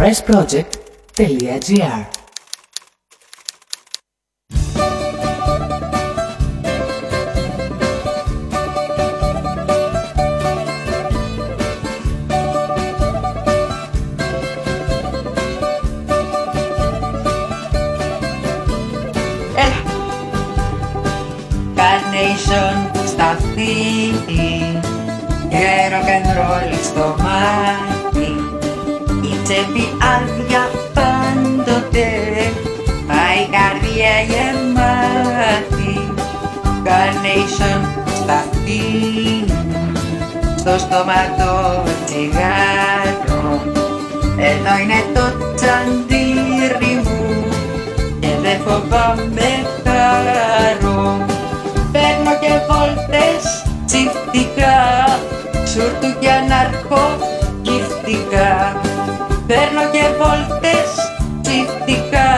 pressproject.gr Carnation στα θήτη και rock and roll στο μάτι η τσέπη άδεια πάντοτε. Μα η καρδιά γεμάτη Carnation στα θήτη στο στόμα το τσιγάρο εδώ είναι το τσαντήρι μου. Και δεν φοβάμαι χαρό Παίρνω και βόλτες τσιφτικά Σουρτούκια ναρκώ γυφτικά Παίρνω και βόλτες τσιφτικά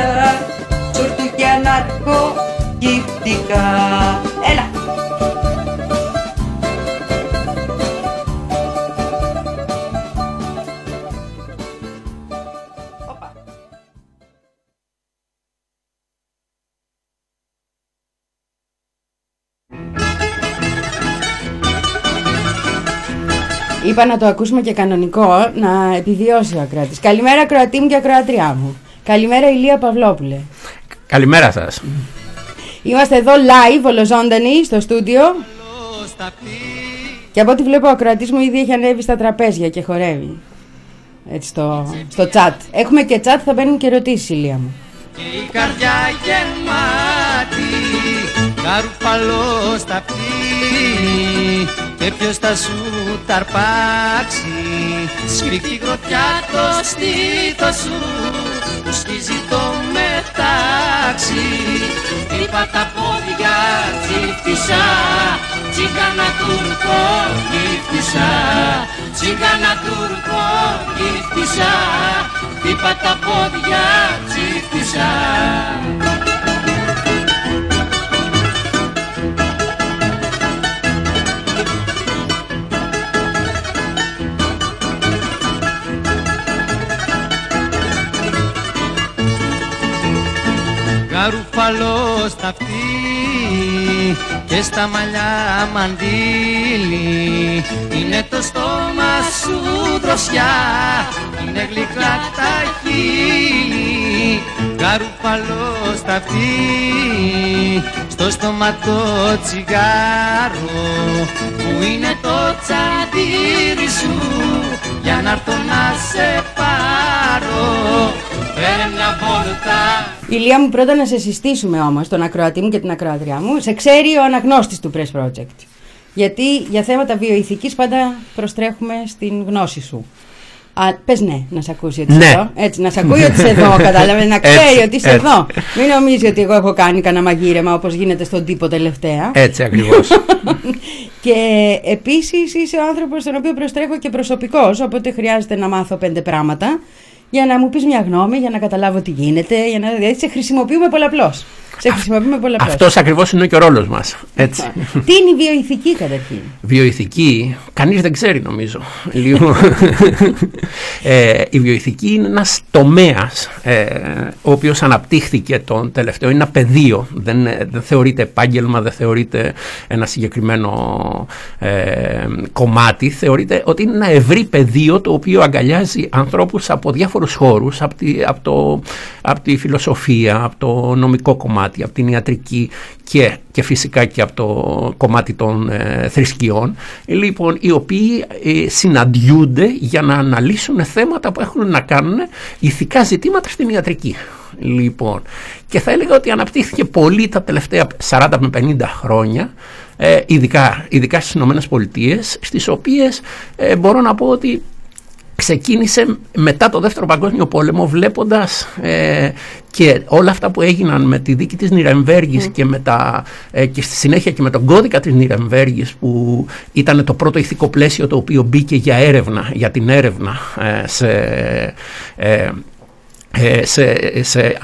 Σουρτούκια ναρκώ γυφτικά Είπα να το ακούσουμε και κανονικό να επιβιώσει ο ακροατής. Καλημέρα ακροατή μου και ακροατριά μου. Καλημέρα Ηλία Παυλόπουλε. Καλημέρα σας. Είμαστε εδώ live, ολοζώντανοι, στο στούντιο. Και από ό,τι βλέπω ο ακροατής μου ήδη έχει ανέβει στα τραπέζια και χορεύει. Έτσι στο, στο chat. Έχουμε και chat, θα μπαίνουν και ερωτήσεις Ηλία μου. Και η καρδιά γεμάτη Καρουφαλό στα πει Και ποιος θα σου ταρπάξει Σφίχτη γροτιά το στήθος σου Που σκίζει το μετάξι. Είπα τα πόδια τσίφτησα Τσίγκανα τουρκό γύφτησα Τσίγκανα τουρκό γύφτησα Είπα τα πόδια τσίφτησα Γαρουφαλό στα αυτή και στα μαλλιά μαντήλι Είναι το στόμα σου δροσιά, είναι γλυκά τα χείλη. Γαρουφαλός στα αυτή, στο στόμα το τσιγάρο Που είναι το τσαντήρι σου, για να έρθω να σε πάρω Φέρε μια βόλτα Ηλία μου πρώτα να σε συστήσουμε όμως τον ακροατή μου και την ακροατριά μου. Σε ξέρει ο αναγνώστης του Press Project. Γιατί για θέματα βιοειθικής πάντα προστρέχουμε στην γνώση σου. Α, πες ναι, να σε ακούσει ότι είσαι Ναι. εδώ. Έτσι, να σε ακούει ότι είσαι εδώ, κατάλαβες, να ξέρει Έτσι, ότι είσαι έτσι. εδώ. Μην νομίζεις ότι εγώ έχω κάνει κανένα μαγείρεμα όπως γίνεται στον τύπο τελευταία. Έτσι ακριβώς. και επίσης είσαι ο άνθρωπος στον οποίο προστρέχω και προσωπικός, οπότε χρειάζεται να μάθω πέντε πράγματα για να μου πεις μια γνώμη, για να καταλάβω τι γίνεται, για να... δηλαδή σε χρησιμοποιούμε πολλαπλώς. Σε χρησιμοποιούμε πολλαπλώς. Αυτός ακριβώς είναι και ο ρόλος μας. Έτσι. Τι είναι η βιοειθική καταρχήν; Βιοειθική, κανείς δεν ξέρει νομίζω. Λίγο. ε, η βιοειθική είναι ένας τομέας ε, ο οποίος αναπτύχθηκε τον τελευταίο. Είναι ένα πεδίο, δεν, δεν θεωρείται επάγγελμα, δεν θεωρείται ένα συγκεκριμένο ε, κομμάτι. Θεωρείται ότι είναι ένα ευρύ πεδίο το οποίο αγκαλιάζει ανθρώπους από διάφορους χώρους, από τη, από το, από τη φιλοσοφία, από το νομικό κομμάτι, από την ιατρική και, και φυσικά και από το κομμάτι των ε, θρησκειών, ε, λοιπόν, οι οποίοι ε, συναντιούνται για να αναλύσουν θέματα που έχουν να κάνουν ηθικά ζητήματα στην ιατρική. Λοιπόν, και θα έλεγα ότι αναπτύχθηκε πολύ τα τελευταία 40 με 50 χρόνια, ε, ειδικά, ειδικά στις Ηνωμένες Πολιτείες, στις οποίες ε, μπορώ να πω ότι ξεκίνησε μετά το δεύτερο παγκόσμιο πόλεμο βλέποντας ε, και όλα αυτά που έγιναν με τη δίκη της Νιρεμβέργης και, με τα, ε, και στη συνέχεια και με τον κώδικα της Νιρεμβέργης που ήταν το πρώτο ηθικό πλαίσιο το οποίο μπήκε για έρευνα, για την έρευνα ε, σε, ε, ε, σε, σε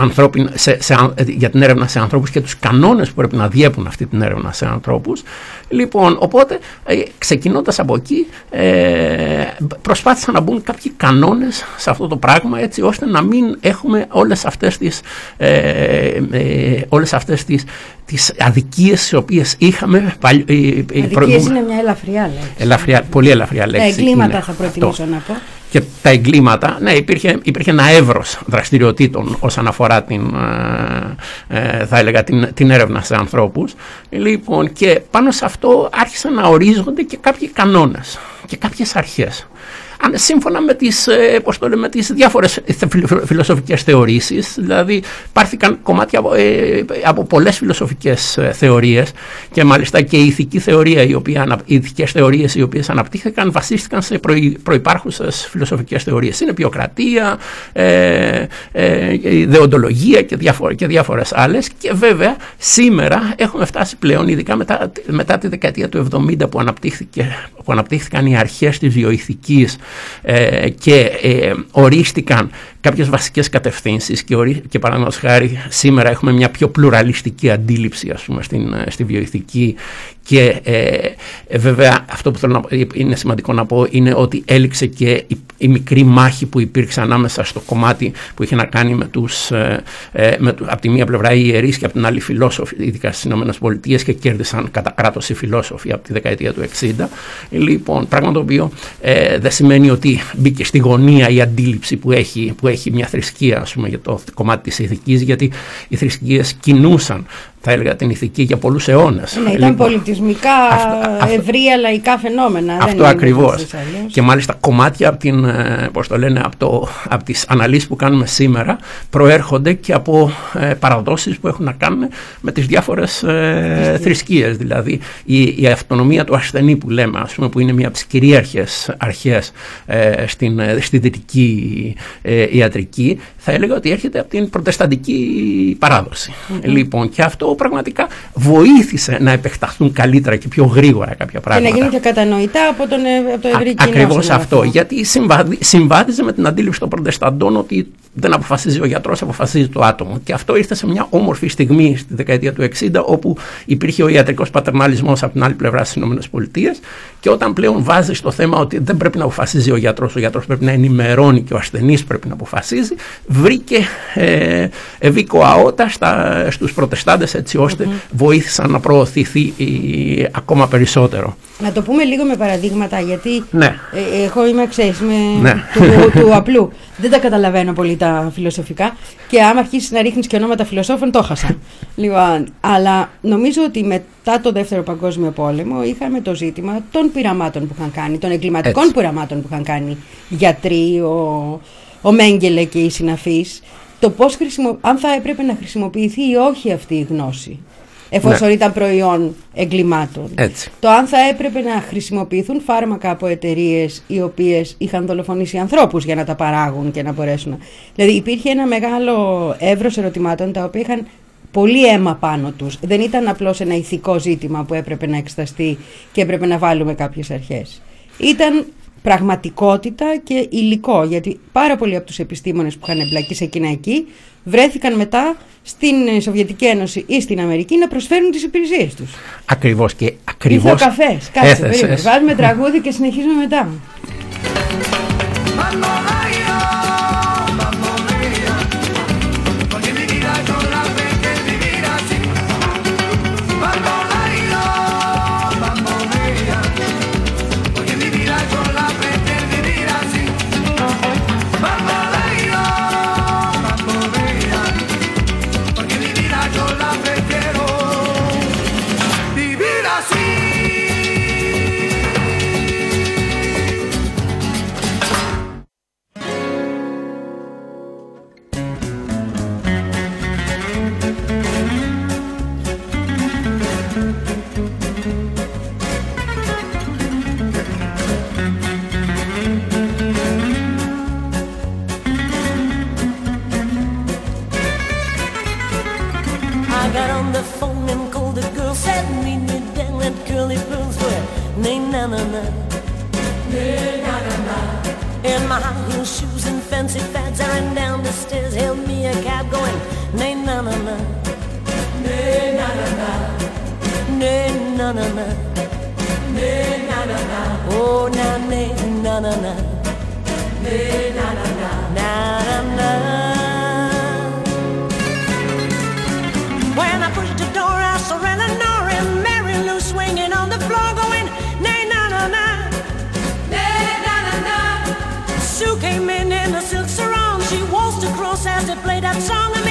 σε, σε, για την έρευνα σε ανθρώπους και τους κανόνες που πρέπει να διέπουν αυτή την έρευνα σε ανθρώπους. Λοιπόν, οπότε ε, ξεκινώντας από εκεί ε, προσπάθησαν να μπουν κάποιοι κανόνες σε αυτό το πράγμα έτσι ώστε να μην έχουμε όλες αυτές τις, ε, ε όλες αυτές τις, τις αδικίες τις οποίες είχαμε παλι, Αδικίες είναι μια ελαφριά λέξη. Ελαφριά, πολύ ελαφριά λέξη. Τα εγκλήματα θα προτιμήσω να πω και τα εγκλήματα, ναι, υπήρχε, υπήρχε ένα εύρος δραστηριοτήτων όσον αφορά την, ε, ε, θα έλεγα, την, την έρευνα σε ανθρώπους. Λοιπόν, και πάνω σε αυτό άρχισαν να ορίζονται και κάποιοι κανόνες και κάποιες αρχές σύμφωνα με τις, ε, πώς το λέμε, τις διάφορες φιλοσοφικές θεωρήσεις, δηλαδή πάρθηκαν κομμάτια από, ε, από πολλές φιλοσοφικές ε, θεωρίες και μάλιστα και η ηθική θεωρία, η οποία, οι ηθικές θεωρίες οι οποίες αναπτύχθηκαν βασίστηκαν σε προϋ, προϋπάρχουσες φιλοσοφικές θεωρίες. Είναι ποιοκρατία, ε, ε, ιδεοντολογία και, διάφορα, και διάφορες άλλες και βέβαια σήμερα έχουμε φτάσει πλέον, ειδικά μετά, μετά τη δεκαετία του 70 που, αναπτύχθηκε, που αναπτύχθηκαν οι αρχές της βιοειθικής ε, και ε, ορίστηκαν κάποιες βασικές κατευθύνσεις και, ορί, και παραδείγματος χάρη σήμερα έχουμε μια πιο πλουραλιστική αντίληψη ας πούμε στην, ε, στη βιοειθική και ε, βέβαια αυτό που θέλω να, είναι σημαντικό να πω είναι ότι έληξε και η, μικρή μάχη που υπήρξε ανάμεσα στο κομμάτι που είχε να κάνει με τους, ε, με, από τη μία πλευρά οι ιερείς και από την άλλη φιλόσοφοι ειδικά στις ΗΠΑ και κέρδισαν κατά κράτος οι φιλόσοφοι από τη δεκαετία του 60 λοιπόν πράγμα το οποίο ε, δεν σημαίνει ότι μπήκε στη γωνία η αντίληψη που έχει, που έχει μια θρησκεία ας πούμε, για το κομμάτι της ηθικής γιατί οι θρησκείες κινούσαν θα έλεγα την ηθική για πολλούς αιώνες. Ναι, ήταν λοιπόν, πολιτισμικά αυτό, ευρεία λαϊκά φαινόμενα. Αυτό ακριβώς. Και μάλιστα κομμάτια από, την, ε, πώς το λένε, από, το, από τις αναλύσεις που κάνουμε σήμερα προέρχονται και από ε, παραδόσεις που έχουν να κάνουν με τις διάφορες ε, θρησκείες. Δηλαδή η, η αυτονομία του ασθενή που λέμε, ας πούμε, που είναι μια από τις κυρίαρχες αρχές ε, στην, ε, στη δυτική ε, ιατρική, θα έλεγα ότι έρχεται από την προτεσταντική παράδοση. Λοιπόν, και αυτό πραγματικά βοήθησε να επεκταθούν καλύτερα και πιο γρήγορα κάποια πράγματα. Και να γίνουν και κατανοητά από, τον, ε, από το ευρύ κοινό. Ακριβώς αυτό. Γιατί συμβάδιζε με την αντίληψη των Προτεσταντών ότι δεν αποφασίζει ο γιατρός, αποφασίζει το άτομο. Και αυτό ήρθε σε μια όμορφη στιγμή στη δεκαετία του 60, όπου υπήρχε ο ιατρικός πατερναλισμό από την άλλη πλευρά στις ΗΠΑ. Και όταν πλέον βάζει το θέμα ότι δεν πρέπει να αποφασίζει ο γιατρός, ο γιατρός πρέπει να ενημερώνει και ο ασθενής πρέπει να αποφασίζει, βρήκε ε, ευήκο αότα στους Προτεστάντες έτσι βοήθησαν να προωθηθεί ακόμα περισσότερο. Να το πούμε λίγο με παραδείγματα, γιατί ναι. ε, εγώ είμαι, ξέρεις, ναι. του, του, απλού. Δεν τα καταλαβαίνω πολύ τα φιλοσοφικά. Και άμα αρχίσεις να ρίχνεις και ονόματα φιλοσόφων, το χάσα. λοιπόν, αλλά νομίζω ότι μετά το Δεύτερο Παγκόσμιο Πόλεμο είχαμε το ζήτημα των πειραμάτων που είχαν κάνει, των εγκληματικών πειραμάτων που είχαν κάνει γιατροί, ο, ο Μέγκελε και οι συναφείς. Το πώς χρησιμο... αν θα έπρεπε να χρησιμοποιηθεί ή όχι αυτή η γνώση εφόσον ναι. ήταν προϊόν εγκλημάτων. Έτσι. Το αν θα έπρεπε να χρησιμοποιηθούν φάρμακα από εταιρείες οι οποίες είχαν δολοφονήσει ανθρώπους για να τα παράγουν και να μπορέσουν. Δηλαδή υπήρχε ένα μεγάλο εύρος ερωτημάτων τα οποία είχαν πολύ αίμα πάνω τους. Δεν ήταν απλώς ένα ηθικό ζήτημα που έπρεπε να εξεταστεί και έπρεπε να βάλουμε κάποιες αρχές. Ήταν πραγματικότητα και υλικό. Γιατί πάρα πολλοί από τους επιστήμονες που είχαν εμπλακεί σε εκείνα εκεί βρέθηκαν μετά στην Σοβιετική Ένωση ή στην Αμερική να προσφέρουν τις υπηρεσίες τους. Ακριβώς και ακριβώς. Ήρθε ο καφές. Κάτσε, Βάζουμε τραγούδι και συνεχίζουμε μετά. na na na. Na na na. In my high heel shoes and fancy fads, I ran down the stairs, hailed me a cab going na na na na. Na na na na. Na na na na. Na na na na. Oh na na na na na. Na na na na. Na na na. to play that song.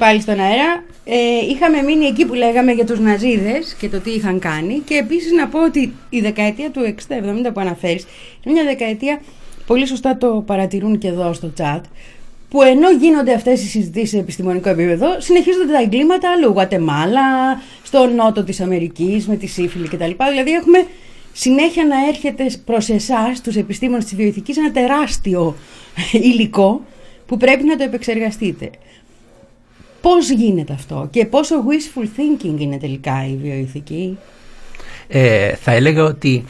Πάλι στον αέρα. Ε, είχαμε μείνει εκεί που λέγαμε για τους Ναζίδες και το τι είχαν κάνει και επίσης να πω ότι η δεκαετία του 60-70 που αναφέρεις είναι μια δεκαετία, πολύ σωστά το παρατηρούν και εδώ στο chat, που ενώ γίνονται αυτές οι συζητήσεις σε επιστημονικό επίπεδο, συνεχίζονται τα εγκλήματα αλλού. Γουατεμάλα, στο νότο της Αμερικής, με τη σύφυλλη κτλ. Δηλαδή έχουμε συνέχεια να έρχεται προς εσάς, τους επιστήμονες της βιοειθικής, ένα τεράστιο υλικό που πρέπει να το επεξεργαστείτε. Πώς γίνεται αυτό και πόσο wishful thinking είναι τελικά η βιοειθική; Ε, θα έλεγα ότι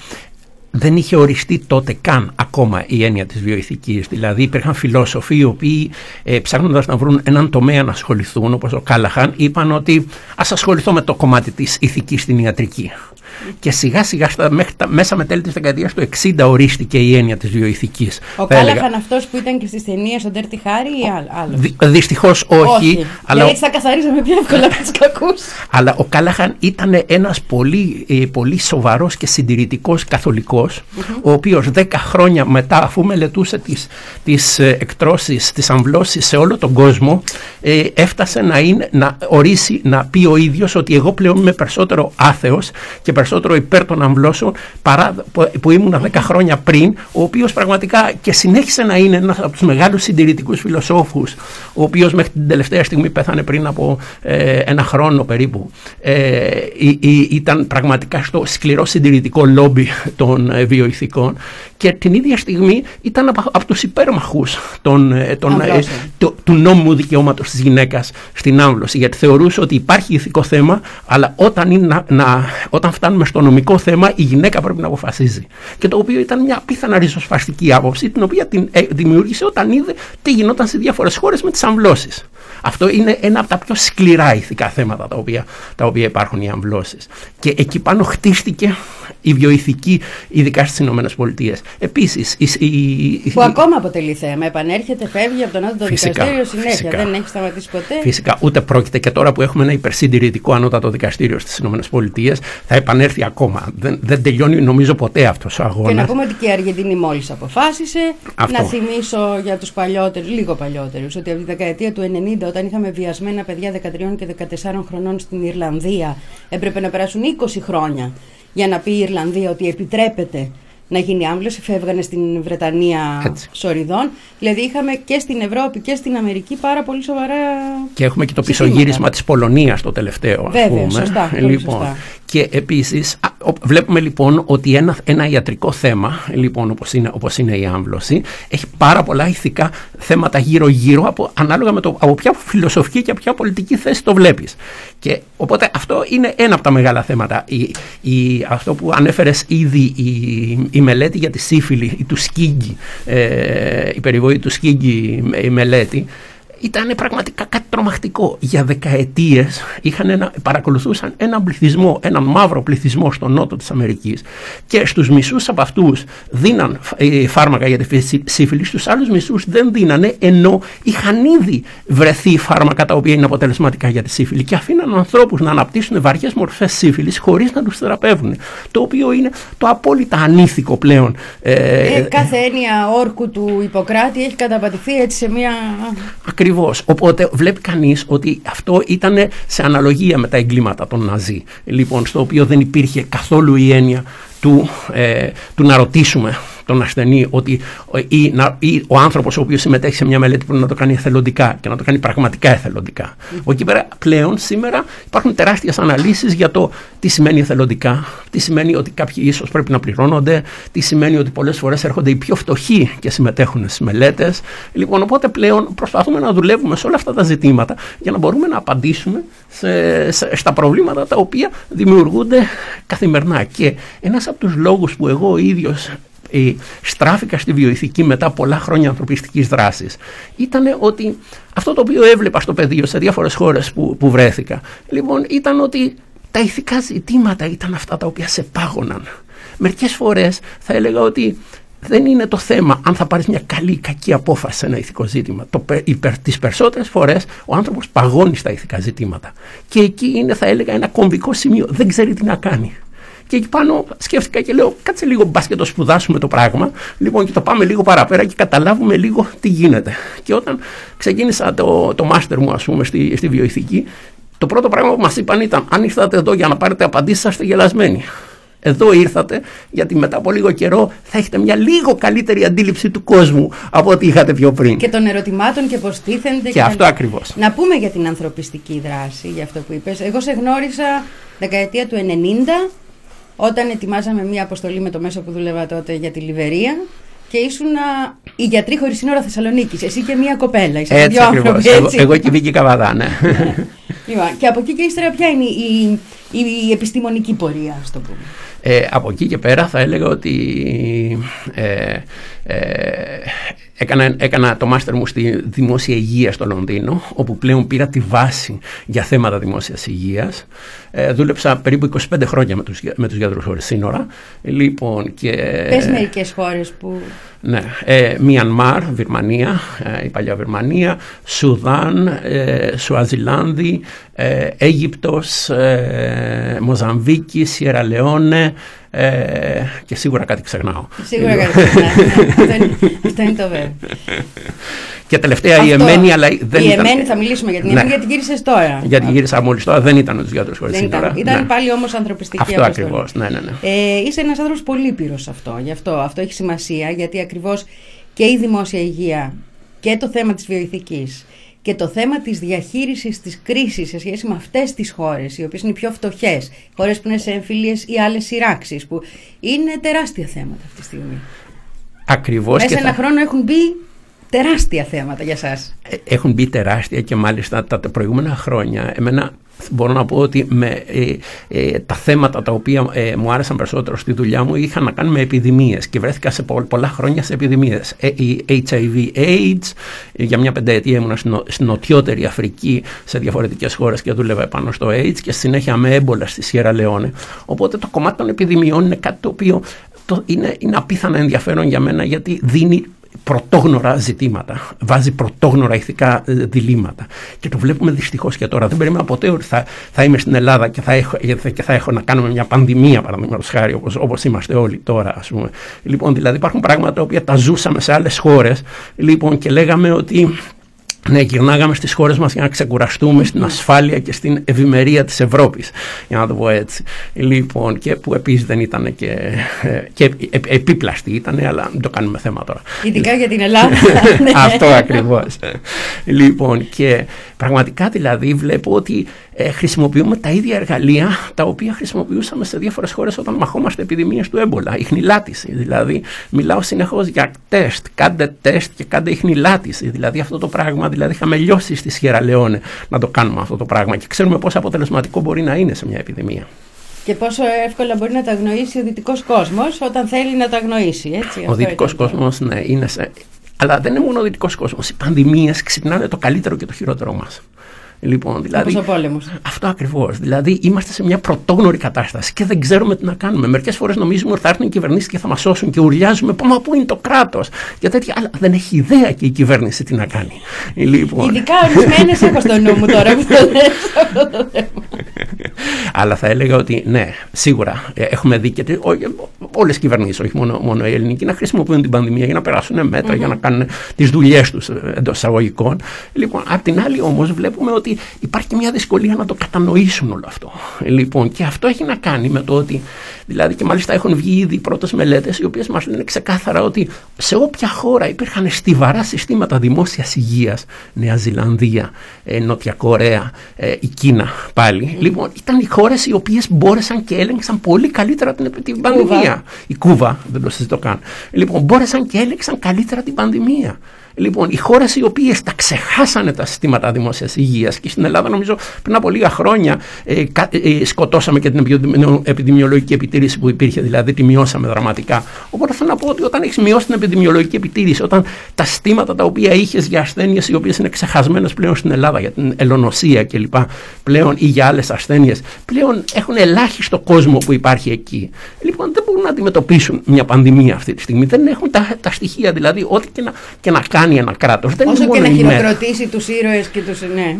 δεν είχε οριστεί τότε καν ακόμα η έννοια της βιοειθικής. Δηλαδή υπήρχαν φιλόσοφοι οι οποίοι ε, ψάχνοντας να βρουν έναν τομέα να ασχοληθούν όπως ο Κάλαχαν είπαν ότι ας ασχοληθώ με το κομμάτι της ηθικής στην ιατρική. Και σιγά σιγά στα, μέχρι τα, μέσα με τέλη της δεκαετίας του 60 ορίστηκε η έννοια της βιοειθικής. Ο Θα έλεγα. Κάλαχαν αυτός που ήταν και στις ταινίες ο Dirty Harry ή άλλο. άλλος; Δυ, δυστυχώς όχι, αλλά Γιατί έτσι θα καθαρίζαμε πιο εύκολα από τους κακούς. Αλλά ο Κάλαχαν ήταν ένας πολύ, ε, πολύ σοβαρός και συντηρητικός καθολικός, ο οποίος δέκα χρόνια μετά αφού μελετούσε τις, τις ε, εκτρώσεις, τις αμβλώσεις σε όλο τον κόσμο ε, έφτασε να, είναι, να ορίσει, να πει ο ίδιος ότι εγώ πλέον είμαι περισσότερο άθεος και περισσότερο υπέρ των αμβλώσεων παρά που, που ήμουν δέκα χρόνια πριν, ο οποίος πραγματικά και συνέχισε να είναι ένας από τους μεγάλους συντηρητικούς φιλοσόφους, ο οποίος μέχρι την τελευταία στιγμή πέθανε πριν από ε, ένα χρόνο περίπου. Ε, ή- ή- ήταν πραγματικά στο σκληρό συντηρητικό λόμπι των ε, βιοειθικών και την ίδια στιγμή ήταν από, από τους υπέρμαχους των, ε, των, ε, Αμβλώσεων. του, του νόμου δικαιώματος της γυναίκας στην άμβλωση γιατί θεωρούσε ότι υπάρχει ηθικό θέμα αλλά όταν, είναι να, να- όταν φτάνουμε στο νομικό θέμα η γυναίκα πρέπει να αποφασίζει και το οποίο ήταν μια απίθανα ριζοσπαστική άποψη την οποία την ε, δημιούργησε όταν είδε τι γινόταν σε διάφορες χώρες με τις αμβλώσεις. Αυτό είναι ένα από τα πιο σκληρά ηθικά θέματα τα οποία, τα οποία υπάρχουν οι αμβλώσεις. Και εκεί πάνω χτίστηκε η βιοειθική, ειδικά στις Ηνωμένες Πολιτείες. Επίσης, η, η- η- Που ακόμα αποτελεί θέμα. Επανέρχεται, φεύγει από τον Άντο Φυσικά, δικαστήριο συνέχεια. φυσικά. Δεν έχει σταματήσει ποτέ. Φυσικά, ούτε πρόκειται και τώρα που έχουμε ένα υπερσυντηρητικό ανώτατο δικαστήριο στις ΗΠΑ, θα επανέλθει ακόμα. Δεν, δεν τελειώνει, νομίζω, ποτέ αυτός ο Και να αγώνα. πούμε ότι και η Αργεντινή μόλις αποφάσισε. Αυτό. Να θυμίσω για τους παλιότερους, λίγο παλιότερους, ότι από τη δεκαετία του 90, όταν είχαμε βιασμένα παιδιά 13 και 14 χρονών στην Ιρλανδία, έπρεπε να περάσουν 20 χρόνια για να πει η Ιρλανδία ότι επιτρέπεται να γίνει άμβλωση. Φεύγανε στην Βρετανία Έτσι. σοριδών. Δηλαδή είχαμε και στην Ευρώπη και στην Αμερική πάρα πολύ σοβαρά. Και έχουμε και το ζητήματα. πισωγύρισμα της Πολωνίας το τελευταίο. ας Βέβαια, πούμε. σωστά, πολύ λοιπόν, σωστά. Και επίσης α, ο- βλέπουμε λοιπόν ότι ένα, ένα ιατρικό θέμα, λοιπόν, όπως είναι, όπως είναι η άμβλωση, έχει πάρα πολλά ηθικά θέματα γύρω-γύρω από, ανάλογα με το από ποια φιλοσοφική και από ποια πολιτική θέση το βλέπεις. Και οπότε αυτό είναι ένα από τα μεγάλα θέματα. Η, η, αυτό που ανέφερες ήδη, η, η μελέτη για τη σύφυλλη, η του Σκίγκη, ε, η περιβόη του Σκίγκη, η μελέτη, ήταν πραγματικά κάτι τρομακτικό. Για δεκαετίες παρακολουθούσαν έναν πληθυσμό, έναν μαύρο πληθυσμό στο νότο της Αμερικής και στους μισούς από αυτούς δίναν ε, φάρμακα για τη σύφυλλη, στους άλλους μισούς δεν δίνανε, ενώ είχαν ήδη βρεθεί φάρμακα τα οποία είναι αποτελεσματικά για τη σύφυλλη και αφήναν ανθρώπους να αναπτύσσουν βαριές μορφές σύφυλλης χωρίς να τους θεραπεύουν. Το οποίο είναι το απόλυτα ανήθικο πλέον. Ε, ε, κάθε έννοια όρκου του Ιπποκράτη έχει καταπατηθεί έτσι σε μια. Ακριβώς. Οπότε βλέπει κανείς ότι αυτό ήταν σε αναλογία με τα εγκλήματα των Ναζί. Λοιπόν, στο οποίο δεν υπήρχε καθόλου η έννοια του, ε, του να ρωτήσουμε τον ασθενή ότι ή, να, ή ο άνθρωπος ο οποίος συμμετέχει σε μια μελέτη πρέπει να το κάνει εθελοντικά και να το κάνει πραγματικά εθελοντικά. Mm. Εκεί πέρα πλέον σήμερα υπάρχουν τεράστιες αναλύσεις για το τι σημαίνει εθελοντικά, τι σημαίνει ότι κάποιοι ίσως πρέπει να πληρώνονται, τι σημαίνει ότι πολλές φορές έρχονται οι πιο φτωχοί και συμμετέχουν στις μελέτες. Λοιπόν, οπότε πλέον προσπαθούμε να δουλεύουμε σε όλα αυτά τα ζητήματα για να μπορούμε να απαντήσουμε σε, σε, στα προβλήματα τα οποία δημιουργούνται καθημερινά. Και ένας από τους λόγους που εγώ ίδιος ε, στράφηκα στη βιοειθική μετά πολλά χρόνια ανθρωπιστικής δράσης ήταν ότι αυτό το οποίο έβλεπα στο πεδίο σε διάφορες χώρες που, που βρέθηκα λοιπόν ήταν ότι τα ηθικά ζητήματα ήταν αυτά τα οποία σε πάγωναν. Μερικές φορές θα έλεγα ότι δεν είναι το θέμα αν θα πάρεις μια καλή ή κακή απόφαση σε ένα ηθικό ζήτημα. Το, υπερ, τις περισσότερες φορές ο άνθρωπος παγώνει στα ηθικά ζητήματα. Και εκεί είναι θα έλεγα ένα κομβικό σημείο. Δεν ξέρει τι να κάνει. Και εκεί πάνω σκέφτηκα και λέω: Κάτσε λίγο μπα και το σπουδάσουμε το πράγμα. Λοιπόν, και το πάμε λίγο παραπέρα και καταλάβουμε λίγο τι γίνεται. Και όταν ξεκίνησα το, το μάστερ μου, ας πούμε, στη, στη βιοειθική, το πρώτο πράγμα που μας είπαν ήταν: Αν ήρθατε εδώ για να πάρετε απαντήσεις, είστε γελασμένοι. Εδώ ήρθατε γιατί μετά από λίγο καιρό θα έχετε μια λίγο καλύτερη αντίληψη του κόσμου από ό,τι είχατε πιο πριν. Και των ερωτημάτων και πώς τίθενται. Και, και αυτό να... ακριβώς. Να πούμε για την ανθρωπιστική δράση, για αυτό που είπες. Εγώ σε γνώρισα δεκαετία του 90 όταν ετοιμάζαμε μία αποστολή με το μέσο που δούλευα τότε για τη Λιβερία και ήσουν η γιατρή χωρίς σύνορα Θεσσαλονίκης. Εσύ και μία κοπέλα. έτσι, δύο άνθρωποι, έτσι. Εγώ, εγώ και Βίκη Καβαδά, ναι. λοιπόν, και από εκεί και ύστερα, ποια είναι η, η, η επιστημονική πορεία, ας το πούμε; Ε, από εκεί και πέρα θα έλεγα ότι ε, ε, έκανα, έκανα το μάστερ μου στη δημόσια υγεία στο Λονδίνο, όπου πλέον πήρα τη βάση για θέματα δημόσιας υγείας. Ε, δούλεψα περίπου 25 χρόνια με τους, με τους γιατρούς χωρίς σύνορα. Λοιπόν, και, Πες μερικές χώρες που... Ναι, ε, Μιανμάρ, Βυρμανία, ε, η παλιά Βυρμανία, Σουδάν, ε, Σουαζιλάνδη, ε, Αίγυπτος, ε, Μοζαμβίκη, Σιέρα Λεόνε, ε, και σίγουρα κάτι ξεχνάω. Σίγουρα κάτι ξεχνάω. Ναι. αυτό, είναι, το βέβαιο. Και τελευταία αυτό, η Εμένη, αλλά δεν η ήταν. Η Εμένη θα μιλήσουμε για την Εμένη, ναι. γιατί γύρισες τώρα. Γιατί γύρισα μόλις τώρα, δεν ήταν ο γιατρούς χωρίς Ήταν, ήταν ναι. πάλι όμως ανθρωπιστική Αυτό ακριβώς. Ναι, ναι, ναι. Ε, είσαι ένας άνθρωπος πολύ πύρο αυτό. Γι' αυτό. Αυτό έχει σημασία, γιατί ακριβώς και η δημόσια υγεία και το θέμα της βιοειθικής και το θέμα της διαχείρισης της κρίσης σε σχέση με αυτές τις χώρες, οι οποίες είναι πιο φτωχές, χώρες που είναι σε εμφυλίες ή άλλες σειράξεις, που είναι τεράστια θέματα αυτή τη στιγμή. Ακριβώς. Μέσα ένα χρόνο έχουν μπει τεράστια θέματα για σας. Ε, έχουν μπει τεράστια και μάλιστα τα προηγούμενα χρόνια εμένα μπορώ να πω ότι με, ε, ε, τα θέματα τα οποία ε, μου άρεσαν περισσότερο στη δουλειά μου είχαν να κάνουν με επιδημίες και βρέθηκα σε πολλά χρόνια σε επιδημίες. η HIV AIDS, για μια πενταετία ήμουν στην νοτιότερη Αφρική σε διαφορετικές χώρες και δούλευα επάνω στο AIDS και συνέχεια με έμπολα στη Σιέρα Λεόνε. Οπότε το κομμάτι των επιδημιών είναι κάτι το οποίο το είναι, είναι απίθανα ενδιαφέρον για μένα γιατί δίνει πρωτόγνωρα ζητήματα, βάζει πρωτόγνωρα ηθικά ε, διλήμματα. Και το βλέπουμε δυστυχώς και τώρα. Δεν περίμενα ποτέ ότι θα, θα είμαι στην Ελλάδα και θα, έχω, και θα έχω να κάνουμε μια πανδημία, παραδείγματος χάρη, όπως είμαστε όλοι τώρα, ας πούμε. Λοιπόν, δηλαδή υπάρχουν πράγματα τα οποία τα ζούσαμε σε άλλες χώρες λοιπόν, και λέγαμε ότι ναι, γυρνάγαμε στις χώρες μας για να ξεκουραστούμε στην ασφάλεια και στην ευημερία της Ευρώπης, για να το πω έτσι. Λοιπόν, και που επίσης δεν ήταν και, και επίπλαστη ήταν, αλλά δεν το κάνουμε θέμα τώρα. Ειδικά για την Ελλάδα. Αυτό ακριβώς. λοιπόν, και πραγματικά δηλαδή βλέπω ότι ε, χρησιμοποιούμε τα ίδια εργαλεία τα οποία χρησιμοποιούσαμε σε διάφορες χώρες όταν μαχόμαστε επιδημίες του έμπολα. Η χνηλάτιση. Δηλαδή, μιλάω συνεχώς για τεστ. Κάντε τεστ και κάντε χνηλάτιση. Δηλαδή, αυτό το πράγμα, δηλαδή, είχαμε λιώσει στη Σιέρα Λεόνε να το κάνουμε αυτό το πράγμα και ξέρουμε πόσο αποτελεσματικό μπορεί να είναι σε μια επιδημία. Και πόσο εύκολα μπορεί να τα αγνοήσει ο δυτικός κόσμος όταν θέλει να τα αγνοήσει, έτσι. Ο δυτικός κόσμος, ναι, είναι σε, Αλλά δεν είναι μόνο ο δυτικό κόσμος. Οι πανδημίε ξυπνάνε το καλύτερο και το χειρότερο μας. Λοιπόν, δηλαδή, Όπως ο πόλεμος. Αυτό ακριβώς. Δηλαδή, είμαστε σε μια πρωτόγνωρη κατάσταση και δεν ξέρουμε τι να κάνουμε. Μερικές φορές νομίζουμε ότι θα έρθουν οι κυβερνήσεις και θα μας σώσουν και ουρλιάζουμε. Πω, μα πού είναι το κράτος. Και τέτοια. Αλλά δεν έχει ιδέα και η κυβέρνηση τι να κάνει. Λοιπόν, Ειδικά ορισμένες έχω στο νου μου τώρα που το λες αυτό το θέμα. αλλά θα έλεγα ότι ναι, σίγουρα ε, έχουμε δει και όλες οι κυβερνήσεις, όχι μόνο, μόνο η ελληνική, να χρησιμοποιούν την πανδημία για να περάσουν μέτρα, για να κάνουν τις δουλειές τους εντός εισαγωγικών. Λοιπόν, απ' την άλλη όμως βλέπουμε ότι υπάρχει και μια δυσκολία να το κατανοήσουν όλο αυτό. Λοιπόν, και αυτό έχει να κάνει με το ότι, δηλαδή, και μάλιστα έχουν βγει ήδη πρώτες μελέτες, οι οποίες μας λένε ξεκάθαρα ότι σε όποια χώρα υπήρχαν στιβαρά συστήματα δημόσιας υγείας, Νέα Ζηλανδία, ε, Νότια Κορέα, ε, η Κίνα πάλι, λοιπόν, ήταν οι χώρες οι οποίες μπόρεσαν και έλεγξαν πολύ καλύτερα την, την πανδημία. Η Κούβα, δεν το συζητώ καν. Λοιπόν, μπόρεσαν και έλεγξαν καλύτερα την πανδημία. Λοιπόν, οι χώρες οι οποίες τα ξεχάσανε τα συστήματα δημόσιας υγείας και στην Ελλάδα, νομίζω πριν από λίγα χρόνια, ε, κα- ε, σκοτώσαμε και την επιδημιο- επιδημιολογική επιτήρηση που υπήρχε, δηλαδή τη μειώσαμε δραματικά. Οπότε θέλω να πω ότι όταν έχεις μειώσει την επιδημιολογική επιτήρηση, όταν τα συστήματα τα οποία είχες για ασθένειες οι οποίες είναι ξεχασμένες πλέον στην Ελλάδα, για την ελονοσία κλπ. πλέον ή για άλλες ασθένειες, πλέον έχουν ελάχιστο κόσμο που υπάρχει εκεί. Λοιπόν, δεν μπορούν να αντιμετωπίσουν μια πανδημία αυτή τη στιγμή. Δεν έχουν τα, τα στοιχεία, δηλαδή, ό,τι και να, και να κάνει ένα κράτος. Δεν Όσο είναι και μόνο να η μέρα. χειροκροτήσει τους ήρωες και του. Ναι.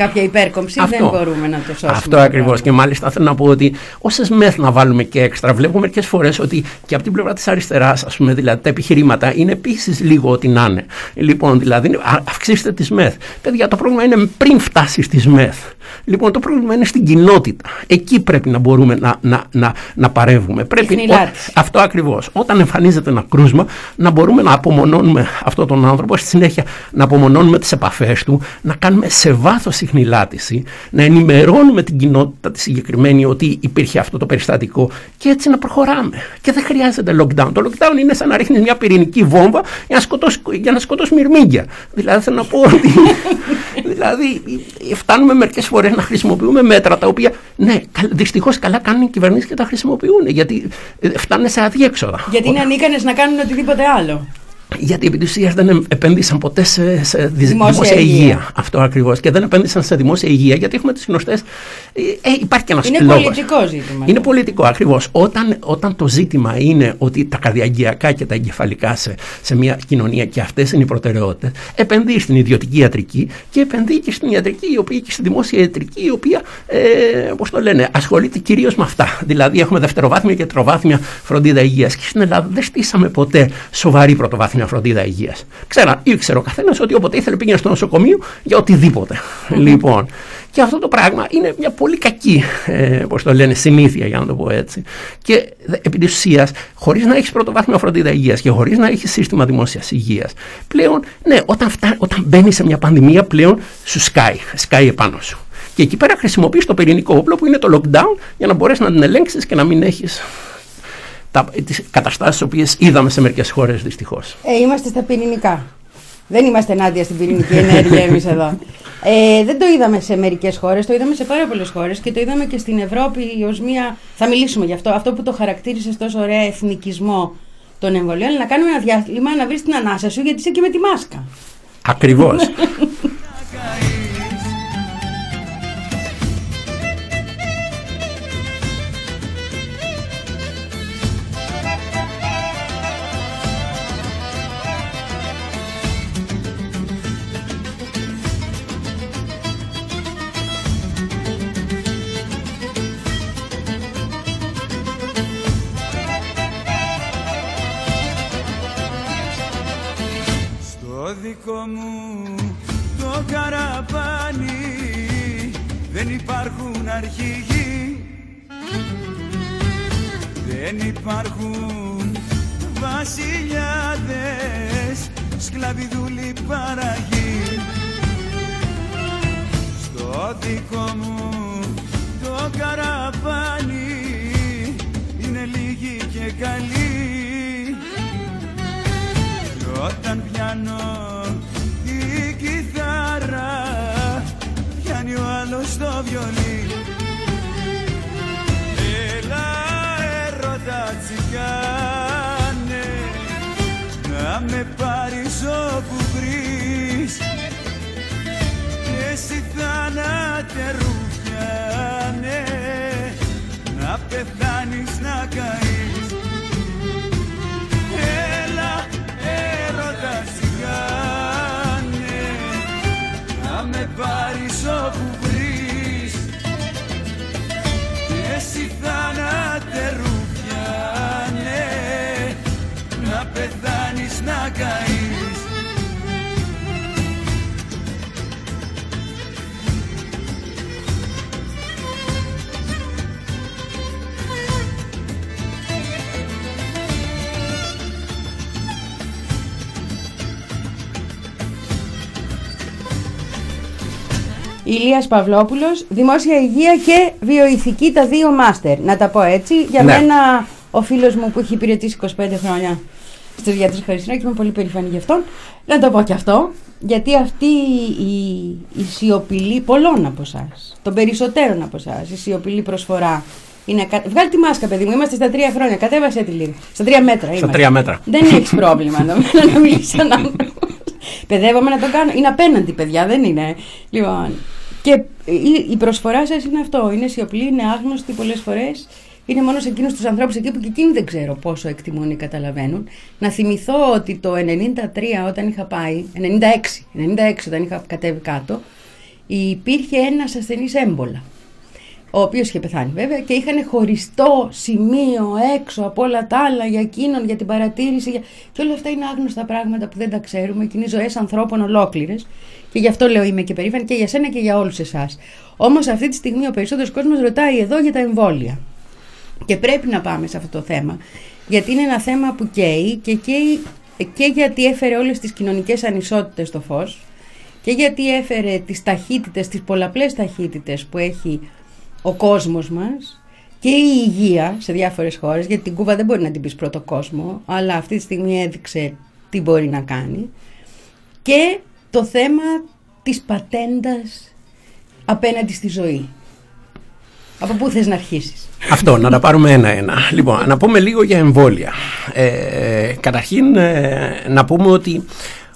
Κάποια υπέρκομψη δεν μπορούμε να το σώσουμε. Αυτό το ακριβώς. πράγμα. Και μάλιστα θέλω να πω ότι όσες μεθ να βάλουμε και έξτρα, βλέπω μερικέ φορές ότι και από την πλευρά της αριστεράς, ας πούμε, δηλαδή τα επιχειρήματα είναι επίσης λίγο ό,τι να είναι. Λοιπόν, δηλαδή α- αυξήστε τις μεθ. Παιδιά, το πρόβλημα είναι πριν φτάσεις στις μεθ. Λοιπόν, το πρόβλημα είναι στην κοινότητα. Εκεί πρέπει να μπορούμε να, να, να, να παρεύουμε. Πρέπει, χνηλάτιση. αυτό ακριβώς. Όταν εμφανίζεται ένα κρούσμα, να μπορούμε να απομονώνουμε αυτόν τον άνθρωπο, στη συνέχεια να απομονώνουμε τις επαφές του, να κάνουμε σε βάθος συχνηλάτηση, να ενημερώνουμε την κοινότητα τη συγκεκριμένη ότι υπήρχε αυτό το περιστατικό και έτσι να προχωράμε. Και δεν χρειάζεται lockdown. Το lockdown είναι σαν να ρίχνεις μια πυρηνική βόμβα για να σκοτώσει, για να σκοτώσει μυρμήγκια. Δηλαδή θέλω να πω ότι. δηλαδή φτάνουμε μερικές φορές να χρησιμοποιούμε μέτρα τα οποία, ναι, δυστυχώς καλά κάνουν οι κυβερνήσεις και τα χρησιμοποιούν. Γιατί ε, φτάνουν σε αδιέξοδα. Γιατί είναι ανίκανες να κάνουν οτιδήποτε άλλο. Γιατί επί της ουσίας δεν επένδυσαν ποτέ σε, σε δι- Δημόσια δημόσια, υγεία. υγεία. Αυτό ακριβώς. Και δεν επένδυσαν σε δημόσια υγεία γιατί έχουμε τις γνωστές... Ε, ε, υπάρχει και ένας Είναι λόγος. πολιτικό ζήτημα. Είναι πολιτικό, ακριβώς. Όταν, όταν το ζήτημα είναι ότι τα καρδιαγγειακά και τα εγκεφαλικά σε, σε μια κοινωνία και αυτές είναι οι προτεραιότητες, επενδύει στην ιδιωτική ιατρική και επενδύει και στην ιατρική, η οποία και στη δημόσια ιατρική, η οποία, ε, πώς το λένε, ασχολείται κυρίως με αυτά. Δηλαδή, έχουμε δευτεροβάθμια και τροβάθμια φροντίδα υγείας. Και στην Ελλάδα δεν στήσαμε ποτέ σοβαρή πρωτοβάθμια φροντίδα υγείας. Ξέρα, ήξερε ο καθένας ότι όποτε ήθελε πήγαινε στο νοσοκομείο για οτιδήποτε. λοιπόν, και αυτό το πράγμα είναι μια πολύ κακή, ε, πώς το λένε, συνήθεια, για να το πω έτσι. Και δε- επί της ουσίας, χωρίς να έχεις πρωτοβάθμια φροντίδα υγείας και χωρίς να έχεις σύστημα δημόσιας υγείας, πλέον, ναι, όταν, φτά, όταν μπαίνεις σε μια πανδημία, πλέον σου σκάει, σκάει επάνω σου. Και εκεί πέρα χρησιμοποιείς το πυρηνικό όπλο που είναι το lockdown για να μπορέσεις να την ελέγξεις και να μην έχεις τις καταστάσεις τις οποίες είδαμε σε μερικές χώρες δυστυχώς. Ε, είμαστε στα πυρηνικά. Δεν είμαστε ενάντια στην πυρηνική ενέργεια εμείς εδώ. Ε, δεν το είδαμε σε μερικές χώρες, το είδαμε σε πάρα πολλές χώρες και το είδαμε και στην Ευρώπη ως μία. Θα μιλήσουμε γι' αυτό. Αυτό που το χαρακτήρισε τόσο ωραία εθνικισμό των εμβολίων, να κάνουμε ένα διάλειμμα να βρεις την ανάσα σου γιατί είσαι και με τη μάσκα. Ακριβώς. να πεθάνεις να καείς Ηλίας Παυλόπουλος, Δημόσια Υγεία και Βιοειθική, τα δύο μάστερ. Να τα πω έτσι. Για Ναι. μένα, ο φίλος μου που έχει υπηρετήσει 25 χρόνια στο Διάτρος Χαριστινό και είμαι πολύ περήφανη γι' αυτόν. Να το πω και αυτό. Γιατί αυτή η, η σιωπηλή πολλών από εσάς, των περισσότερων από εσάς, η σιωπηλή προσφορά. Είναι, κα- βγάλει τη μάσκα, παιδί μου. Είμαστε στα τρία χρόνια. Κατέβασε τη λίγο. Στα τρία μέτρα. Στα είμαστε. τρία μέτρα. Δεν έχεις πρόβλημα να, να μιλήσεις σαν άνθρωπος. Παιδεύομαι να το κάνω. Είναι απέναντι, παιδιά, δεν είναι. Λοιπόν. Και η, η προσφορά σας είναι αυτό. Είναι σιωπηλή, είναι άγνωστη πολλές φορές. Είναι μόνος σε εκείνου τους ανθρώπους εκεί που και εκείνοι δεν ξέρω πόσο εκτιμούν ή καταλαβαίνουν. Να θυμηθώ ότι το 93 όταν είχα πάει, 96, 96 όταν είχα κατέβει κάτω, υπήρχε ένας ασθενής έμπολα ο οποίος είχε πεθάνει βέβαια και είχαν χωριστό σημείο έξω από όλα τα άλλα για εκείνον, για την παρατήρηση. Για... Και όλα αυτά είναι άγνωστα πράγματα που δεν τα ξέρουμε και είναι ζωές ανθρώπων ολόκληρες. Και γι' αυτό λέω είμαι και περήφανη και για σένα και για όλους εσάς. Όμως αυτή τη στιγμή ο περισσότερος κόσμος ρωτάει εδώ για τα εμβόλια. Και πρέπει να πάμε σε αυτό το θέμα. Γιατί είναι ένα θέμα που καίει και καίει και γιατί έφερε όλες τις κοινωνικές ανισότητες στο φως και γιατί έφερε τις ταχύτητες, τις πολλαπλές ταχύτητες που έχει ο κόσμος μας και η υγεία σε διάφορες χώρες, γιατί την Κούβα δεν μπορεί να την πεις πρώτο κόσμο, αλλά αυτή τη στιγμή έδειξε τι μπορεί να κάνει. Και το θέμα της πατέντας απέναντι στη ζωή. Από πού θες να αρχίσεις; Αυτό, να τα πάρουμε ένα-ένα. Λοιπόν, να πούμε λίγο για εμβόλια. Ε, καταρχήν, ε, να πούμε ότι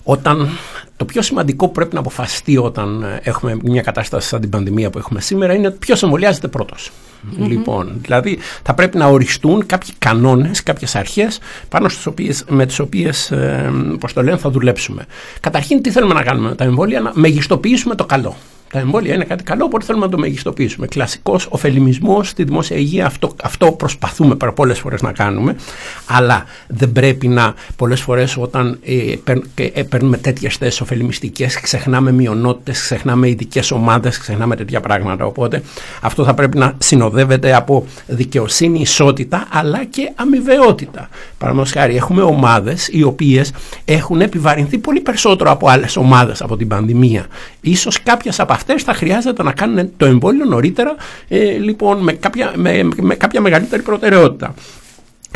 όταν το πιο σημαντικό που πρέπει να αποφασιστεί όταν ε, έχουμε μια κατάσταση σαν την πανδημία που έχουμε σήμερα είναι ποιος εμβολιάζεται πρώτος. Λοιπόν, δηλαδή θα πρέπει να οριστούν κάποιοι κανόνες, κάποιες αρχές πάνω στις οποίες, με τις οποίες ε, πώς το λένε, θα δουλέψουμε. Καταρχήν τι θέλουμε να κάνουμε με τα εμβόλια, να μεγιστοποιήσουμε το καλό. Τα εμβόλια είναι κάτι καλό, οπότε θέλουμε να το μεγιστοποιήσουμε. Κλασικός ωφελημισμός στη δημόσια υγεία, αυτό, αυτό προσπαθούμε πολλές φορές να κάνουμε. Αλλά δεν πρέπει να πολλές φορές όταν ε, παίρν- και, ε, παίρνουμε τέτοιες θέσεις ωφελημιστικές, ξεχνάμε μειονότητες, ξεχνάμε ειδικές ομάδες, ξεχνάμε τέτοια πράγματα. Οπότε αυτό θα πρέπει να συνοδεύεται από δικαιοσύνη, ισότητα, αλλά και αμοιβαιότητα. Παραδείγματος χάρη, έχουμε ομάδες οι οποίες έχουν επιβαρυνθεί πολύ περισσότερο από άλλες ομάδες από την πανδημία. Ίσως κάποιες από αυτές θα χρειάζεται να κάνουν το εμβόλιο νωρίτερα, ε, λοιπόν, με κάποια, με, με κάποια μεγαλύτερη προτεραιότητα.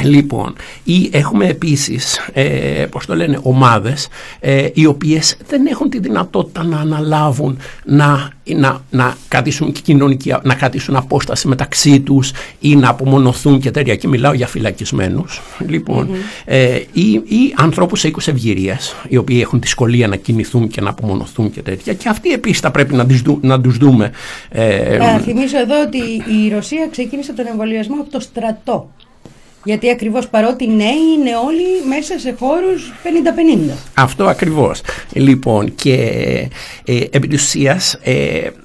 Λοιπόν, ή έχουμε επίσης, ε, πώς το λένε, ομάδες ε, οι οποίες δεν έχουν τη δυνατότητα να αναλάβουν να, να, να, κρατήσουν κοινωνική, να κρατήσουν απόσταση μεταξύ τους ή να απομονωθούν και τέτοια. Και μιλάω για φυλακισμένους. Λοιπόν, ε, ή, ή ανθρώπους σε οίκους ευγυρίας οι οποίοι έχουν δυσκολία να κινηθούν και να απομονωθούν και τέτοια. Και αυτοί επίσης θα πρέπει να, τις δου- να τους δούμε ε, Να θυμίσω εδώ ότι η Ρωσία ξεκίνησε τον εμβολιασμό από το στρατό. Γιατί ακριβώς παρότι νέοι είναι όλοι μέσα σε χώρους 50-50. Αυτό ακριβώς. Λοιπόν, και ε, επί της ουσίας, ε,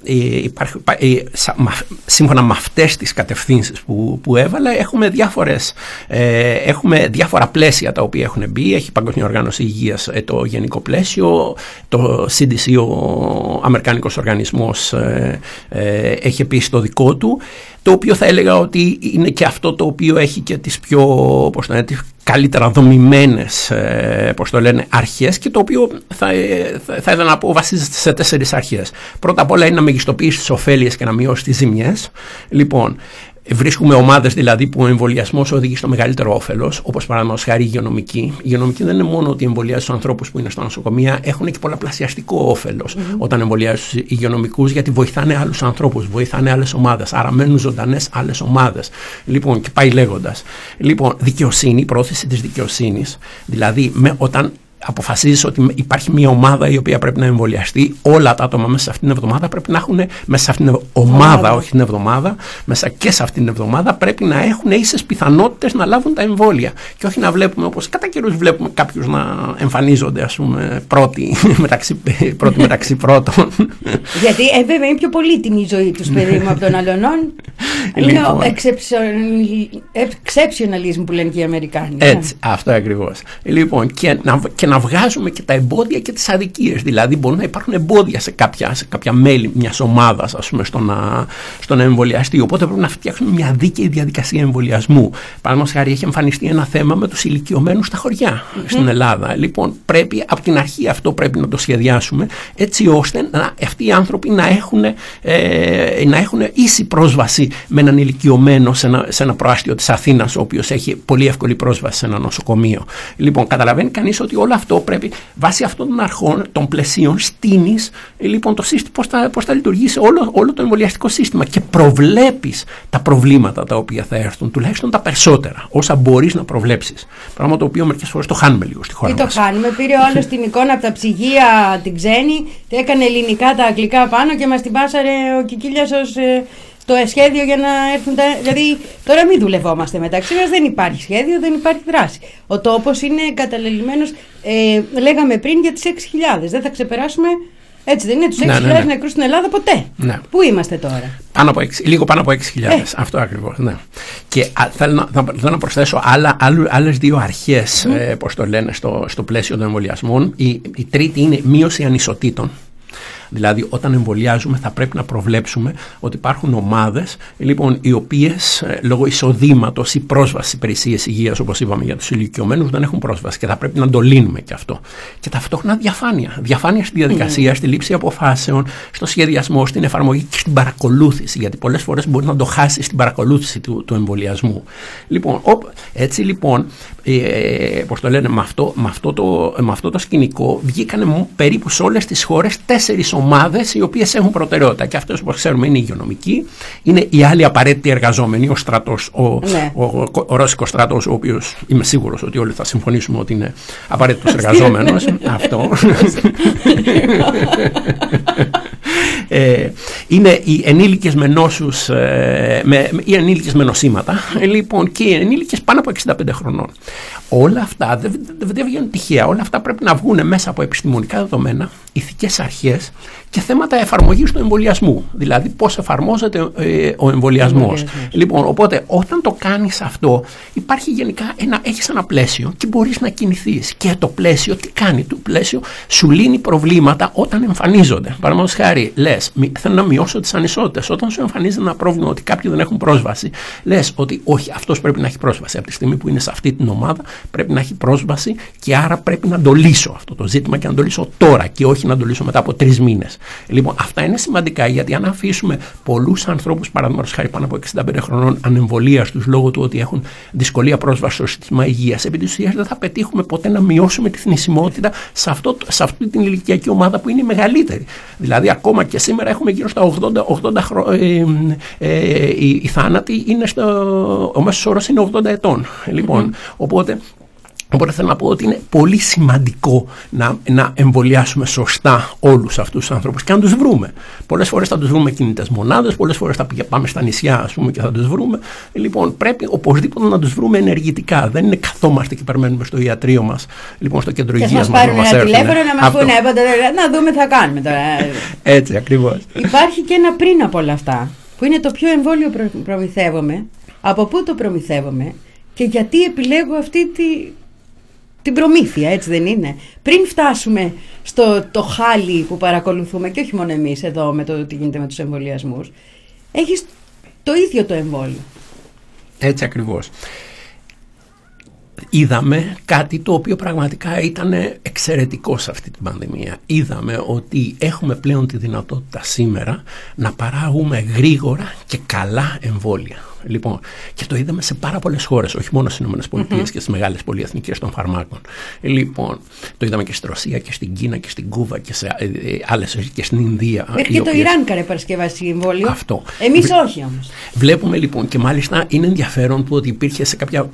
ε, υπάρχει, υπά- ε, σα- μα- σύμφωνα με αυτές τις κατευθύνσεις που, που έβαλα, έχουμε, διάφορες, ε, έχουμε διάφορα πλαίσια τα οποία έχουν μπει. Έχει η Παγκοσμία Οργάνωση Υγείας ε, το γενικό πλαίσιο, το CDC, ο Αμερικάνικος Οργανισμός, ε, ε, έχει επίσης το δικό του το οποίο θα έλεγα ότι είναι και αυτό το οποίο έχει και τις πιο πώς το λένε, τις καλύτερα δομημένες ε, πώς το λένε, αρχές και το οποίο θα, ε, θα, θα ήθελα να πω βασίζεται σε τέσσερις αρχές. Πρώτα απ' όλα είναι να μεγιστοποιήσεις τις ωφέλειες και να μειώσεις τις ζημιές. Λοιπόν, Βρίσκουμε ομάδες δηλαδή που ο εμβολιασμός οδηγεί στο μεγαλύτερο όφελος, όπως παραδείγματος χάρη η υγειονομική. Η υγειονομική δεν είναι μόνο ότι εμβολιάζει τους ανθρώπους που είναι στα νοσοκομεία, έχουν και πολλαπλασιαστικό όφελος όταν εμβολιάζει τους υγειονομικούς, γιατί βοηθάνε άλλους ανθρώπους, βοηθάνε άλλες ομάδες. Άρα μένουν ζωντανές άλλες ομάδες. Λοιπόν, και πάει λέγοντας. Λοιπόν, δικαιοσύνη, πρόθεση της δικαιοσύνης. Δηλαδή, με, όταν αποφασίζεις ότι υπάρχει μια ομάδα η οποία πρέπει να εμβολιαστεί, όλα τα άτομα μέσα σε αυτήν την εβδομάδα πρέπει να έχουν, μέσα σε αυτήν την ομάδα, Ομάδα. όχι την εβδομάδα, μέσα και σε αυτήν την εβδομάδα πρέπει να έχουν ίσες πιθανότητες να λάβουν τα εμβόλια. Και όχι να βλέπουμε όπως κατά καιρούς βλέπουμε κάποιους να εμφανίζονται, ας πούμε, πρώτοι μεταξύ, πρώτοι μεταξύ πρώτων. Γιατί ε, βέβαια είναι πιο πολύτιμη η ζωή τους, παιδί μου, από των αλλωνών. είναι Λοιπόν. ο exceptionalism που λένε και οι Αμερικάνοι. ε. Έτσι, αυτό ακριβώς. Λοιπόν, και να, και να βγάζουμε και τα εμπόδια και τις αδικίες. Δηλαδή, μπορούν να υπάρχουν εμπόδια σε κάποια, σε κάποια μέλη μιας ομάδας, ας πούμε, στο να, στο να εμβολιαστεί. Οπότε πρέπει να φτιάξουμε μια δίκαιη διαδικασία εμβολιασμού. Παραδείγματος χάρη, έχει εμφανιστεί ένα θέμα με τους ηλικιωμένους στα χωριά στην Ελλάδα. Λοιπόν, πρέπει από την αρχή αυτό πρέπει να το σχεδιάσουμε, έτσι ώστε να, αυτοί οι άνθρωποι να έχουν, ε, να έχουν ίση πρόσβαση με έναν ηλικιωμένο σε ένα, σε ένα προάστιο της Αθήνας, ο οποίος έχει πολύ εύκολη πρόσβαση σε ένα νοσοκομείο. Λοιπόν, καταλαβαίνει κανείς ότι όλο αυτό πρέπει βάσει αυτών των αρχών, των πλαισίων, στείνει λοιπόν, το σύστημα, πώς θα, πώς θα λειτουργήσει όλο, όλο το εμβολιαστικό σύστημα και προβλέπεις τα προβλήματα τα οποία θα έρθουν, τουλάχιστον τα περισσότερα, όσα μπορείς να προβλέψεις. Πράγμα το οποίο μερικές φορές το χάνουμε λίγο στη χώρα Τι το μας. κάνουμε, πήρε ο άλλος την εικόνα από τα ψυγεία την ξένη, τι έκανε ελληνικά τα αγγλικά πάνω και μας την πάσαρε ο Κικίλια ω το σχέδιο για να έρθουν τα. Δηλαδή, τώρα μην δουλευόμαστε μεταξύ μας, δεν υπάρχει σχέδιο, δεν υπάρχει δράση. Ο τόπος είναι καταλελειμμένο. Ε, λέγαμε πριν για τις 6.000. Δεν θα ξεπεράσουμε. Έτσι δεν είναι, τους 6.000 Ναι, ναι, ναι. νεκρούς στην Ελλάδα ποτέ. Ναι. Πού είμαστε τώρα; Πάνω από 6, λίγο πάνω από 6.000. Ε. Αυτό ακριβώς. Ναι. Και α, θέλω, να, θα- θέλω να προσθέσω άλλα, άλλες δύο αρχές, ε, πώς το λένε, στο, στο πλαίσιο των εμβολιασμών. Η, η τρίτη είναι μείωση ανισοτήτων. Δηλαδή, όταν εμβολιάζουμε, θα πρέπει να προβλέψουμε ότι υπάρχουν ομάδες λοιπόν, οι οποίες λόγω εισοδήματος ή πρόσβαση υπηρεσίες υγείας, όπως είπαμε για τους ηλικιωμένους, δεν έχουν πρόσβαση και θα πρέπει να το λύνουμε και αυτό. Και ταυτόχρονα διαφάνεια. Διαφάνεια στη διαδικασία, στη λήψη αποφάσεων, στο σχεδιασμό, στην εφαρμογή και στην παρακολούθηση. Γιατί πολλές φορές μπορεί να το χάσει στην παρακολούθηση του, του εμβολιασμού. Λοιπόν, οπ- έτσι λοιπόν, ε, πώς το λένε, με αυτό, με, αυτό το, με αυτό το σκηνικό βγήκαν μου περίπου σε όλες τις χώρες τέσσερις ομάδε οι οποίες έχουν προτεραιότητα. Και αυτές, όπως ξέρουμε, είναι οι υγειονομικοί, είναι οι άλλοι απαραίτητοι εργαζόμενοι, ο στρατός, ο, Ναι. ο, ο, ο ρώσικος στρατός, ο οποίος είμαι σίγουρος ότι όλοι θα συμφωνήσουμε ότι είναι απαραίτητος εργαζόμενος. αυτό. ε, είναι οι ενήλικες με νόσους, ε, με, με- οι ενήλικες με νοσήματα, ε, λοιπόν, και οι ενήλικες πάνω από 65 χρονών. Όλα αυτά δεν, δεν, δεν βγαίνουν τυχαία. Όλα αυτά πρέπει να βγουν μέσα από επιστημονικά δεδομένα, ηθικές αρχές και θέματα εφαρμογής του εμβολιασμού. Δηλαδή πώς εφαρμόζεται ε, ο εμβολιασμός. Εμβολιασμός. Λοιπόν, οπότε όταν το κάνεις αυτό υπάρχει γενικά ένα, έχεις ένα πλαίσιο και μπορείς να κινηθείς. Και το πλαίσιο τι κάνει, το πλαίσιο σου λύνει προβλήματα όταν εμφανίζονται. Παραδείγματος χάρη, λες, μη- θέλω να μειώσω τις ανισότητες. Όταν σου εμφανίζεται ένα πρόβλημα ότι κάποιοι δεν έχουν πρόσβαση, λες ότι όχι, αυτός πρέπει να έχει πρόσβαση. Από τη στιγμή που είναι σε αυτή την ομάδα πρέπει να έχει πρόσβαση και άρα πρέπει να το λύσω αυτό το ζήτημα και να το λύσω τώρα και όχι να το λύσω μετά από τρεις μήνες. Λοιπόν, αυτά είναι σημαντικά γιατί αν αφήσουμε πολλούς ανθρώπους, παραδείγματος χάρη πάνω από 65 χρονών, ανεμβολίαστου λόγω του ότι έχουν δυσκολία πρόσβαση στο σύστημα υγείας, επί της ουσίας δεν θα πετύχουμε ποτέ να μειώσουμε τη θνησιμότητα σε, αυτό, σε αυτή την ηλικιακή ομάδα που είναι η μεγαλύτερη. Δηλαδή, ακόμα και σήμερα έχουμε γύρω στα 80, 80 χρο, ε, ε, οι, οι θάνατοι είναι στο. Ο μέσος όρος είναι 80 ετών. Λοιπόν, οπότε Οπότε θέλω να πω ότι είναι πολύ σημαντικό να, να εμβολιάσουμε σωστά όλους αυτούς τους ανθρώπους και να τους βρούμε. Πολλές φορές θα τους βρούμε κινητές μονάδες, πολλές φορές θα πηγα- πάμε στα νησιά ας πούμε, και θα τους βρούμε. Λοιπόν, πρέπει οπωσδήποτε να τους βρούμε ενεργητικά. Δεν είναι καθόμαστε και περιμένουμε στο ιατρείο μας, λοιπόν, στο κέντρο Και υγείας μας μα. πάρουν ένα τηλέφωνο να μας Αυτό. πούνε «Ε, να δούμε τι θα κάνουμε τώρα. Έτσι ακριβώς. Υπάρχει και ένα πριν από όλα αυτά, που είναι το ποιο εμβόλιο προ- προμηθεύομαι, από πού το προμηθεύομαι και γιατί επιλέγω αυτή τη, την προμήθεια, έτσι δεν είναι; Πριν φτάσουμε στο το χάλι που παρακολουθούμε, και όχι μόνο εμείς εδώ με το τι γίνεται με τους εμβολιασμούς, έχεις το ίδιο το εμβόλιο. Έτσι ακριβώς. Είδαμε κάτι το οποίο πραγματικά ήταν εξαιρετικό σε αυτή την πανδημία. Είδαμε ότι έχουμε πλέον τη δυνατότητα σήμερα να παράγουμε γρήγορα και καλά εμβόλια. Λοιπόν, και το είδαμε σε πάρα πολλές χώρες, όχι μόνο στις ΗΠΑ και στις μεγάλες πολυεθνικές των φαρμάκων. Λοιπόν, το είδαμε και στη Ρωσία και στην Κίνα και στην Κούβα και σε ε, άλλες και στην Ινδία. Μέχρι οι και το οποίες- Ιράν κάνει παρασκευάσει εμβόλιο. Αυτό. Εμείς Βρε- όχι όμως. Βλέπουμε λοιπόν και μάλιστα είναι ενδιαφέρον που ότι υπήρχε σε κάποια,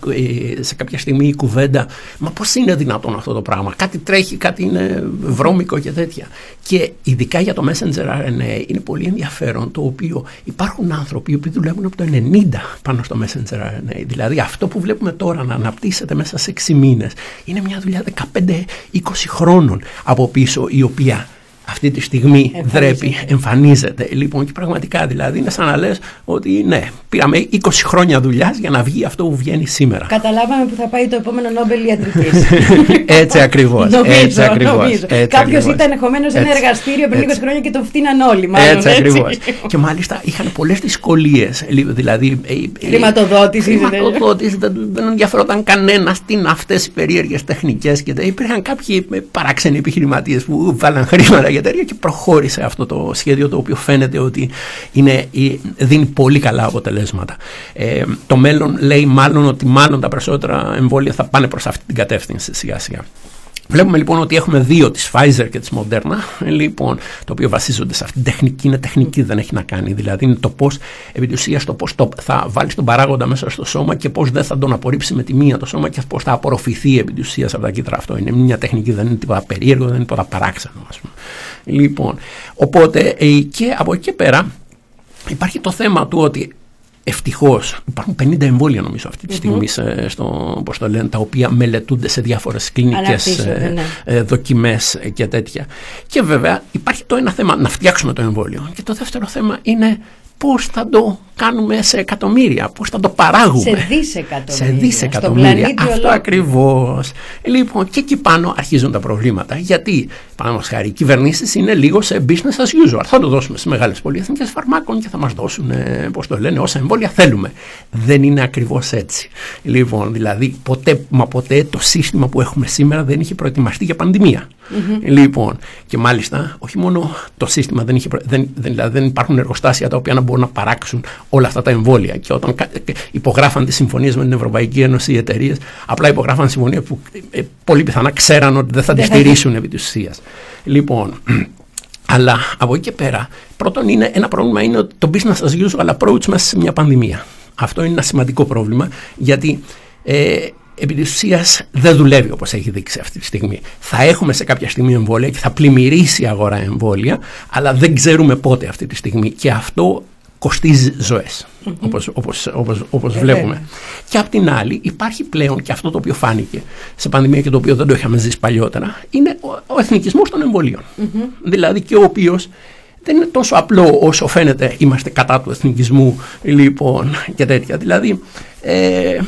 ε, σε κάποια στιγμή η κουβέντα μα πώς είναι δυνατόν αυτό το πράγμα, κάτι τρέχει, κάτι είναι βρώμικο και τέτοια. Και ειδικά για το messenger RNA είναι πολύ ενδιαφέρον το οποίο υπάρχουν άνθρωποι οι οποίοι δουλεύουν από το 90 πάνω στο messenger RNA. Δηλαδή αυτό που βλέπουμε τώρα να αναπτύσσεται μέσα σε 6 μήνες είναι μια δουλειά 15-20 χρόνων από πίσω η οποία αυτή τη στιγμή Εμφανίζεται. δρέπει, εμφανίζεται. Λοιπόν, και πραγματικά δηλαδή είναι σαν να λες ότι ναι, πήραμε 20 χρόνια δουλειάς για να βγει αυτό που βγαίνει σήμερα. Καταλάβαμε που θα πάει το επόμενο Νόμπελ ιατρικής. έτσι ακριβώς. Νομίζω, έτσι ακριβώς, νομίζω. έτσι Κάποιος ακριβώς. ήταν ενδεχομένως σε ένα Έτσι, εργαστήριο πριν 20 έτσι. χρόνια και τον φτύναν όλοι. Μάλλον, Έτσι ακριβώς. και μάλιστα είχαν πολλές δυσκολίες. Δηλαδή. ε, ε, Χρηματοδότηση, Χρηματοδότηση. Δεν, δεν ενδιαφερόταν κανένας τι είναι αυτές οι περίεργες τεχνικές. Και δεν- υπήρχαν κάποιοι ε, παράξενοι επιχειρηματίες που βάλαν χρήματα για τέτοια και προχώρησε αυτό το σχέδιο το οποίο φαίνεται ότι είναι, ε, δίνει πολύ καλά αποτελέσματα. Ε, το μέλλον λέει μάλλον ότι μάλλον τα περισσότερα εμβόλια θα πάνε προς αυτή την κατεύθυνση σιγά σιγά. Βλέπουμε λοιπόν ότι έχουμε δύο, της Pfizer και της Moderna, ε, λοιπόν, το οποίο βασίζονται σε αυτή την τεχνική, είναι τεχνική, δεν έχει να κάνει. Δηλαδή είναι το πώς, επί της ουσίας, το πώς το, θα βάλεις τον παράγοντα μέσα στο σώμα και πώς δεν θα τον απορρίψει με τη μία το σώμα και πώς θα απορροφηθεί επί της ουσίας από τα κύτταρα. Αυτό είναι μια τεχνική, δεν είναι τίποτα περίεργο, δεν είναι τίποτα παράξενο. Ας πούμε. Λοιπόν, οπότε ε, και από εκεί και πέρα υπάρχει το θέμα του ότι Ευτυχώς υπάρχουν 50 εμβόλια νομίζω αυτή τη στιγμή σε- στο, πώς το λένε, τα οποία μελετούνται σε διάφορες κλινικές Αναπτύσσονται, ναι. ε, δοκιμές και τέτοια. Και βέβαια υπάρχει το ένα θέμα να φτιάξουμε το εμβόλιο. Και το δεύτερο θέμα είναι πώς θα το κάνουμε σε εκατομμύρια, πώς θα το παράγουμε. Σε δισεκατομμύρια. Σε Στον δισεκατομμύρια. πλανήτη Αυτό ολόκληρο. ακριβώς. Λοιπόν, και εκεί πάνω αρχίζουν τα προβλήματα. Γιατί, παραδείγματο χάρη, οι κυβερνήσεις είναι λίγο σε business as usual. Θα το δώσουμε στις μεγάλες πολυεθνικές φαρμάκων και θα μας δώσουν, πώς το λένε, όσα εμβόλια θέλουμε. Δεν είναι ακριβώς έτσι. Λοιπόν, δηλαδή, ποτέ, μα ποτέ το σύστημα που έχουμε σήμερα δεν είχε προετοιμαστεί για πανδημια Λοιπόν, και μάλιστα, όχι μόνο το σύστημα δεν είχε. προ- Δεν, δεν, δηλαδή, δεν υπάρχουν εργοστάσια τα οποία να μπορούν να παράξουν όλα αυτά τα εμβόλια. Και όταν κα- ε, υπογράφαν τις συμφωνίες με την Ευρωπαϊκή Ένωση οι εταιρείες, απλά υπογράφαν συμφωνία που ε, πολύ πιθανά ξέραν ότι δεν θα τη Δεν θα- στηρίσουν επί της ουσίας. Λοιπόν, αλλά από εκεί και πέρα, πρώτον είναι ένα πρόβλημα είναι ότι το business as usual approach μέσα σε μια πανδημία. Αυτό είναι ένα σημαντικό πρόβλημα γιατί ε, επί της ουσίας δεν δουλεύει όπως έχει δείξει αυτή τη στιγμή. Θα έχουμε σε κάποια στιγμή εμβόλια και θα πλημμυρίσει η αγορά εμβόλια, αλλά δεν ξέρουμε πότε αυτή τη στιγμή. Και αυτό κοστίζει ζωές, όπως, όπως, όπως, όπως βλέπουμε. Και απ' την άλλη υπάρχει πλέον και αυτό το οποίο φάνηκε σε πανδημία και το οποίο δεν το είχαμε ζήσει παλιότερα, είναι ο, ο εθνικισμός των εμβολίων. Δηλαδή και ο οποίος δεν είναι τόσο απλό όσο φαίνεται είμαστε κατά του εθνικισμού λοιπόν και τέτοια. Δηλαδή ε,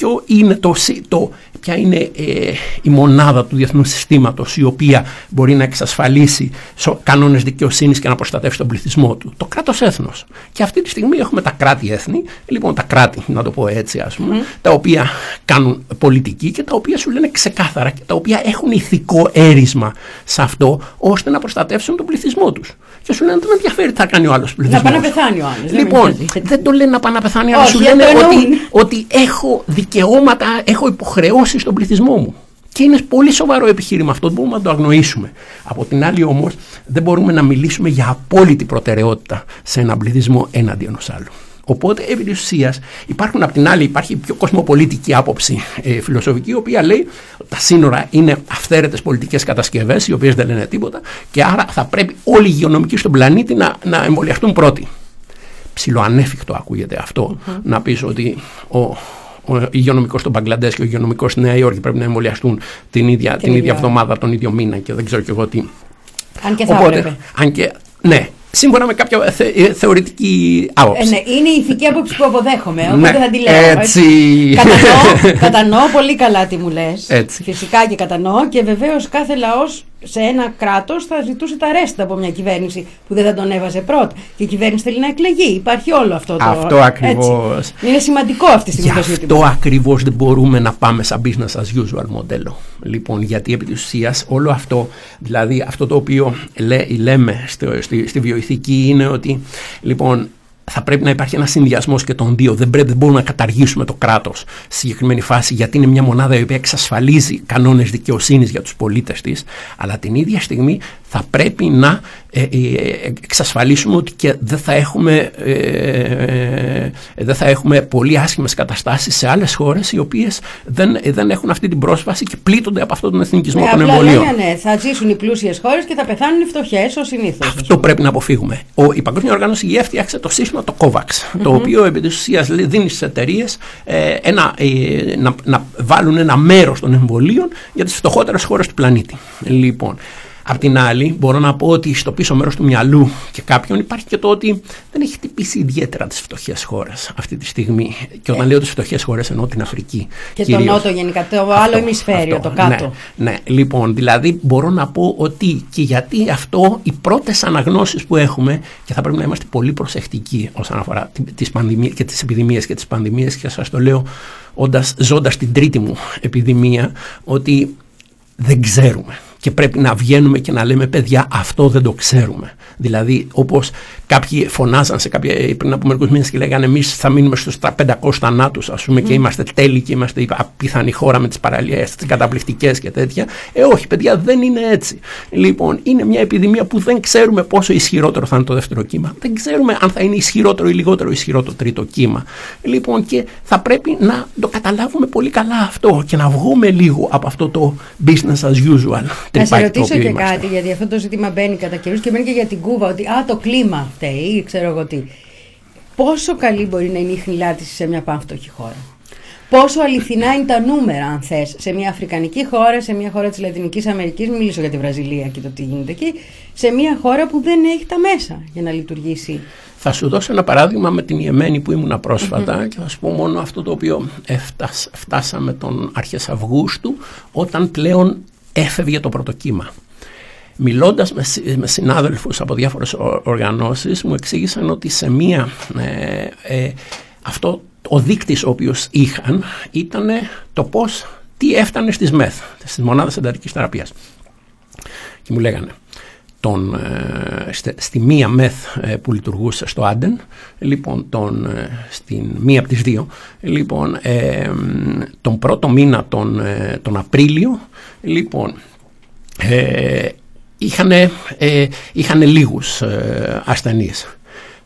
ποιο είναι το, συ- το, ποια είναι ε, η μονάδα του διεθνούς συστήματος η οποία μπορεί να εξασφαλίσει σο, κανόνες δικαιοσύνης και να προστατεύσει τον πληθυσμό του. Το κράτος έθνος. Και αυτή τη στιγμή έχουμε τα κράτη-έθνη, λοιπόν τα κράτη, να το πω έτσι ας πούμε, τα οποία κάνουν πολιτική και τα οποία σου λένε ξεκάθαρα και τα οποία έχουν ηθικό έρισμα σε αυτό ώστε να προστατεύσουν τον πληθυσμό τους. Και σου λένε δεν με ενδιαφέρει τι θα κάνει ο άλλος πληθυσμός. πάει να πεθάνει ο άλλος, δεν με Λοιπόν, νοιάζει. δεν το λένε να πάει να πεθάνει, αλλά Όχι, σου δεν λένε το ότι, εννοούν. ότι έχω δικαιώματα, έχω υποχρεώσει στον πληθυσμό μου. Και είναι πολύ σοβαρό επιχείρημα αυτό, δεν μπορούμε να το αγνοήσουμε. Από την άλλη όμως δεν μπορούμε να μιλήσουμε για απόλυτη προτεραιότητα σε έναν πληθυσμό έναντι ενός άλλου. Οπότε, επί της ουσίας, υπάρχουν απ' την άλλη, υπάρχει πιο κοσμοπολίτικη άποψη ε, φιλοσοφική, η οποία λέει ότι τα σύνορα είναι αυθαίρετες πολιτικές κατασκευές, οι οποίες δεν λένε τίποτα, και άρα θα πρέπει όλοι οι υγειονομικοί στον πλανήτη να, να εμβολιαστούν πρώτοι ψιλοανέφικτο ακούγεται αυτό, να πεις ότι ο, ο υγειονομικός στο Μπαγκλαντές και ο υγειονομικός στη Νέα Υόρκη πρέπει να εμβολιαστούν την ίδια, την ίδια ίδια εβδομάδα, τον ίδιο μήνα και δεν ξέρω κι εγώ τι. Αν και θα έπρεπε. αν και, ναι, σύμφωνα με κάποια θε, ε, θεωρητική Ε, άποψη. ναι, είναι η ηθική άποψη που αποδέχομαι. Οπότε Ναι, θα τη λέω. έτσι. Κατανοώ, κατανοώ πολύ καλά τι μου λες. Έτσι. Φυσικά και κατανοώ και βεβαίως κάθε λαός σε ένα κράτος θα ζητούσε τα ρέστα από μια κυβέρνηση που δεν θα τον έβαζε πρώτα. Και η κυβέρνηση θέλει να εκλεγεί. Υπάρχει όλο αυτό το. Αυτό ακριβώς. έτσι. Είναι σημαντικό αυτή τη στιγμή Γι' το ζήτημα. αυτό ακριβώς δεν μπορούμε να πάμε σαν business as usual μοντέλο. Λοιπόν, γιατί επί της ουσίας όλο αυτό, δηλαδή αυτό το οποίο λέ- λέμε στο- στη, στη βιοειθική είναι ότι λοιπόν θα πρέπει να υπάρχει ένας συνδυασμός και των δύο. Δεν, πρέπει, δεν μπορούμε να καταργήσουμε το κράτος στη συγκεκριμένη φάση, γιατί είναι μια μονάδα η οποία εξασφαλίζει κανόνες δικαιοσύνης για τους πολίτες της, αλλά την ίδια στιγμή θα πρέπει να ε, ε, εξασφαλίσουμε ότι και δεν θα έχουμε, ε, ε, δεν θα έχουμε πολύ άσχημες καταστάσεις σε άλλες χώρες οι οποίες δεν, δεν έχουν αυτή την πρόσβαση και πλήττονται από αυτόν τον εθνικισμό Ε, των απλά εμβολίων. λέγανε, θα ζήσουν οι πλούσιες χώρες και θα πεθάνουν οι φτωχές, ως συνήθως. Αυτό πρέπει να αποφύγουμε. Ο, η Παγκόσμια Οργάνωση Υγείας φτιάξε το σύστημα το COVAX, το οποίο επί της ουσίας λέει, δίνει στις εταιρείες ένα, ε, να, να βάλουν ένα μέρος των εμβολίων για τις φτωχότερες χώρες του πλανήτη. Λοιπόν, Απ' την άλλη, μπορώ να πω ότι στο πίσω μέρος του μυαλού και κάποιον υπάρχει και το ότι δεν έχει χτυπήσει ιδιαίτερα τις φτωχές χώρες αυτή τη στιγμή. Και όταν λέω τις φτωχές χώρες, εννοώ την Αφρική. Και κυρίως. το νότο γενικά, το άλλο Αυτό, ημισφαίριο, αυτό, το κάτω. Ναι, ναι, λοιπόν, δηλαδή μπορώ να πω ότι και γιατί αυτό οι πρώτες αναγνώσεις που έχουμε και θα πρέπει να είμαστε πολύ προσεκτικοί όσον αφορά τι- τις πανδημίες και τις επιδημίες και τις πανδημίες και σας το λέω όντας, ζώντας την τρίτη μου επιδημία ότι δεν ξέρουμε και πρέπει να βγαίνουμε και να λέμε παιδιά αυτό δεν το ξέρουμε. Δηλαδή όπως κάποιοι φωνάζαν σε κάποια, πριν από μερικούς μήνες και λέγανε εμείς θα μείνουμε στους 500 θανάτους ας πούμε και είμαστε τέλειοι και είμαστε η απίθανη χώρα με τις παραλίες, τις καταπληκτικές και τέτοια. Ε όχι παιδιά δεν είναι έτσι. Λοιπόν είναι μια επιδημία που δεν ξέρουμε πόσο ισχυρότερο θα είναι το δεύτερο κύμα. Δεν ξέρουμε αν θα είναι ισχυρότερο ή λιγότερο ισχυρό το τρίτο κύμα. Λοιπόν και θα πρέπει να το καταλάβουμε πολύ καλά αυτό και να βγούμε λίγο από αυτό το business as usual. Να σε τρυπάκι το ρωτήσω οποίο και είμαστε. κάτι, γιατί αυτό το ζήτημα μπαίνει κατά καιρούς και μπαίνει και για την Κούβα, ότι α, το κλίμα φταίει, ή ξέρω εγώ τι. Πόσο καλή μπορεί να είναι η χνηλάτιση σε μια πανφτωχή χώρα; Πόσο αληθινά είναι τα νούμερα, αν θες, σε μια Αφρικανική χώρα, σε μια χώρα της Λατινικής Αμερικής, μην μιλήσω για τη Βραζιλία και το τι γίνεται εκεί, σε μια χώρα που δεν έχει τα μέσα για να λειτουργήσει. Θα σου δώσω ένα παράδειγμα με την Ιεμένη που ήμουνα πρόσφατα και θα σου πω μόνο αυτό το οποίο έφτασ, φτάσαμε τον αρχές Αυγούστου όταν πλέον έφευγε το πρώτο κύμα. Μιλώντας με, συ- με συνάδελφους από διάφορες ο- οργανώσεις μου εξήγησαν ότι σε μία ε, ε, αυτό ο δείκτης ο οποίος είχαν ήταν το πώς τι έφτανε στις ΜΕΘ, στις μονάδες εντατικής θεραπείας. Και μου λέγανε τον, ε, στε- στη μία μεθ ε, που λειτουργούσε στο Άντεν, λοιπόν, τον, ε, στην μία από τις δύο, λοιπόν, ε, μ, τον πρώτο μήνα τον, ε, τον Απρίλιο, λοιπόν, ε, είχαν, ε, είχανε λίγους ε, ασθενείς.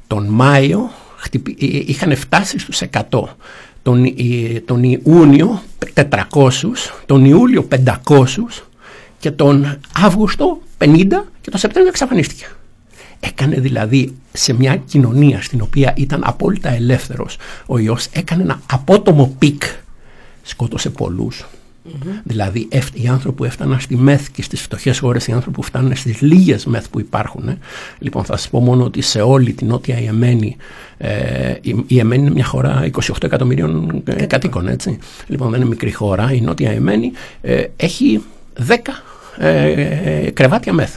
Τον Μάιο χτυπη- ε, είχαν φτάσει στους 100. Τον, ε, τον Ιούνιο 400, τον Ιούλιο 500 και τον Αύγουστο 50 και τον Σεπτέμβριο εξαφανίστηκε. Έκανε δηλαδή σε μια κοινωνία στην οποία ήταν απόλυτα ελεύθερος ο ιός, έκανε ένα απότομο πικ, σκότωσε πολλούς. Δηλαδή εφ- οι άνθρωποι που έφταναν στη ΜΕΘ και στις φτωχές χώρες, οι άνθρωποι που φτάνουν στις λίγες ΜΕΘ που υπάρχουν. ε. Λοιπόν θα σας πω μόνο ότι σε όλη την Νότια Ιεμένη, ε, η, η Ιεμένη είναι μια χώρα 28 εκατομμυρίων ε, κατοίκων έτσι. Λοιπόν δεν είναι μικρή χώρα, η Νότια Ιεμένη ε, έχει 10 ε, ε, κρεβάτια ΜΕΘ.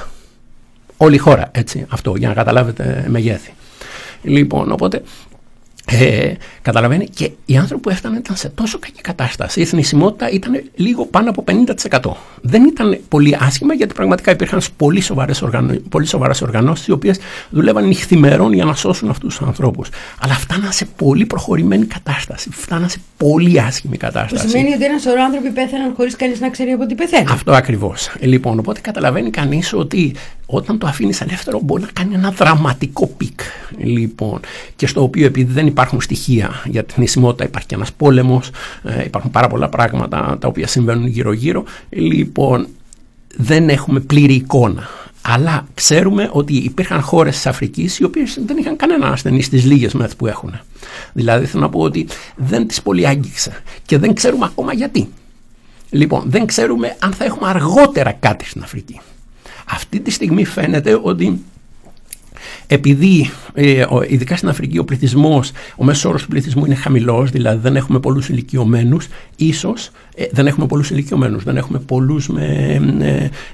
Όλη η χώρα έτσι αυτό για να καταλάβετε μεγέθη. Λοιπόν οπότε ε, καταλαβαίνει; Και οι άνθρωποι που έφταναν ήταν σε τόσο κακή κατάσταση. Η θνησιμότητα ήταν λίγο πάνω από 50%. Δεν ήταν πολύ άσχημα γιατί πραγματικά υπήρχαν πολύ σοβαρές οργανω... πολύ σοβαρές οργανώσεις οι οποίες δουλεύαν νυχθημερών για να σώσουν αυτούς τους ανθρώπους. Αλλά φτάναν σε πολύ προχωρημένη κατάσταση. Φτάναν σε πολύ άσχημη Που κατάσταση. σημαίνει ότι ένα σωρό άνθρωποι πέθαναν χωρίς κανείς να ξέρει από τι πεθαίνουν. Αυτό ακριβώς. Λοιπόν, οπότε καταλαβαίνει κανείς ότι όταν το αφήνεις ελεύθερο μπορεί να κάνει ένα δραματικό πικ. Λοιπόν, και στο οποίο επειδή δεν υπάρχουν στοιχεία για τη θνησιμότητα, υπάρχει και ένας πόλεμος, υπάρχουν πάρα πολλά πράγματα τα οποία συμβαίνουν γύρω-γύρω. Λοιπόν, δεν έχουμε πλήρη εικόνα. Αλλά ξέρουμε ότι υπήρχαν χώρες της Αφρικής οι οποίες δεν είχαν κανένα ασθενή στις λίγες μεθ που έχουν. Δηλαδή θέλω να πω ότι δεν τις πολύ άγγιξε. Και δεν ξέρουμε ακόμα γιατί. Λοιπόν, δεν ξέρουμε αν θα έχουμε αργότερα κάτι στην Αφρική. Αυτή τη στιγμή φαίνεται ότι επειδή ε, ο- ειδικά στην Αφρική ο πληθυσμός, ο μέσος όρος του πληθυσμού είναι χαμηλός, δηλαδή δεν έχουμε πολλούς ηλικιωμένους, ίσως ε, δεν έχουμε πολλούς ηλικιωμένους, δεν έχουμε πολλούς με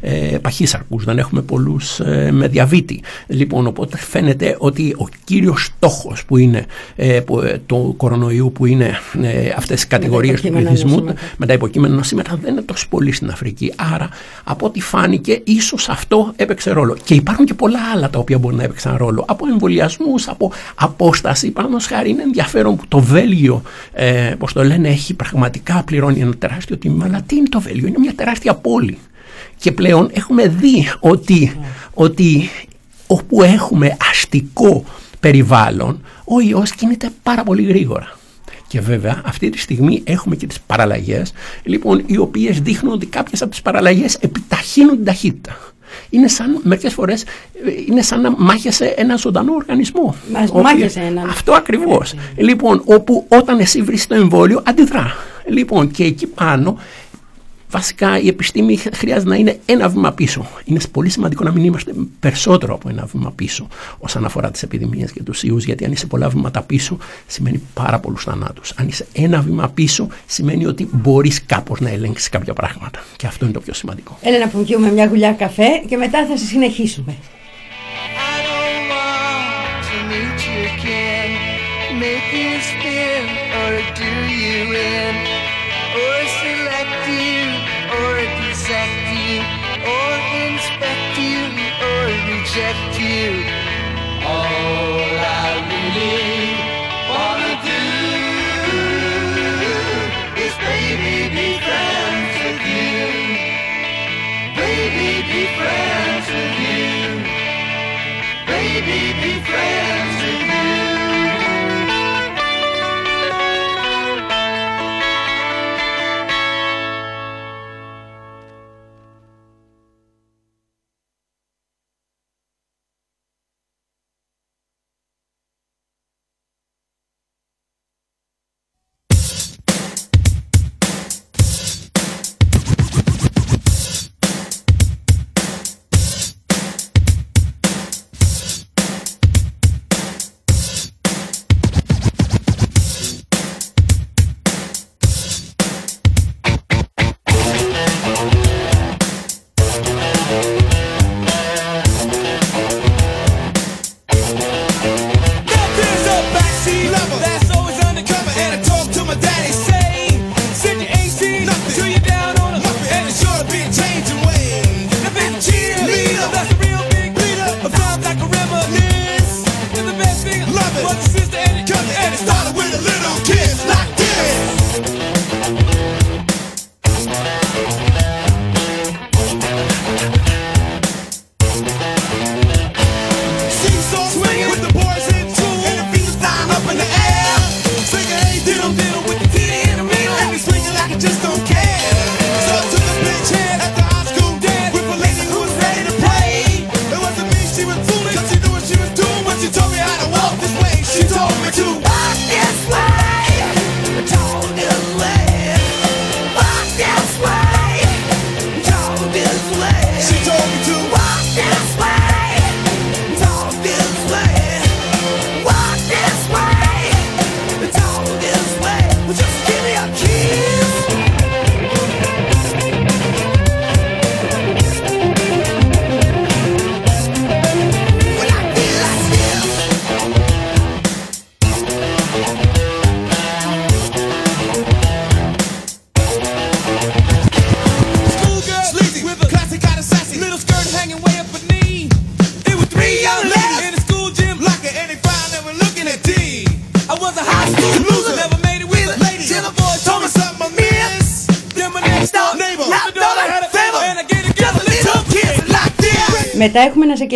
ε, ε, παχύσαρκους, δεν έχουμε πολλούς ε, με διαβήτη. Λοιπόν, οπότε φαίνεται ότι ο κύριος στόχος που είναι ε, που, ε, του κορονοϊού, που είναι ε, αυτές οι κατηγορίες του υποκείμενα πληθυσμού, νοσήματα. με τα υποκείμενα νοσήματα δεν είναι τόσο πολύ στην Αφρική. Άρα, από ό,τι φάνηκε, ίσως αυτό έπαιξε ρόλο. Και υπάρχουν και πολλά άλλα τα οποία μπορεί να έπαιξαν ρόλο. ρόλο. Από εμβολιασμούς, από απόσταση. Παραδείγματο χάρη είναι ενδιαφέρον που το Βέλγιο, ε, πώς το λένε, έχει πραγματικά πληρώνει ένα τεράστιο τίμημα. Αλλά τι είναι το Βέλγιο, είναι μια τεράστια πόλη. Και πλέον έχουμε δει ότι, ότι όπου έχουμε αστικό περιβάλλον, ο ιός κινείται πάρα πολύ γρήγορα. Και βέβαια αυτή τη στιγμή έχουμε και τις παραλλαγές, λοιπόν, οι οποίες δείχνουν ότι κάποιες από τις παραλλαγές επιταχύνουν την ταχύτητα. Είναι σαν, μερικές φορές, ε, είναι σαν να μάχεσαι ένα ζωντανό οργανισμό. Μας Ο μάχεσαι οποίος- έναν. Αυτό ακριβώς. Λοιπόν, όπου όταν εσύ βρεις το εμβόλιο, αντιδρά. Λοιπόν, και εκεί πάνω Βασικά η επιστήμη χρειάζεται να είναι ένα βήμα πίσω. Είναι πολύ σημαντικό να μην είμαστε περισσότερο από ένα βήμα πίσω όσον αφορά τις επιδημίες και τους ιούς, γιατί αν είσαι πολλά βήματα πίσω σημαίνει πάρα πολλούς θανάτους. Αν είσαι ένα βήμα πίσω σημαίνει ότι μπορείς κάπως να ελέγξεις κάποια πράγματα. Και αυτό είναι το πιο σημαντικό. Έλα να πούμε μια γουλιά καφέ και μετά θα σε συνεχίσουμε. I don't want to meet you again. Make you spin or do you in? Reject you. All I really wanna do is baby be friends with you. Baby be friends with you. Baby, be friends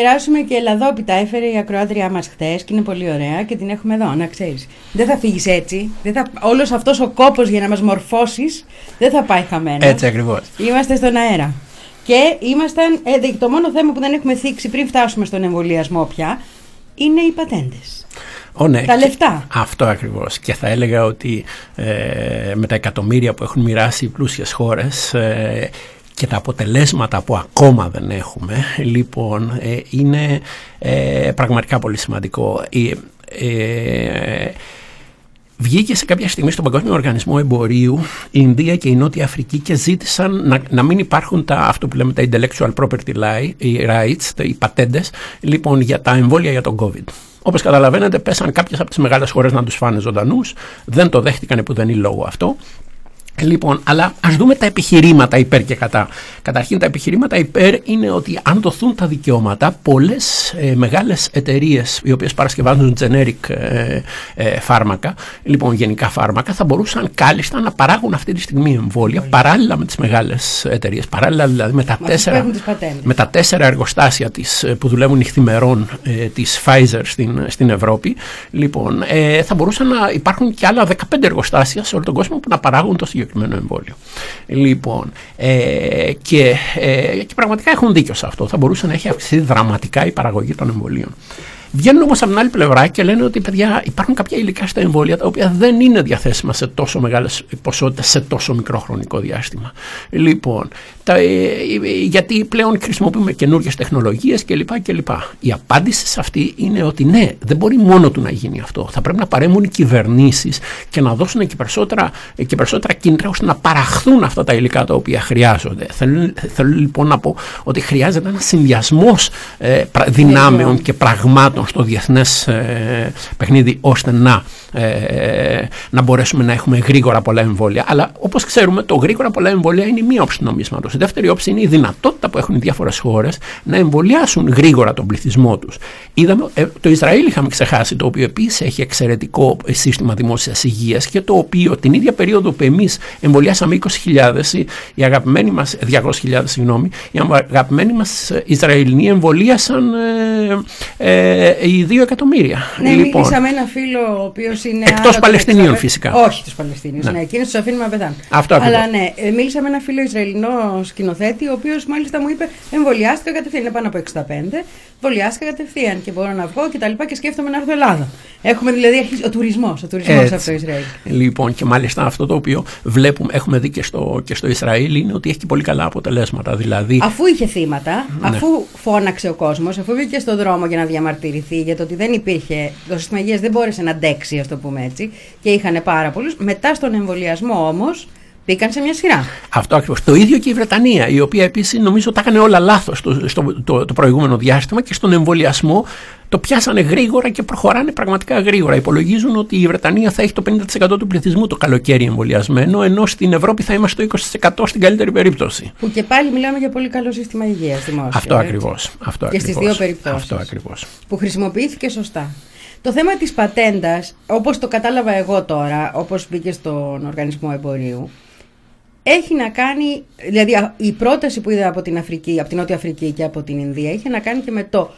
κεράσουμε και Ελλαδόπιτα. Έφερε η ακροάτριά μας χθες και είναι πολύ ωραία και την έχουμε εδώ, να ξέρεις. Δεν θα φύγεις έτσι. Δεν θα... Όλος αυτός ο κόπος για να μας μορφώσεις δεν θα πάει χαμένο. Έτσι ακριβώς. Είμαστε στον αέρα. Και ήμασταν. Ε, δε- το μόνο θέμα που δεν έχουμε θίξει πριν φτάσουμε στον εμβολιασμό πια είναι οι πατέντες. Ω, ναι. Τα λεφτά. Αυτό ακριβώς. Και θα έλεγα ότι ε, με τα εκατομμύρια που έχουν μοιράσει οι πλούσιες χώρες ε, και τα αποτελέσματα που ακόμα δεν έχουμε, λοιπόν, ε, είναι ε, πραγματικά πολύ σημαντικό. Ε, ε, Βγήκε σε κάποια στιγμή στον Παγκόσμιο Οργανισμό Εμπορίου η Ινδία και η Νότια Αφρική και ζήτησαν να, να μην υπάρχουν τα, αυτό που λέμε τα intellectual property lie- οι rights, τα- οι πατέντες, λοιπόν για τα εμβόλια για τον COVID. Όπως καταλαβαίνετε πέσαν κάποιες από τις μεγάλες χώρες να τους φάνε ζωντανούς, δεν το δέχτηκαν που δεν είναι λόγο αυτό Λοιπόν, αλλά ας δούμε τα επιχειρήματα υπέρ και κατά. Καταρχήν τα επιχειρήματα υπέρ είναι ότι αν δοθούν τα δικαιώματα, πολλές ε, μεγάλες εταιρείες οι οποίες παρασκευάζουν generic ε, ε, φάρμακα, λοιπόν γενικά φάρμακα, θα μπορούσαν κάλλιστα να παράγουν αυτή τη στιγμή εμβόλια παράλληλα με τις μεγάλες εταιρείες, παράλληλα δηλαδή με τα, αυτούς που τέσσερα, έχουν τις πατέντες. με τα τέσσερα εργοστάσια της, ε, που δουλεύουν νυχθημερών ε, της Pfizer στην, στην Ευρώπη. Λοιπόν, ε, θα μπορούσαν να υπάρχουν και άλλα 15 εργοστάσια σε όλο τον κόσμο που να παράγουν το συγκεκριμένο εμβόλιο. Λοιπόν, ε, και, ε, και πραγματικά έχουν δίκιο σε αυτό. Θα μπορούσε να έχει αυξηθεί δραματικά η παραγωγή των εμβολίων. Βγαίνουν όμως από την άλλη πλευρά και λένε ότι παιδιά, υπάρχουν κάποια υλικά στα εμβόλια τα οποία δεν είναι διαθέσιμα σε τόσο μεγάλες ποσότητες σε τόσο μικρό χρονικό διάστημα. Λοιπόν, τα, ε, ε, γιατί πλέον χρησιμοποιούμε καινούριε τεχνολογίες κλπ, κλπ. Η απάντηση σε αυτή είναι ότι ναι, δεν μπορεί μόνο του να γίνει αυτό. Θα πρέπει να παρέμβουν οι κυβερνήσεις και να δώσουν και περισσότερα, και περισσότερα κίνητρα ώστε να παραχθούν αυτά τα υλικά τα οποία χρειάζονται. Θέλω, θέλω λοιπόν να πω ότι χρειάζεται ένας συνδυασμός ε, πρα- δυνάμεων και πραγμάτων στο διεθνές ε, παιχνίδι ώστε να, ε, να μπορέσουμε να έχουμε γρήγορα πολλά εμβόλια. Αλλά όπως ξέρουμε το γρήγορα πολλά εμβόλια είναι η μία όψη του νομίσματος. Η δεύτερη όψη είναι η δυνατότητα που έχουν οι διάφορες χώρες να εμβολιάσουν γρήγορα τον πληθυσμό τους. Είδαμε, ε, το Ισραήλ είχαμε ξεχάσει, το οποίο επίσης έχει εξαιρετικό σύστημα δημόσιας υγείας και το οποίο την ίδια περίοδο που εμείς εμβολιάσαμε 20.000, οι- οι αγαπημένοι μας, 200.000 συγγνώμη, οι αγαπημένοι μας ε, Ισραηλινοί εμβολίασαν ε, ε, οι 2 εκατομμύρια. Ναι, μίλησα με ένα φίλο ο οποίος είναι. Εκτός άνω των Παλαιστινίων, 65 φυσικά. Όχι του Παλαιστινίους. Ναι. Ναι, εκείνου του αφήνουμε να πεθάνουν. Αυτό Αλλά ακριβώς. ναι, ε, μίλησα με ένα φίλο Ισραηλινό σκηνοθέτη, ο οποίος μάλιστα μου είπε: Εμβολιάστηκα κατευθείαν. Είναι πάνω από 65. Εμβολιάστηκα κατευθείαν και μπορώ να βγω και τα λοιπά και σκέφτομαι να έρθω Ελλάδα. Έχουμε δηλαδή αρχίσει. Ο τουρισμός. Ο τουρισμός Έτσι. από το Ισραήλ. Λοιπόν, και μάλιστα αυτό το οποίο βλέπουμε, έχουμε δει και στο, και στο Ισραήλ, είναι ότι έχει και πολύ καλά αποτελέσματα. Δηλαδή, Αφού είχε θύματα, Ναι. αφού φώναξε ο κόσμος, αφού βγήκε στον δρόμο για να διαμαρτυρηθεί για το ότι δεν υπήρχε, το σύστημα υγείας δεν μπόρεσε να αντέξει, ας το πούμε έτσι, και είχαν πάρα πολλούς. Μετά στον εμβολιασμό όμως μπήκαν σε μια σειρά. Αυτό ακριβώς. Το ίδιο και η Βρετανία, η οποία επίσης νομίζω τα έκανε όλα λάθος το, στο, το, το προηγούμενο διάστημα και στον εμβολιασμό το πιάσανε γρήγορα και προχωράνε πραγματικά γρήγορα. Υπολογίζουν ότι η Βρετανία θα έχει το 50% του πληθυσμού το καλοκαίρι εμβολιασμένο, ενώ στην Ευρώπη θα είμαστε το 20% στην καλύτερη περίπτωση. Που και πάλι μιλάμε για πολύ καλό σύστημα υγείας δημόσιο. Αυτό έτσι. ακριβώς. Αυτό Και στις ακριβώς. δύο περιπτώσεις. Αυτό ακριβώς. Που χρησιμοποιήθηκε σωστά. Το θέμα της πατέντας, όπως το κατάλαβα εγώ τώρα, όπως μπήκε στον Οργανισμό Εμπορίου, έχει να κάνει, δηλαδή α- η πρόταση που είδα από την Αφρική, από την Νότια Αφρική και από την Ινδία, είχε να κάνει και με το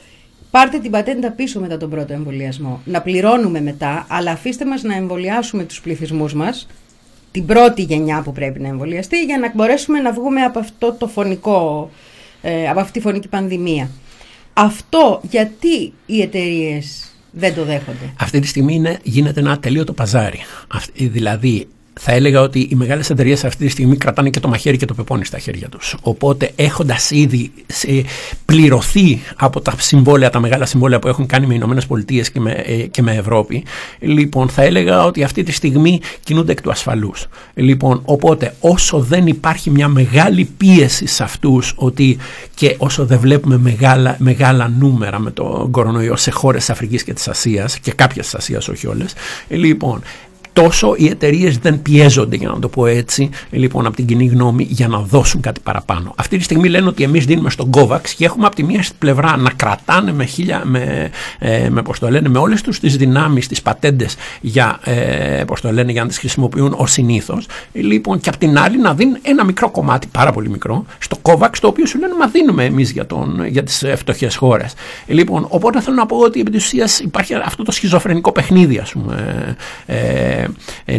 πάρτε την πατέντα πίσω μετά τον πρώτο εμβολιασμό. Να πληρώνουμε μετά, αλλά αφήστε μας να εμβολιάσουμε τους πληθυσμούς μας, την πρώτη γενιά που πρέπει να εμβολιαστεί, για να μπορέσουμε να βγούμε από αυτό το φωνικό, ε, από αυτή τη φωνική πανδημία. Αυτό γιατί οι εταιρείες δεν το δέχονται; Αυτή τη στιγμή είναι, γίνεται ένα ατελείωτο παζάρι. Αυ- Δηλαδή, θα έλεγα ότι οι μεγάλες εταιρείες αυτή τη στιγμή κρατάνε και το μαχαίρι και το πεπόνι στα χέρια τους. Οπότε, έχοντας ήδη σε- πληρωθεί από τα συμβόλαια, τα μεγάλα συμβόλαια που έχουν κάνει με Ηνωμένες Πολιτείες και, με, ε, και με Ευρώπη, λοιπόν, θα έλεγα ότι αυτή τη στιγμή κινούνται εκ του ασφαλούς. Λοιπόν, οπότε, όσο δεν υπάρχει μια μεγάλη πίεση σε αυτούς, ότι και όσο δεν βλέπουμε μεγάλα, μεγάλα νούμερα με τον κορονοϊό σε χώρες της Αφρικής και της Ασίας, και κάποιες της Ασίας, όχι όλες, λοιπόν, τόσο οι εταιρείες δεν πιέζονται, για να το πω έτσι, λοιπόν, από την κοινή γνώμη για να δώσουν κάτι παραπάνω. Αυτή τη στιγμή λένε ότι εμείς δίνουμε στον COVAX και έχουμε από τη μία πλευρά να κρατάνε με, χίλια, με, ε, με, πώς το λένε, με όλες τους τις δυνάμεις, τις πατέντες για, ε, πώς το λένε, για να τις χρησιμοποιούν ως συνήθως. Λοιπόν, και από την άλλη να δίνουν ένα μικρό κομμάτι, πάρα πολύ μικρό, στο COVAX, το οποίο σου λένε Μα δίνουμε εμείς για, τον, για τις φτωχές χώρες. Λοιπόν, οπότε θέλω να πω ότι επί της ουσίας υπάρχει αυτό το σχιζοφρενικό παιχνίδι, ας πούμε, ε, ε,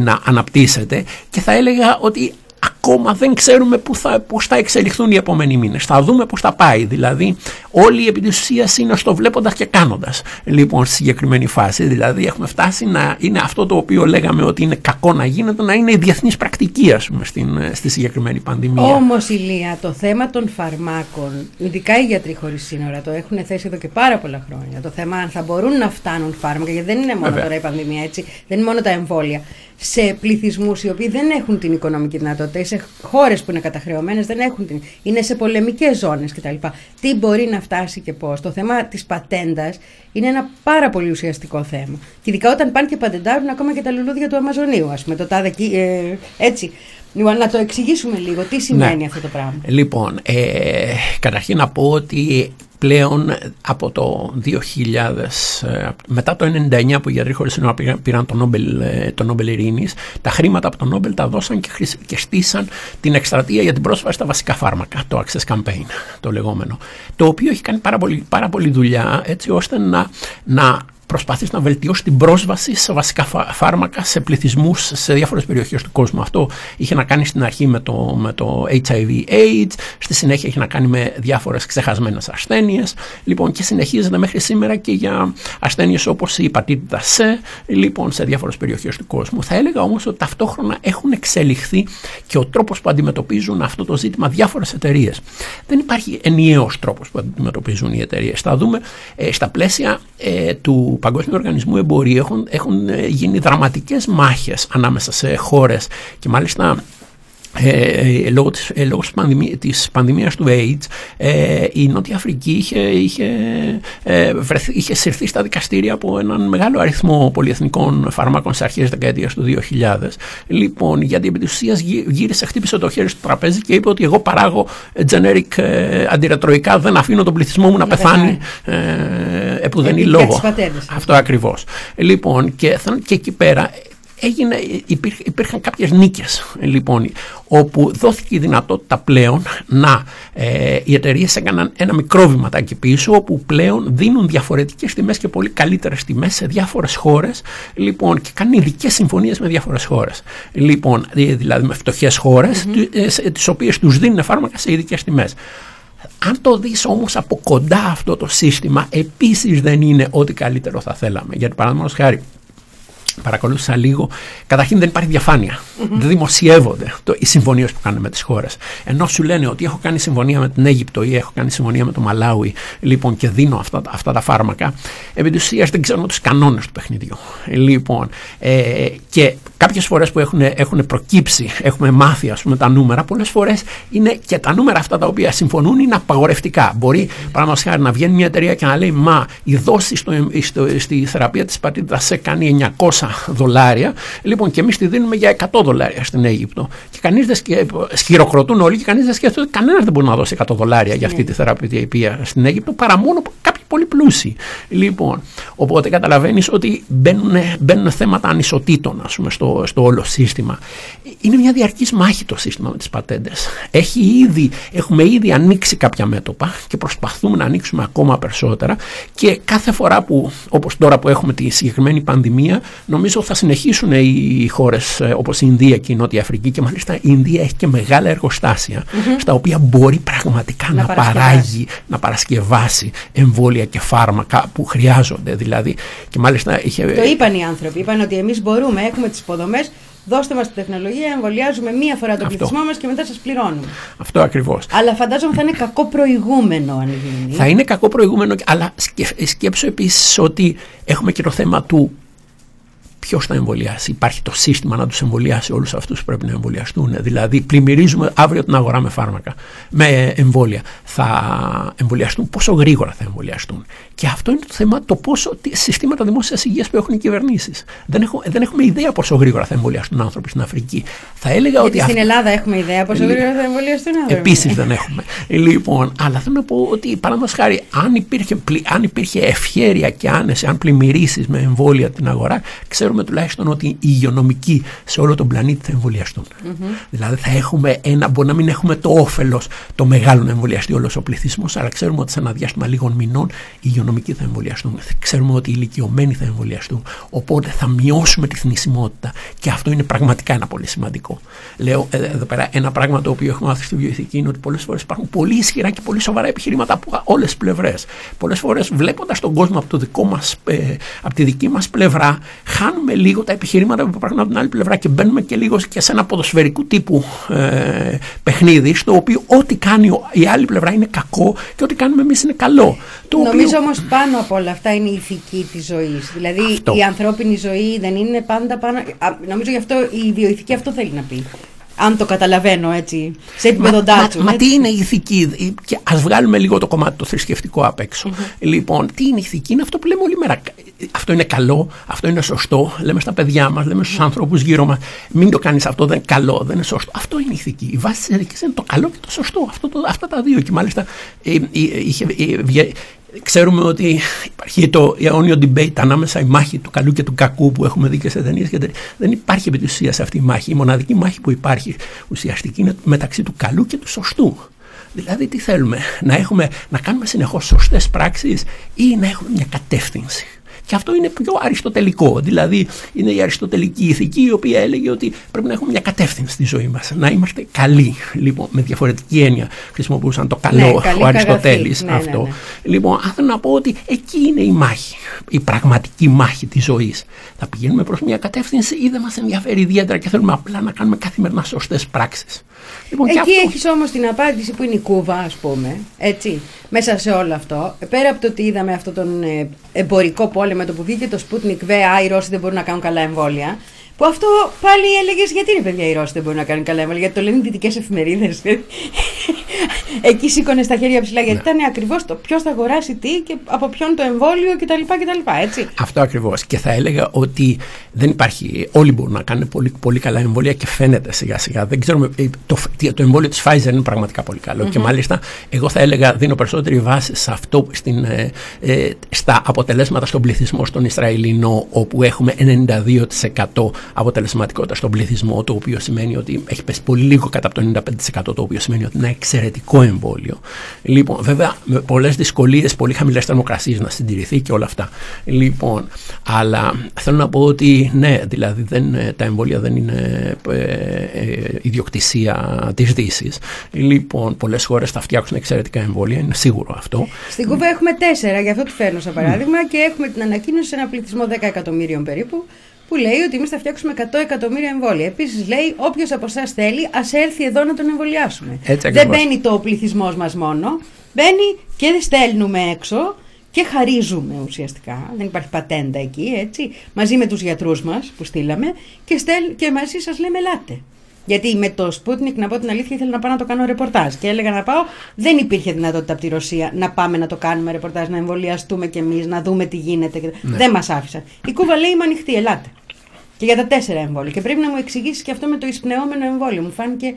να αναπτύσσεται και θα έλεγα ότι ακόμα δεν ξέρουμε πού θα, πώς θα εξελιχθούν οι επόμενοι μήνες. Θα δούμε πώς θα πάει. Δηλαδή όλοι επί της ουσίας είναι στο βλέποντας και κάνοντας λοιπόν στη συγκεκριμένη φάση. Δηλαδή έχουμε φτάσει να είναι αυτό το οποίο λέγαμε ότι είναι κακό να γίνεται να είναι η διεθνής πρακτική ας πούμε στην, στη συγκεκριμένη πανδημία. Όμως, Ηλία, το θέμα των φαρμάκων, ειδικά οι γιατροί χωρίς σύνορα, το έχουν θέσει εδώ και πάρα πολλά χρόνια. Το θέμα αν θα μπορούν να φτάνουν φάρμακα, γιατί δεν είναι μόνο Βέβαια. τώρα η πανδημία, έτσι, δεν είναι μόνο τα εμβόλια. Σε πληθυσμούς οι οποίοι δεν έχουν την οικονομική δυνατότητα, ή σε χώρες που είναι καταχρεωμένες, δεν έχουν την. είναι σε πολεμικές ζώνες κτλ. Τι μπορεί να φτάσει και πώς. Το θέμα της πατέντας είναι ένα πάρα πολύ ουσιαστικό θέμα. Και ειδικά όταν πάνε και πατεντάρουν ακόμα και τα λουλούδια του Αμαζονίου, ας πούμε, το τάδε εκεί, ε, έτσι. Λοιπόν, να το εξηγήσουμε λίγο. Τι σημαίνει αυτό το πράγμα. Λοιπόν, ε, καταρχήν να πω ότι πλέον από το 2000, ε, μετά το 1999 που οι γιατροί χωρίς σύνορα πήραν, πήραν το Νόμπελ, ε, το Νόμπελ Ειρήνης, τα χρήματα από το Νόμπελ τα δώσαν και, χρησ- και στήσαν την εκστρατεία για την πρόσβαση στα βασικά φάρμακα, το Access Campaign, το λεγόμενο, το οποίο έχει κάνει πάρα πολύ, πάρα πολύ δουλειά έτσι ώστε να, να προσπαθήσει να βελτιώσει την πρόσβαση σε βασικά φα- φάρμακα σε πληθυσμούς σε διάφορες περιοχές του κόσμου. Αυτό είχε να κάνει στην αρχή με το, με το HIV-AIDS, στη συνέχεια είχε να κάνει με διάφορες ξεχασμένες ασθένειες. Λοιπόν, και συνεχίζεται μέχρι σήμερα και για ασθένειες όπως η υπατήτητα C, λοιπόν, σε διάφορες περιοχές του κόσμου. Θα έλεγα όμως ότι ταυτόχρονα έχουν εξελιχθεί και ο τρόπος που αντιμετωπίζουν αυτό το ζήτημα διάφορες εταιρείες. Δεν υπάρχει ενιαίος τρόπος που αντιμετωπίζουν οι εταιρείες. Θα δούμε ε, στα πλαίσια ε, του Παγκόσμιου Οργανισμού Εμπορίου έχουν, έχουν ε, γίνει δραματικές μάχες ανάμεσα σε χώρες. Και μάλιστα ε, ε, λόγω, της, ε, λόγω της, πανδημία, της πανδημίας του AIDS ε, η Νότια Αφρική είχε, είχε, ε, βρεθεί, είχε συρθεί στα δικαστήρια από έναν μεγάλο αριθμό πολυεθνικών φαρμάκων σε αρχές δεκαετίας του 2000 λοιπόν γιατί επί της ουσίας γύ- γύρισε χτύπησε το χέρι στο τραπέζι και είπε ότι εγώ παράγω ε, generic ε, αντιρετροϊκά δεν αφήνω τον πληθυσμό μου να, Να πεθάνει ε, επουδενή Για τις λόγο πατέντες. αυτό ακριβώς. Λοιπόν και, θα- και εκεί πέρα έγινε, υπήρχε, υπήρχαν κάποιες νίκες λοιπόν, όπου δόθηκε η δυνατότητα πλέον να ε, οι εταιρείες έκαναν ένα μικρό βηματάκι πίσω όπου πλέον δίνουν διαφορετικές τιμές και πολύ καλύτερες τιμές σε διάφορες χώρες λοιπόν, και κάνουν ειδικές συμφωνίες με διάφορες χώρες. Λοιπόν, ε, δηλαδή με φτωχές χώρες mm-hmm. τις οποίες τους δίνουν φάρμακα σε ειδικές τιμές. Αν το δεις όμως από κοντά αυτό το σύστημα επίσης δεν είναι ό,τι καλύτερο θα θέλαμε. Γιατί παραδείγματος χάρη παρακολούθησα λίγο. Καταρχήν δεν υπάρχει διαφάνεια. Δεν δημοσιεύονται το, οι συμφωνίες που κάνουν με τις χώρες. Ενώ σου λένε ότι έχω κάνει συμφωνία με την Αίγυπτο ή έχω κάνει συμφωνία με το Μαλάουι λοιπόν, και δίνω αυτά, αυτά τα φάρμακα, επί της ουσίας δεν ξέρουν τους κανόνες του παιχνιδιού. Λοιπόν, ε, και κάποιες φορές που έχουν, έχουν προκύψει, έχουμε μάθει ας πούμε, τα νούμερα, πολλές φορές είναι και τα νούμερα αυτά τα οποία συμφωνούν είναι απαγορευτικά. Μπορεί, παραδείγματος χάρη, να βγαίνει μια εταιρεία και να λέει Μα η δόση στο, στο, στη θεραπεία της πατήτα σε κάνει 900 δολάρια. Λοιπόν, και εμείς τη δίνουμε για 100 δολάρια στην Αίγυπτο. Και κανείς δεν σκε... χειροκροτούν όλοι και κανείς δεν σκέφτεται ότι κανένας δεν μπορεί να δώσει 100 δολάρια για αυτή τη θεραπεία στην Αίγυπτο παρά μόνο κάποιοι πολύ πλούσιοι. Λοιπόν, οπότε καταλαβαίνεις ότι μπαίνουν, μπαίνουν θέματα ανισοτήτων ας πούμε, στο, στο όλο σύστημα. Είναι μια διαρκής μάχη το σύστημα με τις πατέντες. Έχουμε ήδη ανοίξει κάποια μέτωπα και προσπαθούμε να ανοίξουμε ακόμα περισσότερα. Και κάθε φορά που, όπως τώρα που έχουμε τη συγκεκριμένη πανδημία, νομίζω θα συνεχίσουν οι χώρες όπως η Ινδία και η Νότια Αφρική και μάλιστα η Ινδία έχει και μεγάλα εργοστάσια στα οποία μπορεί πραγματικά να, Να παράγει, να παρασκευάσει εμβόλια και φάρμακα που χρειάζονται. Δηλαδή, και μάλιστα είχε, Το είπαν οι άνθρωποι. Είπαν ότι εμείς μπορούμε, έχουμε τις υποδομές, δώστε μας τη τεχνολογία, εμβολιάζουμε μία φορά τον Αυτό. πληθυσμό μας και μετά σας πληρώνουμε. αυτό ακριβώς. Αλλά φαντάζομαι θα είναι κακό προηγούμενο αν γίνει. Θα είναι κακό προηγούμενο, αλλά σκε- σκέψω επίσης ότι έχουμε και το θέμα του ποιο θα εμβολιάσει. Υπάρχει το σύστημα να τους εμβολιάσει όλους αυτούς που πρέπει να εμβολιαστούν. Δηλαδή, πλημμυρίζουμε αύριο την αγορά με φάρμακα, με εμβόλια. Θα εμβολιαστούν, πόσο γρήγορα θα εμβολιαστούν. Και αυτό είναι το θέμα, το πόσο τι συστήματα δημόσιας υγείας που έχουν οι κυβερνήσεις. Δεν, έχω, δεν έχουμε ιδέα πόσο γρήγορα θα εμβολιαστούν άνθρωποι στην Αφρική. Θα έλεγα ότι. Γιατί στην αυτό- Ελλάδα έχουμε ιδέα πόσο γρήγορα θα εμβολιαστούν άνθρωποι. Επίσης δεν έχουμε. Λοιπόν, αλλά θέλω να πω ότι παραδείγματο χάρη, αν υπήρχε, πλη- αν υπήρχε ευχέρεια και άνεση, αν πλημμυρίσει με εμβόλια την αγορά, ξέρουμε τουλάχιστον ότι οι υγειονομικοί σε όλο τον πλανήτη θα εμβολιαστούν. Δηλαδή θα έχουμε ένα, μπορεί να μην έχουμε το όφελος το μεγάλο να εμβολιαστεί όλος ο πληθυσμός, αλλά ξέρουμε ότι σε ένα διάστημα λίγων μηνών οι υγειονομικοί θα εμβολιαστούν. Ξέρουμε ότι οι ηλικιωμένοι θα εμβολιαστούν. Οπότε θα μειώσουμε τη θνησιμότητα. Και αυτό είναι πραγματικά ένα πολύ σημαντικό. Λέω ε, εδώ πέρα ένα πράγμα το οποίο έχουμε μάθει στη βιοειθική είναι ότι πολλές φορές υπάρχουν πολύ ισχυρά και πολύ σοβαρά επιχειρήματα από όλες τις πλευρές. Πολλές φορές βλέποντας τον κόσμο από, το δικό μας, ε, από τη δική μας πλευρά, χάνουμε λίγο τα επιχειρήματα που υπάρχουν από την άλλη πλευρά και μπαίνουμε και λίγο και σε ένα ποδοσφαιρικού τύπου ε, παιχνίδι, στο οποίο ό,τι κάνει ο- η άλλη πλευρά είναι κακό και ό,τι κάνουμε εμείς είναι καλό. Το Νομίζω οποίο- όμως πάνω από όλα αυτά είναι η ηθική της ζωής. Δηλαδή Αυτό. η ανθρώπινη ζωή δεν είναι πάντα πάνω. Α, νομίζω γι' αυτό η βιοειθική αυτό θέλει να πει. Αν το καταλαβαίνω έτσι, σε επίπεδο Μα, ντάτσου. μα έτσι. τι είναι η ηθική, και ας βγάλουμε λίγο το κομμάτι το θρησκευτικό απ' εξω Λοιπόν, τι είναι η ηθική, είναι αυτό που λέμε όλη μέρα. Αυτό είναι καλό, αυτό είναι σωστό. Λέμε στα παιδιά μας, λέμε στους ανθρώπους γύρω μας, μην το κάνεις αυτό, δεν είναι καλό, δεν είναι σωστό. Αυτό είναι η ηθική. Η βάση της ηθικής είναι το καλό και το σωστό. Αυτό το, αυτά τα δύο. Και μάλιστα ε, ε, είχε, ε, βγε- Ξέρουμε ότι υπάρχει το αιώνιο debate ανάμεσα η μάχη του καλού και του κακού που έχουμε δει και σε ταινίες. Δεν υπάρχει επί της ουσίας αυτή η μάχη. Η μοναδική μάχη που υπάρχει ουσιαστική είναι μεταξύ του καλού και του σωστού. Δηλαδή τι θέλουμε, να, έχουμε, να κάνουμε συνεχώς σωστές πράξεις ή να έχουμε μια κατεύθυνση. Και αυτό είναι πιο αριστοτελικό. Δηλαδή, είναι η αριστοτελική ηθική, η οποία έλεγε ότι πρέπει να έχουμε μια κατεύθυνση στη ζωή μας. Να είμαστε καλοί. Λοιπόν, με διαφορετική έννοια χρησιμοποιούσαν το καλό Ναι, καλή ο Αριστοτέλης καγαθή. Ναι, αυτό. ναι, ναι. Λοιπόν, αν θέλω να πω ότι εκεί είναι η μάχη, η πραγματική μάχη της ζωής. Θα πηγαίνουμε προς μια κατεύθυνση ή δεν μας ενδιαφέρει ιδιαίτερα και θέλουμε απλά να κάνουμε καθημερινά σωστές πράξεις. Λοιπόν, και Εκεί αυτό- έχεις όμως την απάντηση που είναι η Κούβα, ας πούμε, έτσι, μέσα σε όλο αυτό. Πέρα από το ότι είδαμε αυτόν τον ε, εμπορικό πόλεμο, το που βγήκε το Sputnik V, α, οι Ρώσοι δεν μπορούν να κάνουν καλά εμβόλια. Που αυτό πάλι έλεγες γιατί είναι παιδιά οι Ρώσοι δεν μπορούν να κάνουν καλά εμβόλια. Γιατί το λένε οι δυτικές εφημερίδες. Εκεί σήκωνες στα χέρια ψηλά. Γιατί ήταν ακριβώς το ποιος θα αγοράσει τι και από ποιον το εμβόλιο κτλ. κτλ έτσι. Αυτό ακριβώς. Και θα έλεγα ότι δεν υπάρχει. Όλοι μπορούν να κάνουν πολύ, πολύ καλά εμβόλια και φαίνεται σιγά σιγά. Δεν ξέρουμε. ε, Το, το εμβόλιο της Pfizer είναι πραγματικά πολύ καλό. Και μάλιστα, εγώ θα έλεγα, δίνω περισσότερη βάση σε αυτό, στην, ε, ε, στα αποτελέσματα στον πληθυσμό στον Ισραηλινό, όπου έχουμε 92% αποτελεσματικότητα στον πληθυσμό, το οποίο σημαίνει ότι έχει πέσει πολύ λίγο κατά από το 95%, το οποίο σημαίνει ότι είναι ένα εξαιρετικό εμβόλιο. Λοιπόν, βέβαια, με πολλές δυσκολίες, πολύ χαμηλές θερμοκρασίες να συντηρηθεί και όλα αυτά. Λοιπόν, αλλά θέλω να πω ότι ναι, δηλαδή δεν, ε, τα εμβόλια δεν είναι ε, ε, ιδιοκτησία της Δύσης. Λοιπόν, πολλές χώρες θα φτιάξουν εξαιρετικά εμβόλια, είναι σίγουρο αυτό. Στην Κούβα έχουμε τέσσερα, γι' αυτό τη φέρνω σαν παράδειγμα, και έχουμε την ανακοίνωση σε ένα πληθυσμό 10 εκατομμύριων περίπου, που λέει ότι εμείς θα φτιάξουμε 100 εκατομμύρια εμβόλια. Επίσης λέει, όποιος από εσάς θέλει, ας έρθει εδώ να τον εμβολιάσουμε. Έτσι Δεν ακριβώς. μπαίνει το πληθυσμός μας μόνο, μπαίνει και στέλνουμε έξω και χαρίζουμε ουσιαστικά. Δεν υπάρχει πατέντα εκεί, έτσι. Μαζί με τους γιατρούς μας που στείλαμε και, στέλ, και μαζί σας λέμε, ελάτε. Γιατί με το Sputnik, να πω την αλήθεια, ήθελα να πάω να το κάνω ρεπορτάζ. Και έλεγα να πάω, δεν υπήρχε δυνατότητα από τη Ρωσία να πάμε να το κάνουμε ρεπορτάζ, να εμβολιαστούμε κι εμείς, να δούμε τι γίνεται. και- Δεν μας άφησαν. Η Κούβα λέει είμαι ανοιχτή, ελάτε. Και για τα τέσσερα εμβόλια. Και πρέπει να μου εξηγήσεις και αυτό με το εισπνεώμενο εμβόλιο. Μου φάνηκε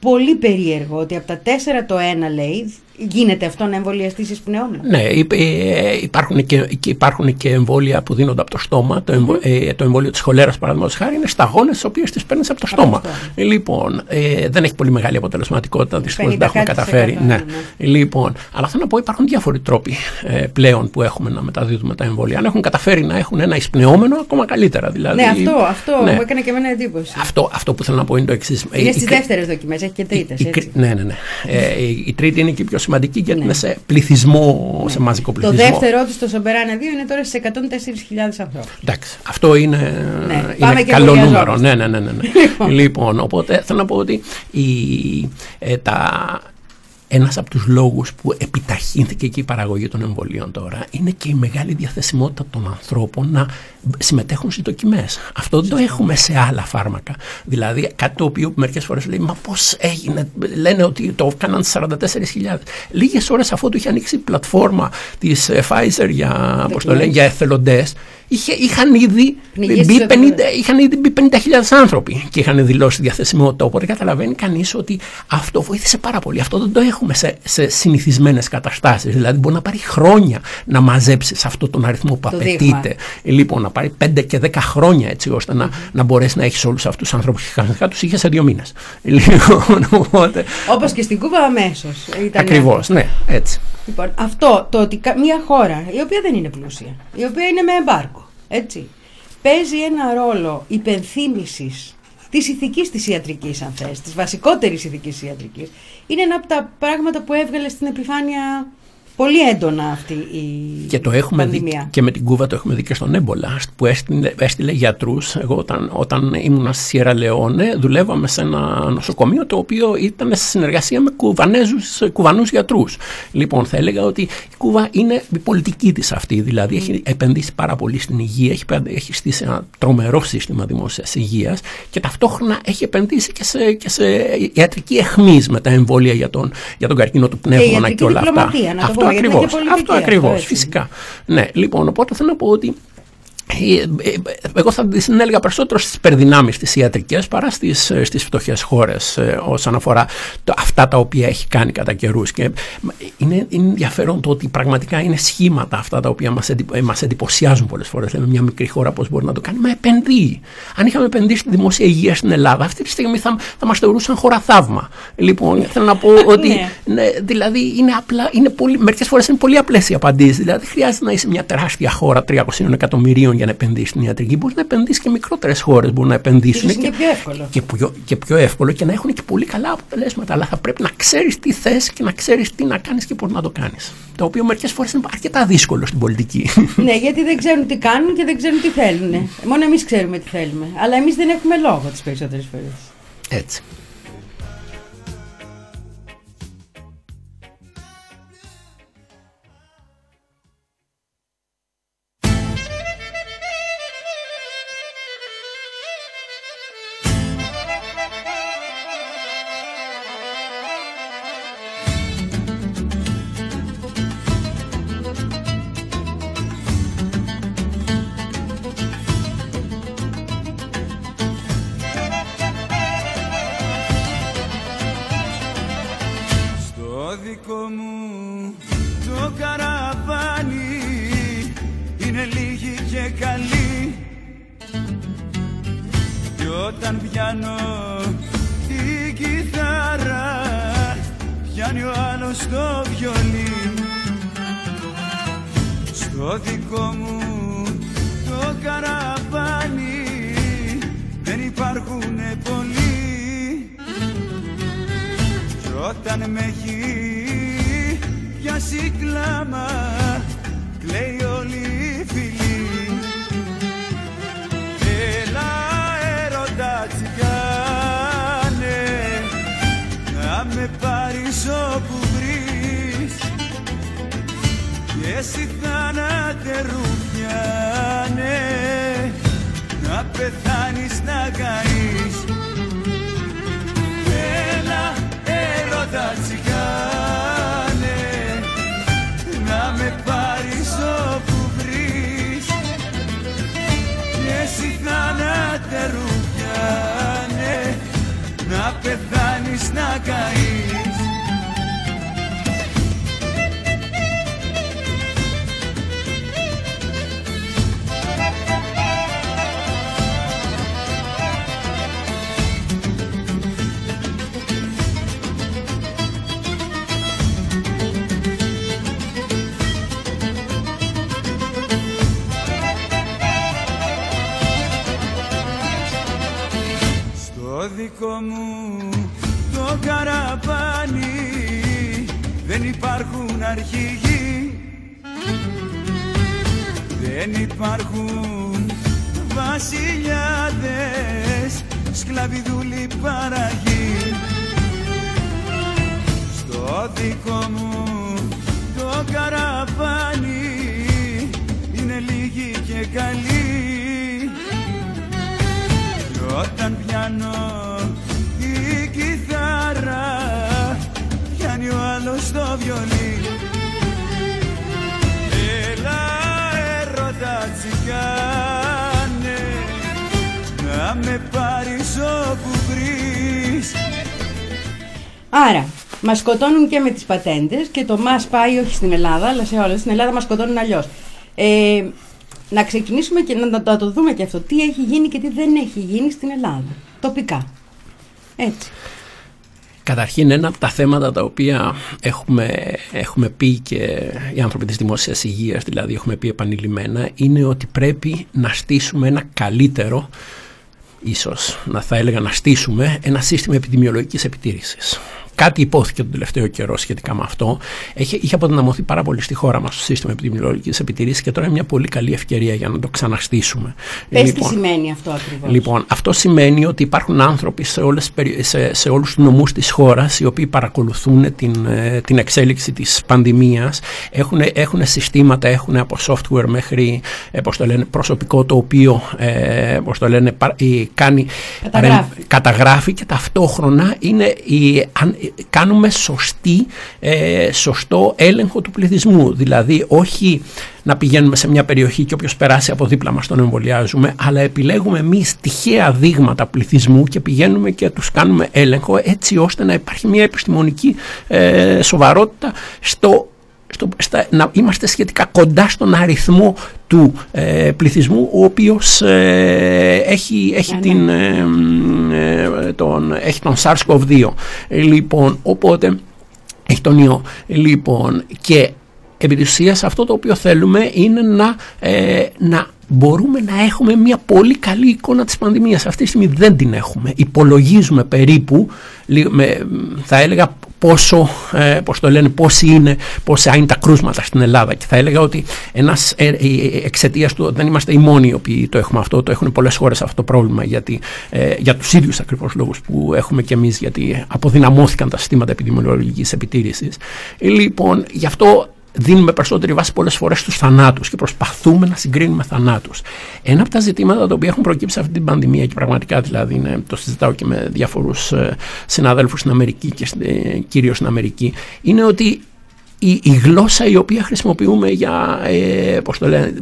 πολύ περίεργο ότι από τα τέσσερα το ένα λέει, γίνεται αυτό να εμβολιαστείς εισπνεώμενο. Ναι, υπ- ε, υπάρχουν και, και υπάρχουν και εμβόλια που δίνονται από το στόμα. Το, εμβο, ε, το εμβόλιο της χολέρας, παραδείγματος χάρη, είναι σταγόνε τι οποίες τις παίρνεις από το στόμα. στόμα. Ε, Λοιπόν, ε, δεν έχει πολύ μεγάλη αποτελεσματικότητα, δυστυχώς δεν τα έχουμε 50% καταφέρει. ναι, Ναι. Λοιπόν, αλλά θέλω να πω, υπάρχουν διάφοροι τρόποι ε, πλέον που έχουμε να μεταδίδουμε τα εμβόλια. Αν έχουν καταφέρει να έχουν ένα εισπνεώμενο, ακόμα καλύτερα. Δηλαδή, Ναι, αυτό, αυτό ναι. μου έκανε και εμένα εντύπωση. Αυτό, αυτό που θέλω να πω είναι το εξής. Είναι στις δεύτερες δοκιμές, έχει και τρίτες. Η, κρι- ναι, ναι, ναι. Ε, η, η τρίτη είναι και η πιο σημαντική γιατί είναι σε πληθυσμό, σε μαζικό Ναι. Το πληθυσμό. δεύτερό τους στο Σομπεράνε 2 είναι τώρα στι 104.000 ανθρώπους. Εντάξει, αυτό είναι, Ναι, είναι πάμε και καλό εμβολιαζόμαστε. νούμερο. Ναι, ναι, ναι, ναι, ναι. Λοιπόν. λοιπόν, οπότε θέλω να πω ότι η, ε, τα, ένας από τους λόγους που επιταχύνθηκε και η παραγωγή των εμβολίων τώρα είναι και η μεγάλη διαθεσιμότητα των ανθρώπων να συμμετέχουν στις δοκιμές. Αυτό δεν το έχουμε σε άλλα φάρμακα. Δηλαδή κάτι το οποίο μερικές φορές λέει μα πώς έγινε, λένε ότι το έκαναν 44.000. Λίγες ώρες αφού του είχε ανοίξει η πλατφόρμα της ε, Pfizer για, πώς το λένε, για εθελοντές είχε, είχαν ήδη Πνιγείς μπει τις 50, εβδομάδες. είχαν ήδη μπει 50.000 άνθρωποι και είχαν δηλώσει διαθεσιμότητα. Οπότε καταλαβαίνει κανείς ότι αυτό βοήθησε πάρα πολύ. Αυτό δεν το έχουμε σε, σε συνηθισμένες καταστάσεις. Δηλαδή, μπορεί να πάρει χρόνια να μαζέψει αυτό τον αριθμό που Το απαιτείται. δείγμα. Λοιπόν, να πάρει 5 και 10 χρόνια έτσι ώστε να, να μπορέσει να έχεις όλους αυτούς τους ανθρώπους. Και κανονικά τους είχες σε δύο μήνες. Λοιπόν, οπότε. Όπως και στην Κούβα αμέσως. Ακριβώς, ναι, έτσι. Λοιπόν, αυτό το ότι κα- μια χώρα η οποία δεν είναι πλούσια, η οποία είναι με εμπάρκο, έτσι, παίζει ένα ρόλο υπενθύμησης της ηθικής της ιατρικής, αν θες, της βασικότερης ηθικής ιατρικής, είναι ένα από τα πράγματα που έβγαλε στην επιφάνεια πολύ έντονα αυτή η Και το έχουμε πανδημία. δει και με την Κούβα το έχουμε δει και στον έμπολα που έστειλε, έστειλε γιατρούς. Εγώ όταν, όταν ήμουν στη Σιέρα Λεόνε δουλεύαμε σε ένα νοσοκομείο το οποίο ήταν σε συνεργασία με Κουβανέζους, κουβανούς γιατρούς. Λοιπόν θα έλεγα ότι η Κούβα είναι η πολιτική της αυτή δηλαδή έχει επενδύσει πάρα πολύ στην υγεία, έχει, επεν- έχει στήσει ένα τρομερό σύστημα δημόσιας υγείας και ταυτόχρονα έχει επενδύσει και σε, και σε ιατρική εχμής με τα εμβόλια για τον, για τον καρκίνο του πνεύμονα και, ιατρική όλα αυτά. διπλωματία, να το Αυτό ακόμα, γιατί είναι ακριβώς. και πολιτική Αυτό αυτό, ακριβώς, έτσι. φυσικά. Ναι, λοιπόν, οπότε θέλω να πω ότι ε, ε, ε, εγώ θα την έλεγα περισσότερο στις υπερδυνάμεις τις ιατρικές παρά στις, ε, στις φτωχές χώρες ε, όσον αφορά το, αυτά τα οποία έχει κάνει κατά καιρούς. Και μ, είναι, είναι ενδιαφέρον το ότι πραγματικά είναι σχήματα αυτά τα οποία μας, εντυπ, ε, μας εντυπωσιάζουν πολλές φορές. Λέμε μια μικρή χώρα πώς μπορεί να το κάνει. Μα επενδύει. Αν είχαμε επενδύσει στη δημόσια υγεία στην Ελλάδα αυτή τη στιγμή θα, θα μας θεωρούσαν χώρα θαύμα. Λοιπόν θέλω να πω ότι Ναι. ναι, δηλαδή είναι απλά, είναι πολύ, μερικές φορές είναι πολύ απλές οι απαντήσεις. Δηλαδή δεν χρειάζεται να είσαι μια τεράστια χώρα 300 εκατομμυρίων για να επενδύσει στην ιατρική. Μπορείς να επενδύσεις και μικρότερες χώρες μπορούν να επενδύσουν. Ίσως είναι πιο εύκολο. Και πιο, και πιο εύκολο και να έχουν και πολύ καλά αποτελέσματα. Αλλά θα πρέπει να ξέρεις τι θες και να ξέρεις τι να κάνεις και πώς να το κάνεις. Το οποίο μερικές φορές είναι αρκετά δύσκολο στην πολιτική. Ναι, γιατί δεν ξέρουν τι κάνουν και δεν ξέρουν τι θέλουν. Μόνο εμείς ξέρουμε τι θέλουμε. Αλλά εμείς δεν έχουμε λόγο τις περισσότερες φορές. Έτσι. Άρα, μας σκοτώνουν και με τις πατέντες και το μας πάει όχι στην Ελλάδα, αλλά σε όλες. Στην Ελλάδα μας σκοτώνουν αλλιώς. Ε, να ξεκινήσουμε και να, να το δούμε και αυτό. Τι έχει γίνει και τι δεν έχει γίνει στην Ελλάδα. Τοπικά. Έτσι. Καταρχήν ένα από τα θέματα τα οποία έχουμε, έχουμε πει και οι άνθρωποι της δημόσιας υγείας δηλαδή έχουμε πει επανειλημμένα είναι ότι πρέπει να στήσουμε ένα καλύτερο ίσως να θα έλεγα να στήσουμε ένα σύστημα επιδημιολογικής επιτήρησης. Κάτι υπόθηκε τον τελευταίο καιρό σχετικά με αυτό. Έχει, είχε αποδυναμωθεί πάρα πολύ στη χώρα μας το σύστημα επιδημιολογικής επιτηρήσης και τώρα είναι μια πολύ καλή ευκαιρία για να το ξαναστήσουμε. Πες τι σημαίνει αυτό ακριβώς. Λοιπόν, αυτό σημαίνει ότι υπάρχουν άνθρωποι σε, όλες, τις περι- σε, σε όλους τους νομούς της χώρας οι οποίοι παρακολουθούν την, ε, την εξέλιξη της πανδημίας έχουν, έχουν συστήματα, έχουν από software μέχρι ε, πώς το λένε, προσωπικό το οποίο ε, πώς το λένε, πα- ε, κάνει, Καταγράφει. καταγράφει και ταυτόχρονα είναι η, αν, κάνουμε σωστή, ε, σωστό έλεγχο του πληθυσμού. Δηλαδή όχι να πηγαίνουμε σε μια περιοχή και όποιος περάσει από δίπλα μας τον εμβολιάζουμε, αλλά επιλέγουμε εμείς τυχαία δείγματα πληθυσμού και πηγαίνουμε και τους κάνουμε έλεγχο έτσι ώστε να υπάρχει μια επιστημονική ε, σοβαρότητα στο στο, στα, να είμαστε σχετικά κοντά στον αριθμό του ε, πληθυσμού ο οποίος ε, έχει, έχει, Ναι, την, ε, ε, τον, έχει τον SARS-CoV-2 Ε, λοιπόν οπότε έχει τον ιό. Λοιπόν και επί της ουσίας αυτό το οποίο θέλουμε είναι να, ε, να μπορούμε να έχουμε μια πολύ καλή εικόνα της πανδημίας. Αυτή τη στιγμή δεν την έχουμε. Υπολογίζουμε περίπου, λίγο με, θα έλεγα πόσο, ε, πώς το λένε, πόσοι είναι, πόσα είναι τα κρούσματα στην Ελλάδα και θα έλεγα ότι ένας, ε, ε, εξαιτίας του δεν είμαστε οι μόνοι οι οποίοι το έχουμε αυτό, το έχουν πολλές χώρες αυτό το πρόβλημα γιατί, ε, για τους ίδιους ακριβώς λόγους που έχουμε και εμείς γιατί αποδυναμώθηκαν τα συστήματα επιδημιολογικής επιτήρησης. Ε, Λοιπόν, γι' αυτό δίνουμε περισσότερη βάση πολλές φορές στους θανάτους και προσπαθούμε να συγκρίνουμε θανάτους. Ένα από τα ζητήματα τα οποία έχουν προκύψει σε αυτή την πανδημία και πραγματικά δηλαδή είναι, το συζητάω και με διάφορους συναδέλφους στην Αμερική και ε, κυρίως στην Αμερική, είναι ότι η, η γλώσσα η οποία χρησιμοποιούμε για, ε, πώς το λένε,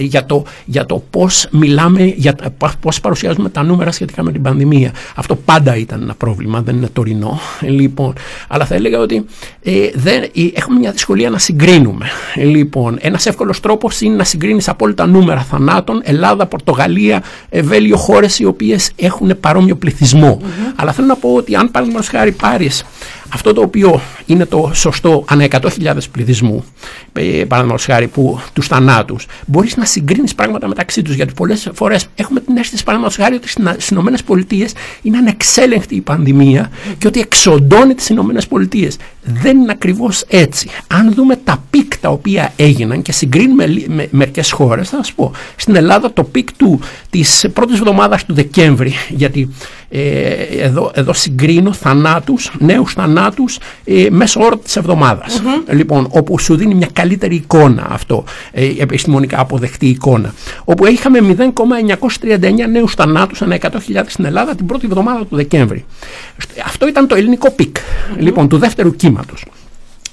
για, το, για το πώς μιλάμε, για τα- πα- πώς παρουσιάζουμε τα νούμερα σχετικά με την πανδημία. Αυτό πάντα ήταν ένα πρόβλημα, δεν είναι τωρινό. Ε, Λοιπόν, αλλά θα έλεγα ότι ε, δεν, ε, έχουμε μια δυσκολία να συγκρίνουμε. Ε, Λοιπόν, ένας εύκολος τρόπος είναι να συγκρίνεις απόλυτα νούμερα θανάτων, Ελλάδα, Πορτογαλία, ε, Βέλγιο, χώρες οι οποίες έχουν παρόμοιο πληθυσμό. Αλλά θέλω να πω ότι αν παραδείγματος χάρη πάρεις αυτό το οποίο είναι το σωστό ανά 100.000 πληθυσμού, ε, παραδείγματος χάρη, που, τους θανάτους, μπορείς να συγκρίνεις πράγματα μεταξύ τους, γιατί πολλές φορές έχουμε την αίσθηση, παραδείγματος χάρη, ότι στις Ηνωμένες Πολιτείες είναι ανεξέλεγκτη η πανδημία και ότι εξοντώνει τις Ηνωμένες Πολιτείες. Δεν είναι ακριβώς έτσι. Αν δούμε τα πικ τα οποία έγιναν και συγκρίνουμε λι- με μερικές χώρες, θα σας πω, στην Ελλάδα το πικ του της πρώτης εβδομάδας του Δεκέμβρη, γιατί ε, εδώ, εδώ συγκρίνω θανάτους, νέους θανάτους ε, μέσο όρο της εβδομάδας Λοιπόν, όπου σου δίνει μια καλύτερη εικόνα αυτό, ε, επιστημονικά αποδεκτή εικόνα. Όπου είχαμε 0,939 νέους θανάτους ανά 100.000 στην Ελλάδα την πρώτη εβδομάδα του Δεκέμβρη. Αυτό ήταν το ελληνικό πικ, λοιπόν, του δεύτερου κύματος.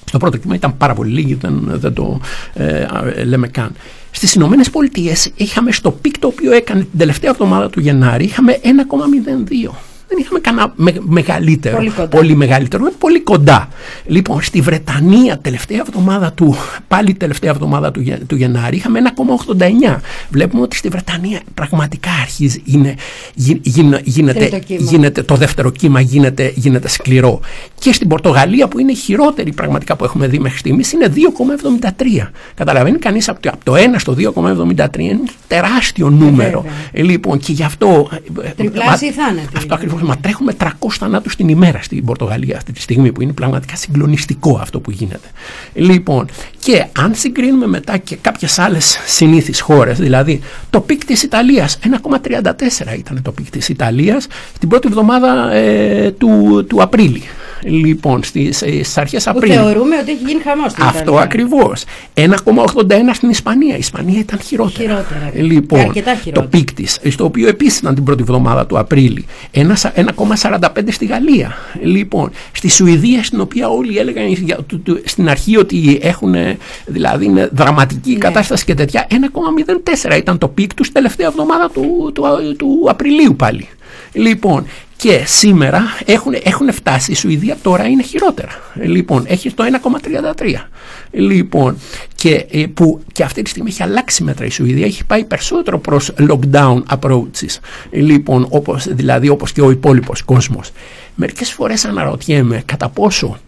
Στο πρώτο κύμα ήταν πάρα πολύ λίγοι, δεν, δεν το ε, α, λέμε καν. Στις Ηνωμένες Πολιτείες είχαμε στο πικ το οποίο έκανε την τελευταία εβδομάδα του Γενάρη, είχαμε 1,02. Δεν είχαμε κανένα με- μεγαλύτερο, Πολύ κοντά. πολύ μεγαλύτερο, είναι πολύ κοντά. Λοιπόν, στη Βρετανία τελευταία εβδομάδα του, πάλι τελευταία εβδομάδα του, Γε- του Γενάρη είχαμε 1,89. Βλέπουμε ότι στη Βρετανία πραγματικά αρχίζει, είναι, γι- γίνε- γίνεται, Τρίτο κύμα. γίνεται, το δεύτερο κύμα γίνεται, γίνεται σκληρό. Και στην Πορτογαλία που είναι η χειρότερη πραγματικά που έχουμε δει μέχρι στιγμής είναι 2,73. Καταλαβαίνει κανείς από, το- από το 1 στο 2,73 είναι τεράστιο νούμερο. βέβαια. Ε, λοιπόν, και γι' αυτό. ε, Τριπλάσιοι μα- θάνατοι. Αυτό ακριβώς. Μα τρέχουμε 300 θανάτους την ημέρα στην Πορτογαλία αυτή τη στιγμή που είναι πραγματικά συγκλονιστικό αυτό που γίνεται. Λοιπόν, και αν συγκρίνουμε μετά και κάποιες άλλες συνήθεις χώρες, δηλαδή το πικ της Ιταλίας, 1,34 ήταν το πικ της Ιταλίας την πρώτη εβδομάδα ε, του, του Απρίλη. Λοιπόν, στις αρχές Που Απρίλη. θεωρούμε ότι έχει γίνει χαμός στην Αυτό Ιταλία. ακριβώς. 1,81 στην Ισπανία. Η Ισπανία ήταν χειρότερα. Χειρότερα. Λοιπόν, Και αρκετά το χειρότερα. πικ της, στο οποίο επίσης ήταν την πρώτη εβδομάδα του Απρίλη. Ένα σα- 1,45 στη Γαλλία. Λοιπόν, στη Σουηδία, στην οποία όλοι έλεγαν για- του- του- στην αρχή ότι έχουν, ε, δηλαδή είναι δραματική η Ναι. κατάσταση και τέτοια. 1,04 ήταν το πικ τους τελευταία εβδομάδα του, του, του Απριλίου πάλι. Λοιπόν, και σήμερα έχουν, έχουν φτάσει, η Σουηδία τώρα είναι χειρότερα. Λοιπόν, έχει το 1,33. Λοιπόν, και, ε, που, και αυτή τη στιγμή έχει αλλάξει μέτρα η Σουηδία, έχει πάει περισσότερο προς lockdown approaches. Λοιπόν, όπως, δηλαδή όπως και ο υπόλοιπος κόσμος. Μερικές φορές αναρωτιέμαι κατά πόσο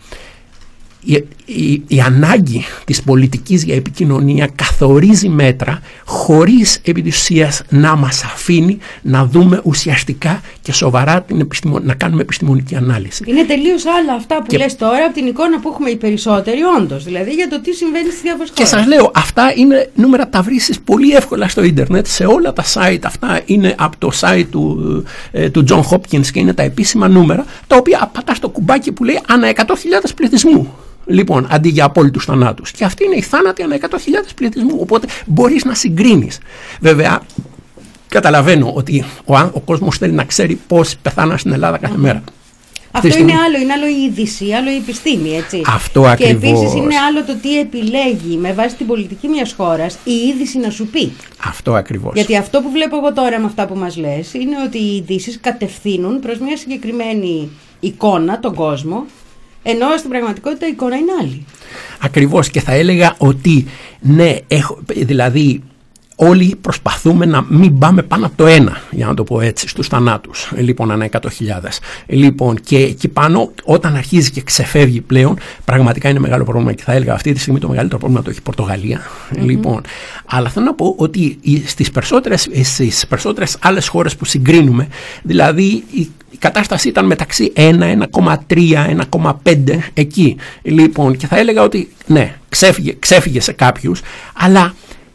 η, η, η ανάγκη της πολιτικής για επικοινωνία καθορίζει μέτρα χωρίς επί της ουσίας να μας αφήνει να δούμε ουσιαστικά και σοβαρά την επιστημο... να κάνουμε επιστημονική ανάλυση. Είναι τελείως άλλα αυτά που Και- λες τώρα από την εικόνα που έχουμε οι περισσότεροι, όντως. Δηλαδή για το τι συμβαίνει στις διάφορες Και χώρες. σας λέω, αυτά είναι νούμερα τα βρίσκεις πολύ εύκολα στο ίντερνετ, σε όλα τα site αυτά είναι από το site του, ε, του John Hopkins και είναι τα επίσημα νούμερα, τα οποία πατάς το κουμπάκι που λέει ανά 100.000 πληθυσμού. Λοιπόν, αντί για απόλυτους θανάτους. Και αυτή είναι η θάνατη ανά 100.000 πληθυσμού. Οπότε μπορείς να συγκρίνεις. Βέβαια, καταλαβαίνω ότι ο, άν- ο κόσμος θέλει να ξέρει πώς πεθάναν στην Ελλάδα κάθε μέρα. Αυτό τη είναι στιγμή- άλλο, είναι άλλο η είδηση, άλλο η επιστήμη, έτσι. Αυτό Και ακριβώς. επίσης είναι άλλο το τι επιλέγει με βάση την πολιτική μιας χώρας η είδηση να σου πει. Αυτό ακριβώς. Γιατί αυτό που βλέπω εγώ τώρα με αυτά που μας λες είναι ότι οι ειδήσεις κατευθύνουν προς μια συγκεκριμένη εικόνα, τον κόσμο, ενώ στην πραγματικότητα η εικόνα είναι άλλη. Ακριβώς και θα έλεγα ότι ναι, έχω, δηλαδή όλοι προσπαθούμε να μην πάμε πάνω από το ένα, για να το πω έτσι, στους θανάτους, ε, λοιπόν, ανά 100.000. Ε, Λοιπόν, και εκεί πάνω, όταν αρχίζει και ξεφεύγει πλέον, πραγματικά είναι μεγάλο πρόβλημα και θα έλεγα αυτή τη στιγμή το μεγαλύτερο πρόβλημα το έχει η Πορτογαλία. Ε, Λοιπόν, αλλά θέλω να πω ότι οι- στις περισσότερες, ε, στις περισσότερες άλλες χώρες που συγκρίνουμε, δηλαδή η η κατάσταση ήταν μεταξύ 1, 1,3, 1,5 εκεί. Λοιπόν, και θα έλεγα ότι ναι, ξέφυγε, ξέφυγε σε κάποιους, αλλά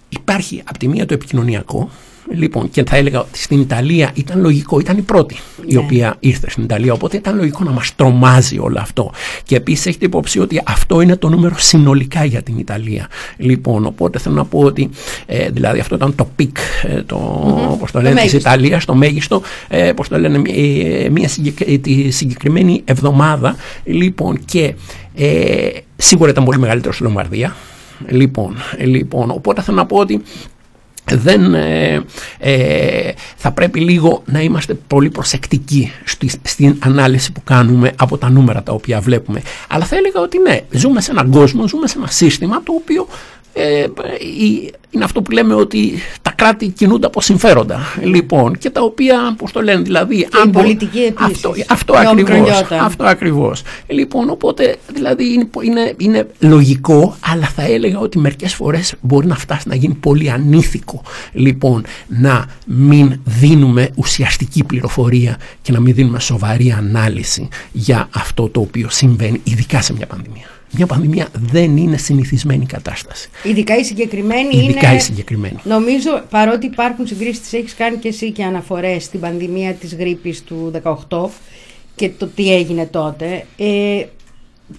υπάρχει από τη μία το επικοινωνιακό, Λοιπόν, και θα έλεγα ότι στην Ιταλία ήταν λογικό, ήταν η πρώτη η Ναι. οποία ήρθε στην Ιταλία, οπότε ήταν λογικό να μας τρομάζει όλο αυτό. Και επίσης έχετε υπόψη ότι αυτό είναι το νούμερο συνολικά για την Ιταλία. Λοιπόν, οπότε θέλω να πω ότι, ε, δηλαδή αυτό ήταν το πικ, ε, το, πώς το λένε, της μέγιστο. Ιταλίας, το μέγιστο, ε, πώς το λένε, ε, μια συγκεκ- τη συγκεκριμένη εβδομάδα. Λοιπόν, και ε, σίγουρα ήταν πολύ μεγαλύτερο στη Λομβαρδία. Λοιπόν, ε, λοιπόν, οπότε θέλω να πω ότι δεν ε, ε, θα πρέπει λίγο να είμαστε πολύ προσεκτικοί στη, στην ανάλυση που κάνουμε από τα νούμερα τα οποία βλέπουμε. Αλλά θα έλεγα ότι ναι, ζούμε σε έναν κόσμο, ζούμε σε ένα σύστημα το οποίο ε, η- είναι αυτό που λέμε ότι τα κράτη κινούνται από συμφέροντα. Λοιπόν, και τα οποία, πώς το λένε, δηλαδή... η πολιτική επίσης. Αυτό, αυτό Και ο ακριβώς. Μικρολιώτα. Αυτό ακριβώς. Λοιπόν, οπότε δηλαδή είναι, είναι, είναι λογικό, αλλά θα έλεγα ότι μερικές φορές μπορεί να φτάσει να γίνει πολύ ανήθικο. Λοιπόν, να μην δίνουμε ουσιαστική πληροφορία και να μην δίνουμε σοβαρή ανάλυση για αυτό το οποίο συμβαίνει, ειδικά σε μια πανδημία. Μια πανδημία δεν είναι συνηθισμένη κατάσταση. Ειδικά η συγκεκριμένη Ειδικά είναι. η συγκεκριμένη. Νομίζω παρότι υπάρχουν συγκρίσεις, τις έχεις κάνει και εσύ και αναφορές στην πανδημία της γρήπης του 18 και το τι έγινε τότε. Ε,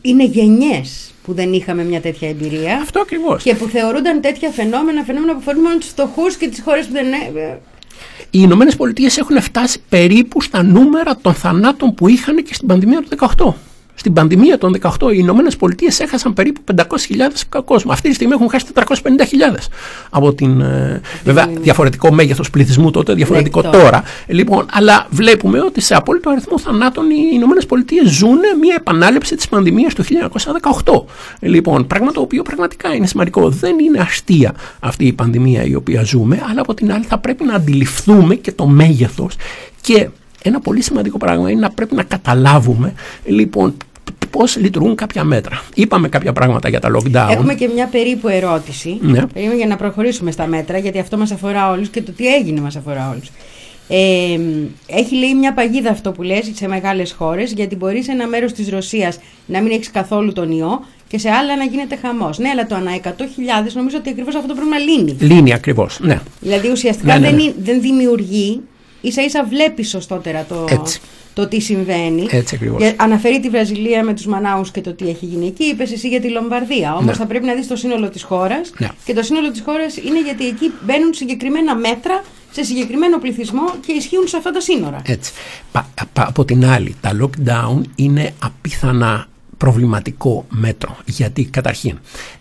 είναι γενιές που δεν είχαμε μια τέτοια εμπειρία Αυτό ακριβώς. και που θεωρούνταν τέτοια φαινόμενα, φαινόμενα που αφορούν μόνος τους φτωχούς και τις χώρες που δεν. ε, Οι Ηνωμένες Πολιτείες έχουν φτάσει περίπου στα νούμερα των θανάτων που είχαν και στην πανδημία του 18. Στην πανδημία των 18 οι Ηνωμένες Πολιτείες έχασαν περίπου 500.000 κόσμο. Αυτή τη στιγμή έχουν χάσει 450.000 από την. ε, βέβαια, διαφορετικό μέγεθος πληθυσμού τότε, διαφορετικό Ναι, τώρα. τώρα. Λοιπόν, αλλά βλέπουμε ότι σε απόλυτο αριθμό θανάτων οι Ηνωμένες Πολιτείες ζουν μια επανάληψη της πανδημίας του 1918. Λοιπόν, πράγμα το οποίο πραγματικά είναι σημαντικό. Δεν είναι αστεία αυτή η πανδημία η οποία ζούμε, αλλά από την άλλη θα πρέπει να αντιληφθούμε και το μέγεθος και ένα πολύ σημαντικό πράγμα είναι να πρέπει να καταλάβουμε λοιπόν πώς λειτουργούν κάποια μέτρα. Είπαμε κάποια πράγματα για τα lockdown. Έχουμε και μια περίπου ερώτηση. Ναι. Περίμενε για να προχωρήσουμε στα μέτρα, γιατί αυτό μας αφορά όλους και το τι έγινε μας αφορά όλους. Ε, έχει λέει μια παγίδα αυτό που λες σε μεγάλες χώρες γιατί μπορεί σε ένα μέρος της Ρωσίας να μην έχεις καθόλου τον ιό και σε άλλα να γίνεται χαμός. Ναι, αλλά το ανά 100.000 νομίζω ότι ακριβώς αυτό το πρόβλημα λύνει. Λύνει ακριβώς, ναι. Δηλαδή ουσιαστικά Ναι, ναι, Δεν, ναι. είναι- δεν δημιουργεί, ίσα ίσα βλέπει σωστότερα το, Έτσι. Το τι συμβαίνει. Έτσι ακριβώς. Για- αναφέρει τη Βραζιλία με τους Μανάους και το τι έχει γίνει εκεί. Είπες εσύ για τη Λομβαρδία. Όμως Ναι. θα πρέπει να δεις το σύνολο της χώρας. Ναι. Και το σύνολο της χώρας είναι γιατί εκεί μπαίνουν συγκεκριμένα μέτρα σε συγκεκριμένο πληθυσμό και ισχύουν σε αυτά τα σύνορα. Έτσι. Πα- πα- από την άλλη, τα lockdown είναι απίθανα προβληματικό μέτρο. Γιατί καταρχήν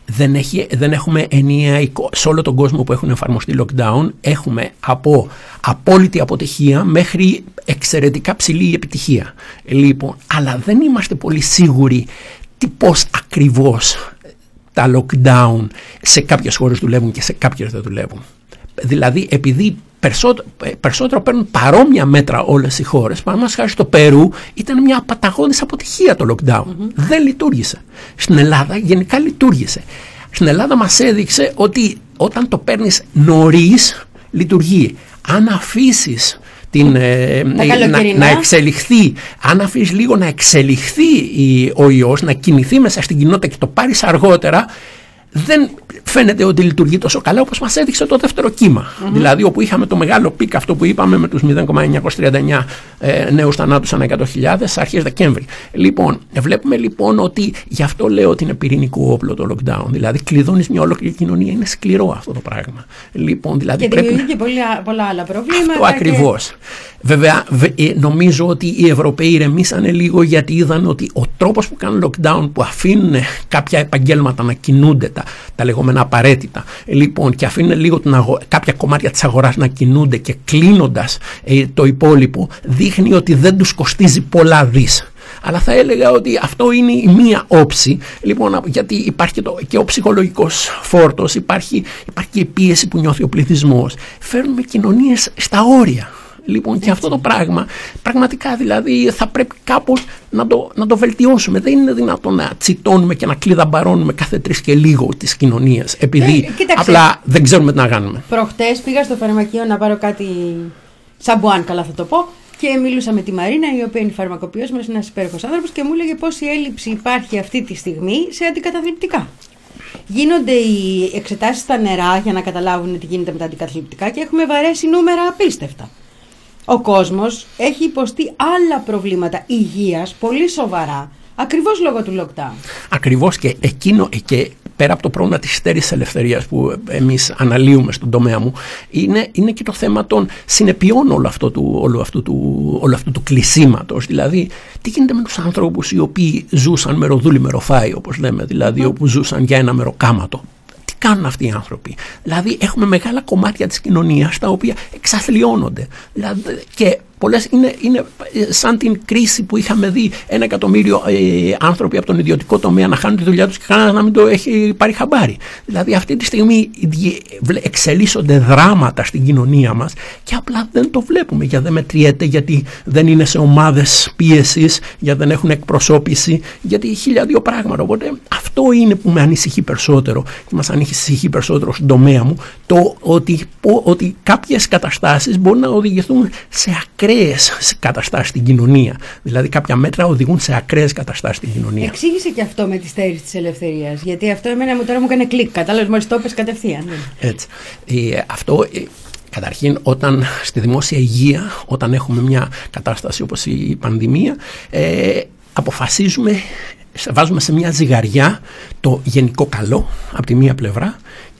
δεν, έχει, δεν έχουμε ενιαία εικόνα. Σε όλο τον κόσμο που έχουν εφαρμοστεί lockdown έχουμε από απόλυτη αποτυχία μέχρι εξαιρετικά ψηλή επιτυχία. Λοιπόν, αλλά δεν είμαστε πολύ σίγουροι τι πώς ακριβώς τα lockdown σε κάποιες χώρες δουλεύουν και σε κάποιες δεν δουλεύουν. Δηλαδή επειδή περισσότερο, περισσότερο παίρνουν παρόμοια μέτρα όλες οι χώρες, παραδείγματος χάρη στο Περού ήταν μια παταγώδης αποτυχία το lockdown. Δεν λειτούργησε. Στην Ελλάδα γενικά λειτούργησε. Στην Ελλάδα μας έδειξε ότι όταν το παίρνεις νωρίς λειτουργεί. Αν αφήσεις την, ε, Τα να, καλοκαιρινά. να εξελιχθεί, αν αφήσεις λίγο να εξελιχθεί η- ο ιός, να κινηθεί μέσα στην κοινότητα και το πάρεις αργότερα, δεν φαίνεται ότι λειτουργεί τόσο καλά όπως μας έδειξε το δεύτερο κύμα. Δηλαδή όπου είχαμε το μεγάλο πικ αυτό που είπαμε με τους 0,939 ε, νέους θανάτους ανά 100.000 αρχές Δεκέμβρη. Λοιπόν, βλέπουμε λοιπόν ότι γι' αυτό λέω ότι είναι πυρηνικό όπλο το lockdown. Δηλαδή κλειδώνεις μια ολόκληρη κοινωνία. Είναι σκληρό αυτό το πράγμα. Λοιπόν, δηλαδή Και πρέπει δημιουργεί και πολλά, πολλά άλλα προβλήματα. αυτό και- ακριβώς. Βέβαια, βε- ε, νομίζω ότι οι Ευρωπαίοι ηρεμήσανε λίγο γιατί είδαν ότι ο τρόπος που κάνουν lockdown, που αφήνουν κάποια επαγγέλματα να κινούνται, τα, τα λεγόμενα απαραίτητα, ε, λοιπόν, και αφήνουν λίγο την αγο- κάποια κομμάτια της αγοράς να κινούνται και κλείνοντας ε, το υπόλοιπο, δείχνει ότι δεν τους κοστίζει πολλά δις. Αλλά θα έλεγα ότι αυτό είναι η μία όψη, λοιπόν, α- γιατί υπάρχει και, το, και ο ψυχολογικός φόρτος, υπάρχει, υπάρχει και η πίεση που νιώθει ο πληθυσμός. Φέρνουμε κοινωνίες στα όρια. Λοιπόν, και αυτό το πράγμα, πραγματικά δηλαδή θα πρέπει κάπως να το, να το βελτιώσουμε. Δεν είναι δυνατόν να τσιτώνουμε και να κλειδαμπαρώνουμε κάθε τρεις και λίγο τις κοινωνίες, επειδή Ε, κοίταξε. απλά δεν ξέρουμε τι να κάνουμε. Προχτές πήγα στο φαρμακείο να πάρω κάτι σαμπουάν, καλά θα το πω, και μιλούσα με τη Μαρίνα, η οποία είναι φαρμακοποιός μας, ένας υπέροχος άνθρωπος και μου έλεγε πόση έλλειψη υπάρχει αυτή τη στιγμή σε αντικαταθλιπτικά. Γίνονται οι εξετάσεις στα νερά για να καταλάβουν τι γίνεται με τα αντικαταθλιπτικά και έχουμε βαρέσει νούμερα απίστευτα. Ο κόσμος έχει υποστεί άλλα προβλήματα υγείας πολύ σοβαρά, ακριβώς λόγω του lockdown. Ακριβώς και εκείνο και πέρα από το πρόβλημα της στέρης ελευθερίας που εμείς αναλύουμε στον τομέα μου είναι, είναι και το θέμα των συνεπειών όλου αυτού του, όλου αυτού του, όλου αυτού του κλεισίματος. Δηλαδή τι γίνεται με τους ανθρώπους οι οποίοι ζούσαν με ροδούλη με ροφάι όπως λέμε, δηλαδή όπου ζούσαν για ένα μεροκάματο; Τι κάνουν αυτοί οι άνθρωποι. Δηλαδή έχουμε μεγάλα κομμάτια της κοινωνίας τα οποία εξαθλιώνονται. Δηλαδή, και πολλές είναι, είναι ε, σαν την κρίση που είχαμε δει ένα εκατομμύριο ε, άνθρωποι από τον ιδιωτικό τομέα να χάνουν τη δουλειά τους και κανένας να μην το έχει πάρει χαμπάρι. Δηλαδή αυτή τη στιγμή διε- βλε- εξελίσσονται δράματα στην κοινωνία μας και απλά δεν το βλέπουμε γιατί δεν μετριέται, γιατί δεν είναι σε ομάδες πίεσης, γιατί δεν έχουν εκπροσώπηση, γιατί χίλια δύο πράγματα. Οπότε αυτό είναι που με ανησυχεί περισσότερο και μας ανησυχεί περισσότερο στον τομέα μου, το ότι, πω- ότι κάποιες καταστάσεις μπορούν να οδηγηθούν σε ακραίες καταστάσεις στην κοινωνία. Δηλαδή κάποια μέτρα οδηγούν σε ακραίες καταστάσεις στην κοινωνία. Εξήγησε και αυτό με τη στέρηση της ελευθερίας, γιατί αυτό εμένα μου τώρα μου έκανε κλικ, κατάλαβες μόλις το είπες κατευθείαν. ναι. Έτσι. Ε, αυτό ε, καταρχήν όταν στη δημόσια υγεία, όταν έχουμε μια κατάσταση όπως η πανδημία, ε, αποφασίζουμε, σε- βάζουμε σε μια ζυγαριά το γενικό καλό από τη μία πλευρά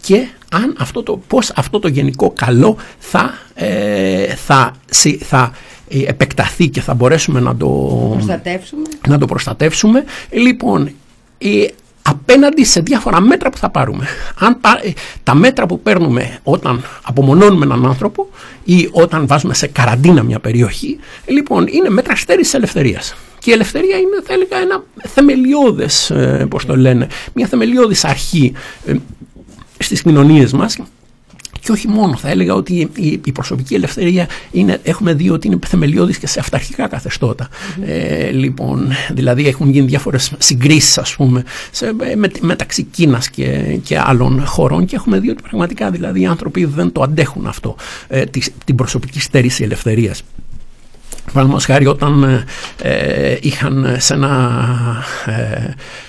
και αν αυτό το, πώς αυτό το γενικό καλό θα, ε, θα, συ- θα ε, επεκταθεί και θα μπορέσουμε να το, Προστατεύσουμε. να το προστατεύσουμε. Λοιπόν, ε, απέναντι σε διάφορα μέτρα που θα πάρουμε. Αν πά- ε, τα μέτρα που παίρνουμε όταν απομονώνουμε έναν άνθρωπο ή όταν βάζουμε σε καραντίνα μια περιοχή, λοιπόν, είναι μέτρα στέρησης ελευθερίας. Και η ελευθερία είναι, θα έλεγα, ένα θεμελιώδες, ε, πώς το λένε, μια θεμελιώδης αρχή ε, στις κοινωνίες μας και όχι μόνο, θα έλεγα ότι η, η προσωπική ελευθερία είναι, έχουμε δει ότι είναι θεμελιώδης και σε αυταρχικά καθεστώτα. Ε, λοιπόν, δηλαδή έχουν γίνει διάφορες συγκρίσεις ας πούμε σε, με, μεταξύ Κίνας και, και άλλων χωρών και έχουμε δει ότι πραγματικά δηλαδή οι άνθρωποι δεν το αντέχουν αυτό, ε, της, την προσωπική στέρηση ελευθερίας. Παραδείγματο χάρη όταν ε, ε, είχαν σε ένα,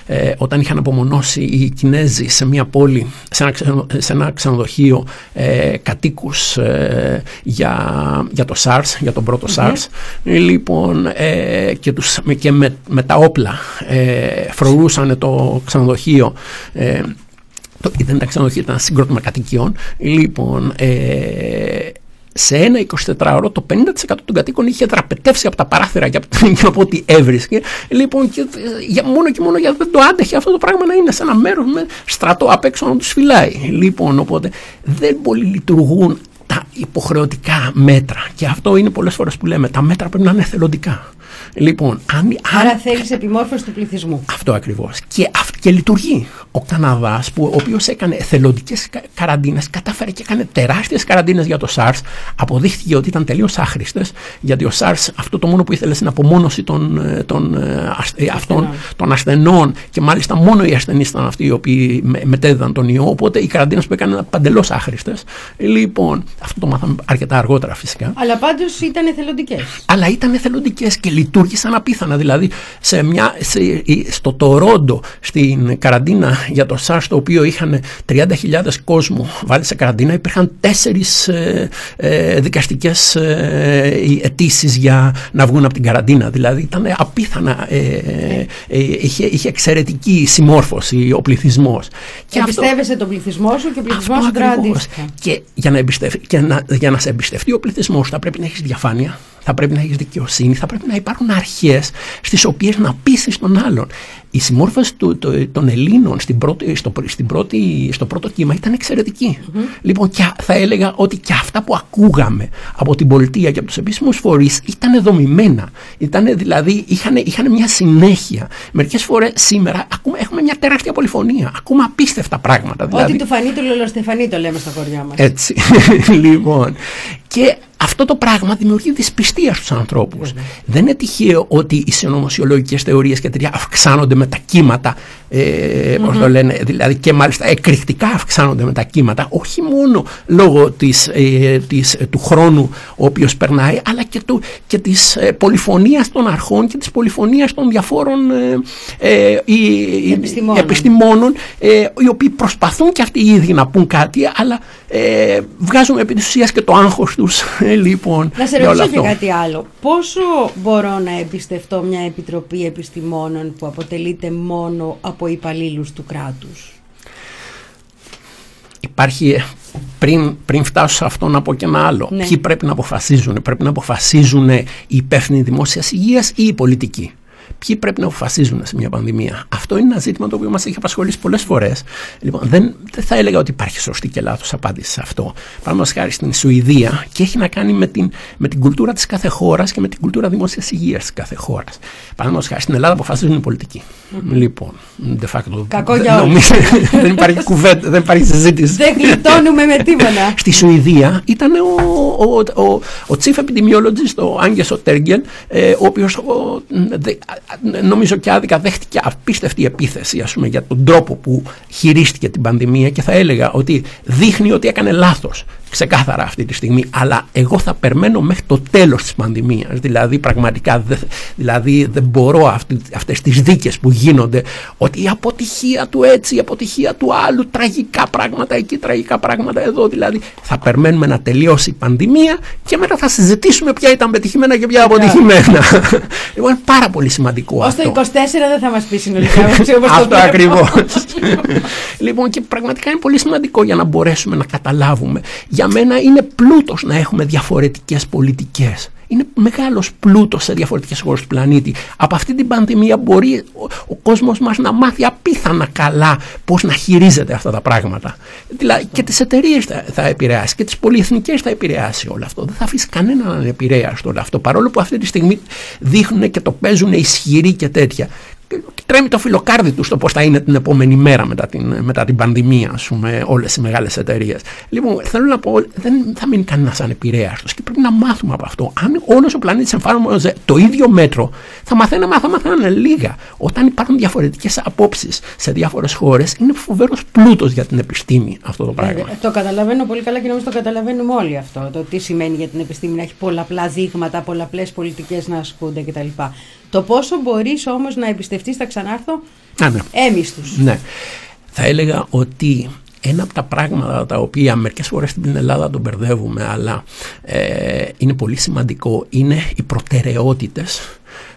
ε, ε, όταν είχαν απομονώσει οι Κινέζοι σε μια πόλη, σε ένα, ξενο- σε ένα ξενοδοχείο ε, κατοίκους ε, για, για το SARS, για τον πρώτο SARS, λοιπόν, ε, και, τους, με- και με, με τα όπλα ε, φρουρούσαν το ξενοδοχείο ε, το, δεν ήταν ξενοδοχείο, ήταν ένα συγκρότημα κατοικιών. Λοιπόν, ε, σε ένα 24ωρο το 50% των κατοίκων είχε δραπετεύσει από τα παράθυρα και από, και από ό,τι έβρισκε. Λοιπόν, και, ε, για, μόνο και μόνο γιατί δεν το άντεχε αυτό το πράγμα να είναι σε ένα μέρος με στρατό απ' έξω να τους φυλάει. Λοιπόν, οπότε δεν πολύ λειτουργούν τα υποχρεωτικά μέτρα. Και αυτό είναι πολλές φορές που λέμε, τα μέτρα πρέπει να είναι εθελοντικά. Λοιπόν, αν, Άρα αν- θέλεις επιμόρφωση του πληθυσμού. αυτό ακριβώς. Και, αυ- και λειτουργεί. Ο Καναδάς, που, ο οποίος έκανε εθελοντικές κα- καραντίνες, κατάφερε και έκανε τεράστιες καραντίνες για το SARS. Αποδείχθηκε ότι ήταν τελείως άχρηστες, γιατί ο SARS αυτό το μόνο που ήθελε στην απομόνωση των, ε, των, ε, ασ- ε, αυτών, των ασθενών και μάλιστα μόνο οι ασθενείς ήταν αυτοί οι οποίοι με- μετέδιδαν τον ιό, οπότε οι καραντίνες που έκανε ήταν παντελώς άχρηστες. Λοιπόν, αυτό το μάθαμε αρκετά αργότερα φυσικά Αλλά πάντως ήταν εθελοντικές. αλλά ήταν εθελοντικές και λειτουργήσαν απίθανα. Δηλαδή, σε μια, σε, στο Τορόντο, στη, στην καραντίνα για το SARS το οποίο είχαν 30.000 κόσμο βάλει σε καραντίνα υπήρχαν τέσσερις ε, ε, δικαστικές ε, αιτήσεις για να βγουν από την καραντίνα δηλαδή ήταν απίθανα ε, ε, είχε, είχε εξαιρετική συμμόρφωση ο πληθυσμός και αυτό- Εμπιστεύεσαι τον πληθυσμό σου και ο πληθυσμός αυτό σου δρά ακριβώς. αντίστοιχα. Και για να, εμπιστευ- και να, για να σε εμπιστευτεί ο πληθυσμός θα πρέπει να έχεις διαφάνεια, θα πρέπει να έχεις δικαιοσύνη, θα πρέπει να υπάρχουν αρχές στις οποίες να πείσει τον άλλον. Η συμμόρφωση του, το- των Ελλήνων στην πρώτη, στο, στην πρώτη, στο πρώτο κύμα ήταν εξαιρετική. Λοιπόν, και θα έλεγα ότι και αυτά που ακούγαμε από την πολιτεία και από τους επίσημους φορείς ήταν δομημένα. Ήτανε, δηλαδή, είχαν, είχαν μια συνέχεια. Μερικές φορές σήμερα ακούμε, έχουμε μια τεράστια πολυφωνία. Ακούμε απίστευτα πράγματα. Δηλαδή, Ό,τι του φανεί του Λολοστεφανή το λέμε στα χωριά μας. έτσι. λοιπόν. Και αυτό το πράγμα δημιουργεί δυσπιστία στους ανθρώπους. Δεν είναι τυχαίο ότι οι συνωμοσιολογικές θεωρίες και τέτοια αυξάνονται με τα κύματα, ε, πώς το λένε, δηλαδή και μάλιστα εκρηκτικά αυξάνονται με τα κύματα, όχι μόνο λόγω της, ε, της, ε, του χρόνου ο οποίος περνάει, αλλά και, του, και της ε, πολυφωνίας των αρχών και της πολυφωνίας των διαφόρων ε, ε, οι- οι- Επιστημόνων. επιστημόνων, ε, οι οποίοι προσπαθούν και αυτοί οι ίδιοι να πούν κάτι, αλλά ε, βγάζουν επί της ουσίας και το άγχος τους, ε, λοιπόν, Να σε για όλο ρωτήσω και αυτό. κάτι άλλο. Πόσο μπορώ να εμπιστευτώ μια επιτροπή επιστημόνων που αποτελείται μόνο από υπαλλήλους του κράτους; Υπάρχει, ε, πριν, πριν φτάσω σε αυτό να πω και ένα άλλο. Ναι. Ποιοι πρέπει να αποφασίζουν. Πρέπει να αποφασίζουν οι υπεύθυνοι δημόσιας υγείας ή οι πολιτικοί. Ποιοι πρέπει να αποφασίζουν σε μια πανδημία. Αυτό είναι ένα ζήτημα το οποίο μας έχει απασχολήσει πολλές φορές. Λοιπόν, δεν, δεν θα έλεγα ότι υπάρχει σωστή και λάθος απάντηση σε αυτό. Παραδείγματος χάρη στην Σουηδία και έχει να κάνει με την, με την κουλτούρα της κάθε χώρας και με την κουλτούρα δημόσιας υγείας της κάθε χώρας. Παραδείγματος χάρη στην Ελλάδα αποφασίζουν οι πολιτικοί. Λοιπόν, de facto. Κακό δεν- για όλους. νομίζω- δεν υπάρχει κουβέντα, δεν υπάρχει συζήτηση. Δεν γλιτώνουμε με τίποτα. Στη Σουηδία ήταν ο, ο, ο, ο chief epidemiologist, ο Άγγες ο Τέργελ, ε, ο οποίος ο, δε- α- νομίζω και άδικα δέχτηκε απίστευτη επίθεση ας πούμε, για τον τρόπο που χειρίστηκε την πανδημία και θα έλεγα ότι δείχνει ότι έκανε λάθος ξεκάθαρα αυτή τη στιγμή αλλά εγώ θα περιμένω μέχρι το τέλος της πανδημίας δηλαδή πραγματικά δε- δηλαδή δεν μπορώ αυτή, αυτές τις δίκες που γίνονται ότι η αποτυχία του έτσι, η αποτυχία του άλλου τραγικά πράγματα εκεί, τραγικά πράγματα εδώ δηλαδή θα περιμένουμε να τελειώσει η πανδημία και μετά θα συζητήσουμε ποια ήταν πετυχημένα και ποια αποτυχημένα λοιπόν είναι πάρα πολύ σημαντικό Ω αυτό το 24 δεν θα μας πει συνολικά. όπως το αυτό βλέπω. ακριβώς. λοιπόν, και πραγματικά είναι πολύ σημαντικό για να μπορέσουμε να καταλάβουμε. Για μένα είναι πλούτος να έχουμε διαφορετικές πολιτικές. Είναι μεγάλος πλούτος σε διαφορετικές χώρες του πλανήτη. Από αυτή την πανδημία μπορεί ο, ο κόσμος μας να μάθει απίθανα καλά πώς να χειρίζεται αυτά τα πράγματα. Δηλαδή και τις εταιρείες θα, θα επηρεάσει και τις πολυεθνικές θα επηρεάσει όλο αυτό. Δεν θα αφήσει κανέναν ανεπηρέαστο όλο αυτό. Παρόλο που αυτή τη στιγμή δείχνουν και το παίζουν ισχυροί και τέτοια τρέμει το φιλοκάρδι του στο πώς θα είναι την επόμενη μέρα μετά την, μετά την πανδημία, ας πούμε, όλες οι μεγάλες εταιρείες. Λοιπόν, θέλω να πω, δεν θα μείνει κανένα ανεπηρέαστο και πρέπει να μάθουμε από αυτό. Αν όλος ο πλανήτης εμφάνιζε το ίδιο μέτρο, θα μαθαίναμε, θα μαθαίναμε λίγα. Όταν υπάρχουν διαφορετικές απόψεις σε διάφορες χώρες, είναι φοβερός πλούτος για την επιστήμη αυτό το πράγμα. Ε, Το καταλαβαίνω πολύ καλά και νομίζω το καταλαβαίνουμε όλοι αυτό. Το τι σημαίνει για την επιστήμη να έχει πολλαπλά δείγματα, πολλαπλές πολιτικές να ασκούνται κτλ. Το πόσο μπορείς όμως να εμπιστευτείς, θα ξανάρθω, Α, ναι. έμιστου. Ναι. Θα έλεγα ότι ένα από τα πράγματα τα οποία μερικές φορές στην Ελλάδα τον μπερδεύουμε αλλά ε, είναι πολύ σημαντικό είναι οι προτεραιότητες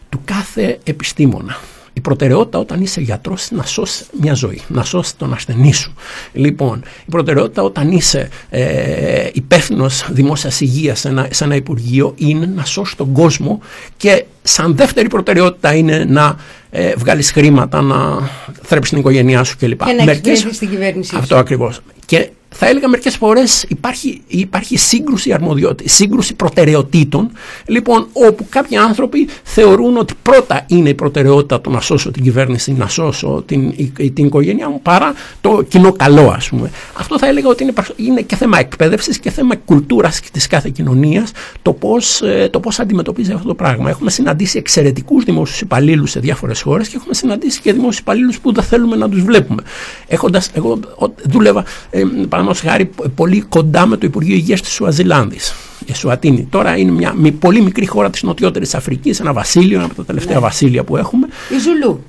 του κάθε επιστήμονα. Η προτεραιότητα όταν είσαι γιατρός είναι να σώσεις μια ζωή, να σώσεις τον ασθενή σου. Λοιπόν, η προτεραιότητα όταν είσαι ε, υπεύθυνος δημόσιας υγείας σε ένα, σε ένα Υπουργείο είναι να σώσεις τον κόσμο και σαν δεύτερη προτεραιότητα είναι να ε, βγάλεις χρήματα, να θρέψεις την οικογένειά σου κλπ. Και να Μερικές- εξυπηρετείς την κυβέρνησή Αυτό σου. ακριβώς. Και θα έλεγα μερικές φορές υπάρχει, υπάρχει σύγκρουση αρμοδιότητας, σύγκρουση προτεραιοτήτων, λοιπόν, όπου κάποιοι άνθρωποι θεωρούν ότι πρώτα είναι η προτεραιότητα το να σώσω την κυβέρνηση, να σώσω την, η- την οικογένειά μου, παρά το κοινό καλό, ας πούμε. Αυτό θα έλεγα ότι είναι, παρ- είναι και θέμα εκπαίδευσης και θέμα κουλτούρας της κάθε κοινωνίας, το πώς, ε, το πώς αντιμετωπίζει αυτό το πράγμα. Έχουμε συναντήσει εξαιρετικούς δημόσιους υπαλλήλους σε διάφορες χώρες και έχουμε συναντήσει και δημόσιους υπαλλήλους που δεν θέλουμε να τους βλέπουμε. Έχοντας, εγώ ο- δούλευα, ε, παραδείγματος χάρη, π- πολύ κοντά με το Υπουργείο Υγείας της Σουαζιλάνδης. Η Σουατίνη. Τώρα είναι μια μη- πολύ μικρή χώρα της νοτιότερης Αφρικής, ένα βασίλειο, ένα από τα τελευταία βασίλεια που έχουμε. Η Ζουλού.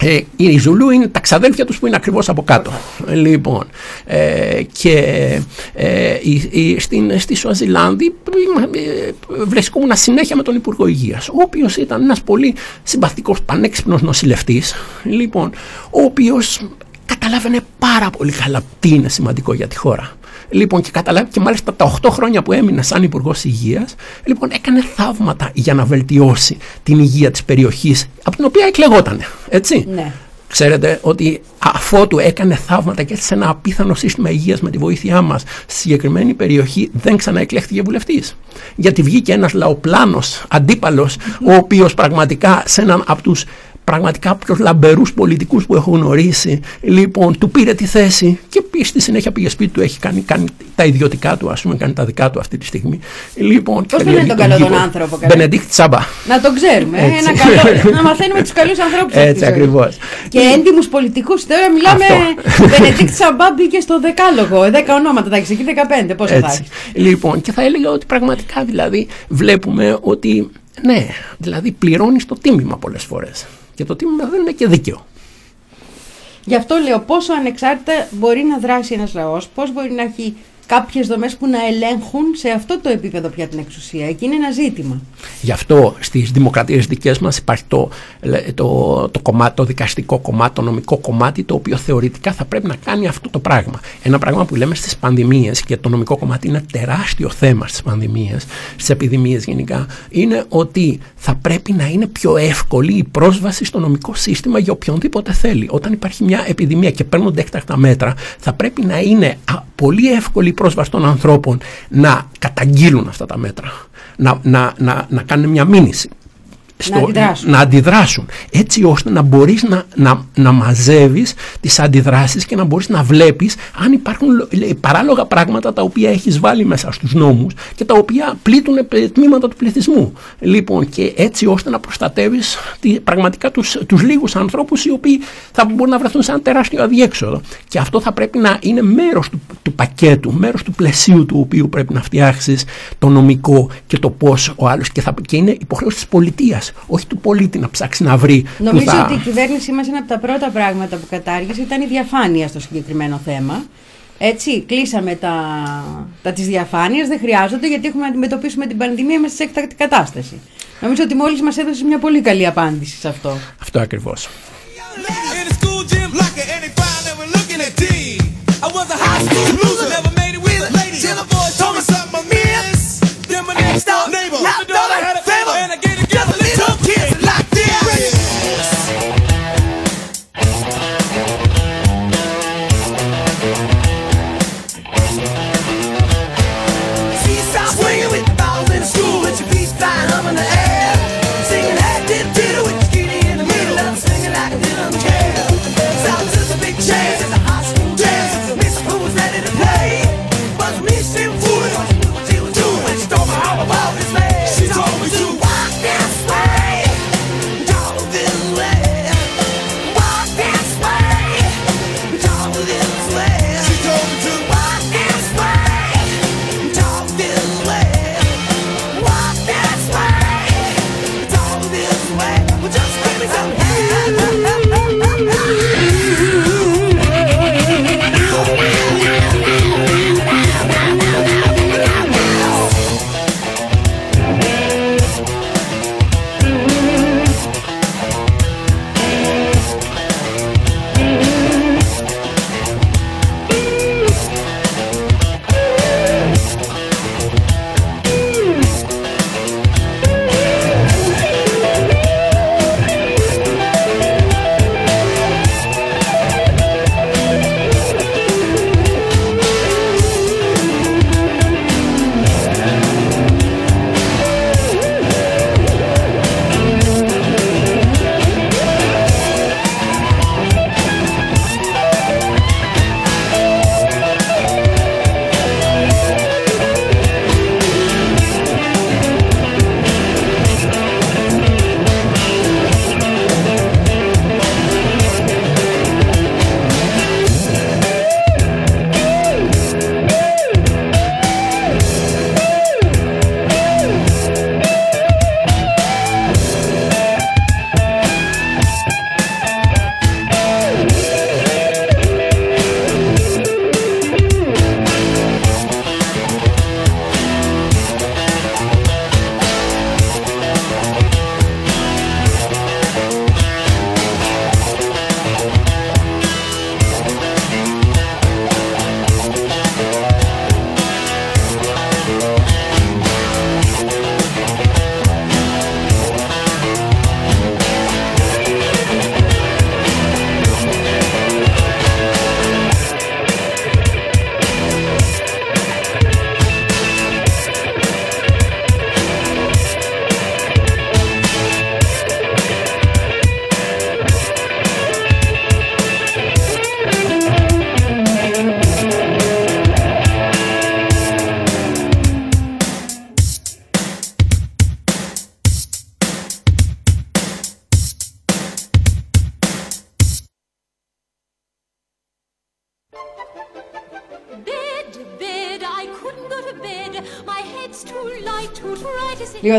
Ε, η Ζουλού είναι τα ξαδέλφια τους που είναι ακριβώς από κάτω. Λοιπόν, ε, και ε, η- η- στην, στη Σουαζιλάνδη ε, βρισκόμουν συνέχεια με τον Υπουργό Υγείας, ο οποίος ήταν ένας πολύ συμπαθικός πανέξυπνος νοσηλευτής, λοιπόν, ο οποίος καταλάβαινε πάρα πολύ καλά τι είναι σημαντικό για τη χώρα. Λοιπόν, και καταλάβει και μάλιστα τα 8 χρόνια που έμεινε σαν Υπουργός Υγείας, λοιπόν, έκανε θαύματα για να βελτιώσει την υγεία της περιοχής από την οποία εκλεγότανε. Έτσι. Ναι. Ξέρετε ότι αφότου έκανε θαύματα και σε ένα απίθανο σύστημα υγείας με τη βοήθειά μας στη συγκεκριμένη περιοχή δεν ξαναεκλέχθηκε βουλευτής. Γιατί βγήκε ένας λαοπλάνος αντίπαλος ο οποίος πραγματικά σε έναν από τους πραγματικά από τους λαμπερούς πολιτικούς που έχω γνωρίσει λοιπόν του πήρε τη θέση και πει- στη συνέχεια πήγε σπίτι του έχει κάνει, κάνει τα ιδιωτικά του ας πούμε κάνει τα δικά του αυτή τη στιγμή λοιπόν, Πώς τον λένε τον καλό τον άνθρωπο, καλά; Μπενεντίχτ Τσάμπα Να τον ξέρουμε. ε, Έτσι. Ένα καλό, να μαθαίνουμε τους καλούς ανθρώπους. Έτσι ακριβώς Και έντιμους πολιτικούς. Τώρα μιλάμε. Μπενετίκτ Σαμπά μπήκε στο δεκάλογο. 10 ονόματα, εντάξει, εκεί 15. Πόσα θα Έτσι. έχει. Λοιπόν, και θα έλεγα ότι πραγματικά δηλαδή βλέπουμε ότι ναι, δηλαδή πληρώνεις το τίμημα πολλές φορές. Και το τίμημα δεν είναι και δίκαιο. Γι' αυτό λέω πόσο ανεξάρτητα μπορεί να δράσει ένας λαός, πώς μπορεί να έχει κάποιες δομές που να ελέγχουν σε αυτό το επίπεδο πια την εξουσία. Εκεί είναι ένα ζήτημα. Γι' αυτό στις δημοκρατίες δικές μας υπάρχει το, λέ- το, το, κομμάτι, το δικαστικό κομμάτι, το νομικό κομμάτι, το οποίο θεωρητικά θα πρέπει να κάνει αυτό το πράγμα. Ένα πράγμα που λέμε στις πανδημίες και το νομικό κομμάτι είναι τεράστιο θέμα στις πανδημίες, στις επιδημίες γενικά, είναι ότι θα πρέπει να είναι πιο εύκολη η πρόσβαση στο νομικό σύστημα για οποιονδήποτε θέλει. Όταν υπάρχει μια επιδημία και παίρνονται έκτακτα μέτρα, θα πρέπει να είναι α, πολύ εύκολη η πρόσβαση των ανθρώπων να καταγγείλουν αυτά τα μέτρα. Να, να, να, να κάνουν μια μήνυση. Αντιδράσουν. να αντιδράσουν έτσι ώστε να μπορείς να, να, να μαζεύεις τις αντιδράσεις και να μπορείς να βλέπεις αν υπάρχουν λο- λέ- παράλογα πράγματα τα οποία έχεις βάλει μέσα στους νόμους και τα οποία πλήττουν ε, τμήματα του πληθυσμού. Λοιπόν και έτσι ώστε να προστατεύεις τη, πραγματικά τους, τους λίγους ανθρώπους οι οποίοι θα μπορούν να βρεθούν σε ένα τεράστιο αδιέξοδο. Και αυτό θα πρέπει να είναι μέρος του, του πακέτου, μέρος του πλαισίου του οποίου πρέπει να φτιάξεις το νομικό και το πώς ο άλλος και, θα, και είναι υποχρέωση της πολιτείας, όχι του πολίτη να ψάξει να βρει που Νομίζω θα... ότι η κυβέρνησή μας ένα από τα πρώτα πράγματα που κατάργησε ήταν η διαφάνεια στο συγκεκριμένο θέμα. Έτσι, κλείσαμε τα, τα της διαφάνειας, δεν χρειάζονται γιατί έχουμε να αντιμετωπίσουμε την πανδημία μέσα σε έκτακτη κατάσταση. Νομίζω ότι μόλις μας έδωσε μια πολύ καλή απάντηση σε αυτό. Αυτό ακριβώς. In the school gym locker, and they finally were looking at D. I was a high school loser,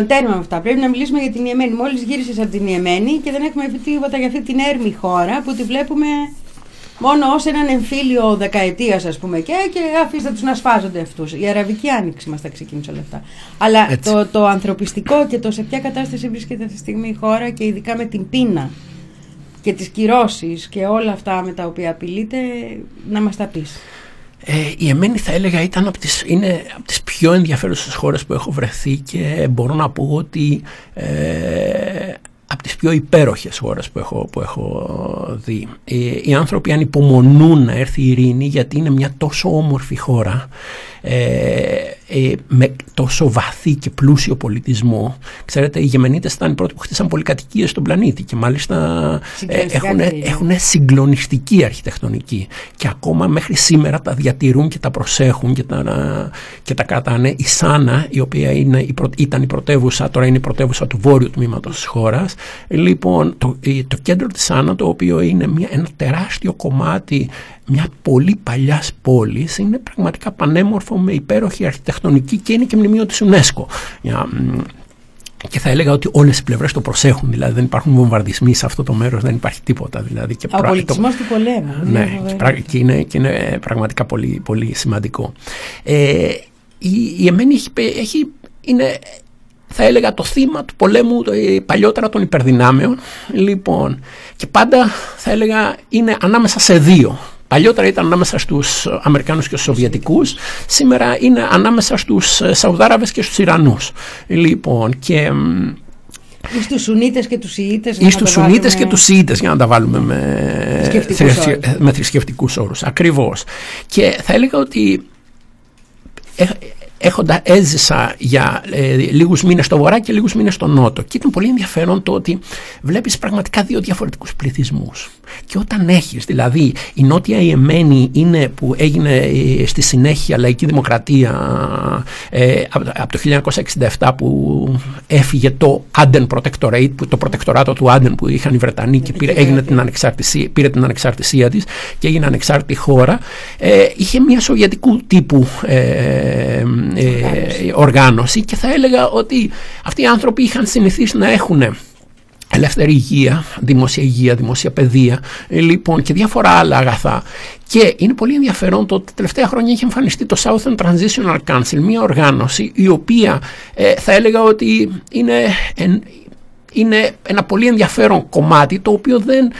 τέρμα με αυτά. Πρέπει να μιλήσουμε για την Ιεμένη. Μόλις γύρισες από την Ιεμένη και δεν έχουμε πει τίποτα για αυτή την έρμη χώρα που τη βλέπουμε μόνο ως έναν εμφύλιο δεκαετίας, ας πούμε, και, και αφήστε τους να σφάζονται αυτούς. Η Αραβική Άνοιξη μας τα ξεκίνησε όλα αυτά. Αλλά Έτσι. το, το ανθρωπιστικό και το σε ποια κατάσταση βρίσκεται αυτή τη στιγμή η χώρα και ειδικά με την πείνα και τις κυρώσεις και όλα αυτά με τα οποία απειλείται να μας τα πεις. Ε, η Εμένη θα έλεγα ήταν από τις, είναι από τις πιο ενδιαφέρουσες χώρες που έχω βρεθεί και μπορώ να πω ότι ε, από τις πιο υπέροχες χώρες που έχω, που έχω δει. Ε, οι άνθρωποι ανυπομονούν να έρθει η ειρήνη γιατί είναι μια τόσο όμορφη χώρα ε, ε, με τόσο βαθύ και πλούσιο πολιτισμό. Ξέρετε, οι Γεμενίτες ήταν οι πρώτοι που χτίσαν πολυκατοικίες στον πλανήτη και μάλιστα ε, Συγκλονιστικά έχουν, κτίρια. έχουν συγκλονιστική αρχιτεκτονική και ακόμα μέχρι σήμερα τα διατηρούν και τα προσέχουν και τα, και τα κρατάνε. Η Σάνα, η οποία είναι, η πρω- ήταν η πρωτεύουσα, τώρα είναι η πρωτεύουσα του βόρειου τμήματος της χώρας. Λοιπόν, το, η- το κέντρο της Σάνα, το οποίο είναι μια, ένα τεράστιο κομμάτι μια πολύ παλιά πόλη, είναι πραγματικά πανέμορφο με υπέροχη αρχιτεκτονική και είναι και μνημείο της UNESCO. Για, μ, και θα έλεγα ότι όλες οι πλευρές το προσέχουν, δηλαδή δεν υπάρχουν βομβαρδισμοί σε αυτό το μέρος, δεν υπάρχει τίποτα. Δηλαδή, και Ο πρα- πολιτισμός του πολέμου. ναι, Είναι και, φοβερό. πρα- και είναι, και είναι πραγματικά πολύ, πολύ σημαντικό. Ε, η, η Εμένη έχει, πε- έχει, είναι, θα έλεγα, το θύμα του πολέμου το, ε, παλιότερα των υπερδυνάμεων. Λοιπόν, και πάντα θα έλεγα είναι ανάμεσα σε δύο. Παλιότερα ήταν ανάμεσα στους Αμερικάνους και στους Σοβιετικούς, σήμερα είναι ανάμεσα στους ε, Σαουδάραβες και στους Ιρανούς. Λοιπόν, και μ, Ή στους Σουνίτες και τους Ιήτες. ή στους Σουνίτες και τους Σιήτες για να τα βάλουμε με, Θρησκευτικούς θρησκε- όρους. με θρησκευτικούς όρους. Ακριβώς. Και θα έλεγα ότι ε, έχοντα έζησα για ε, λίγους μήνες στο βορρά και λίγους μήνες στο νότο. Και ήταν πολύ ενδιαφέρον το ότι βλέπεις πραγματικά δύο διαφορετικούς πληθυσμούς. Και όταν έχεις δηλαδή η Νότια Ιεμένη είναι που έγινε ε, στη συνέχεια λαϊκή δημοκρατία ε, από, από το 1967 που έφυγε το Aden Protectorate που το προτεκτοράτο του Aden που είχαν οι Βρετανοί και πήρε, έγινε την ανεξαρτησία, πήρε την ανεξαρτησία της και έγινε ανεξάρτητη χώρα. Ε, είχε μια σοβιετικού τύπου ε, ε, οργάνωση και θα έλεγα ότι αυτοί οι άνθρωποι είχαν συνηθίσει να έχουν ελεύθερη υγεία, δημόσια υγεία, δημόσια παιδεία ε, λοιπόν και διάφορα άλλα αγαθά. Και είναι πολύ ενδιαφέρον το ότι τα τελευταία χρόνια έχει εμφανιστεί το Southern Transitional Council μια οργάνωση η οποία ε, θα έλεγα ότι είναι, εν- είναι ένα πολύ ενδιαφέρον κομμάτι το οποίο δεν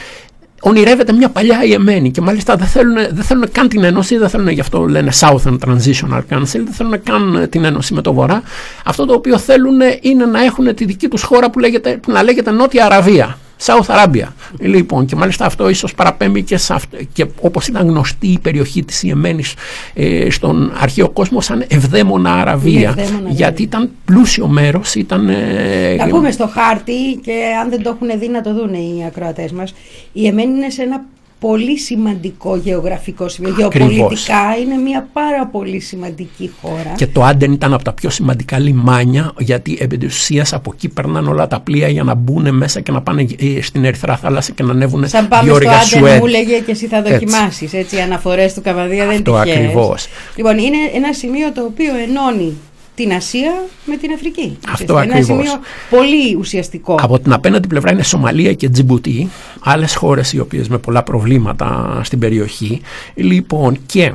ονειρεύεται μια παλιά ιεμένη και μάλιστα δεν θέλουν, δεν θέλουν καν την ένωση, δεν θέλουν γι' αυτό λένε Southern Transitional Council, δεν θέλουν καν την ένωση με το Βορρά. Αυτό το οποίο θέλουν είναι να έχουν τη δική τους χώρα που, λέγεται, που να λέγεται Νότια Αραβία. South Arabia. Λοιπόν, και μάλιστα αυτό ίσως παραπέμπει και, σε αυτό, και όπως ήταν γνωστή η περιοχή της Ιεμένης ε, στον αρχαίο κόσμο σαν Ευδαίμονα Αραβία. Ευδαίμονα Αραβία. γιατί ήταν πλούσιο μέρος, ήταν... ε, Να πούμε στο χάρτη και αν δεν το έχουν δει να το δουν οι ακροατές μας η Εμένη είναι σε ένα πολύ σημαντικό γεωγραφικό σημείο Ακριβώς. γεωπολιτικά είναι μια πάρα πολύ σημαντική χώρα Και το Άντεν ήταν από τα πιο σημαντικά λιμάνια γιατί επί της ουσίας από εκεί περνάνε όλα τα πλοία για να μπουν μέσα και να πάνε ε, στην Ερυθρά θάλασσα και να ανέβουν Σαν πάμε δύο στο ώρια Άντεν Σουέτ. μου λέγε και εσύ θα Έτσι. δοκιμάσεις έτσι, οι αναφορές του Καβαδία δεν Αυτό είναι τυχαίες. ακριβώς. Λοιπόν είναι ένα σημείο το οποίο ενώνει την Ασία με την Αφρική. Αυτό Ουσιαστικά. ακριβώς. Ένα σημείο πολύ ουσιαστικό. Από την απέναντι πλευρά είναι Σομαλία και Τζιμπουτί, άλλες χώρες οι οποίες με πολλά προβλήματα στην περιοχή. Λοιπόν, και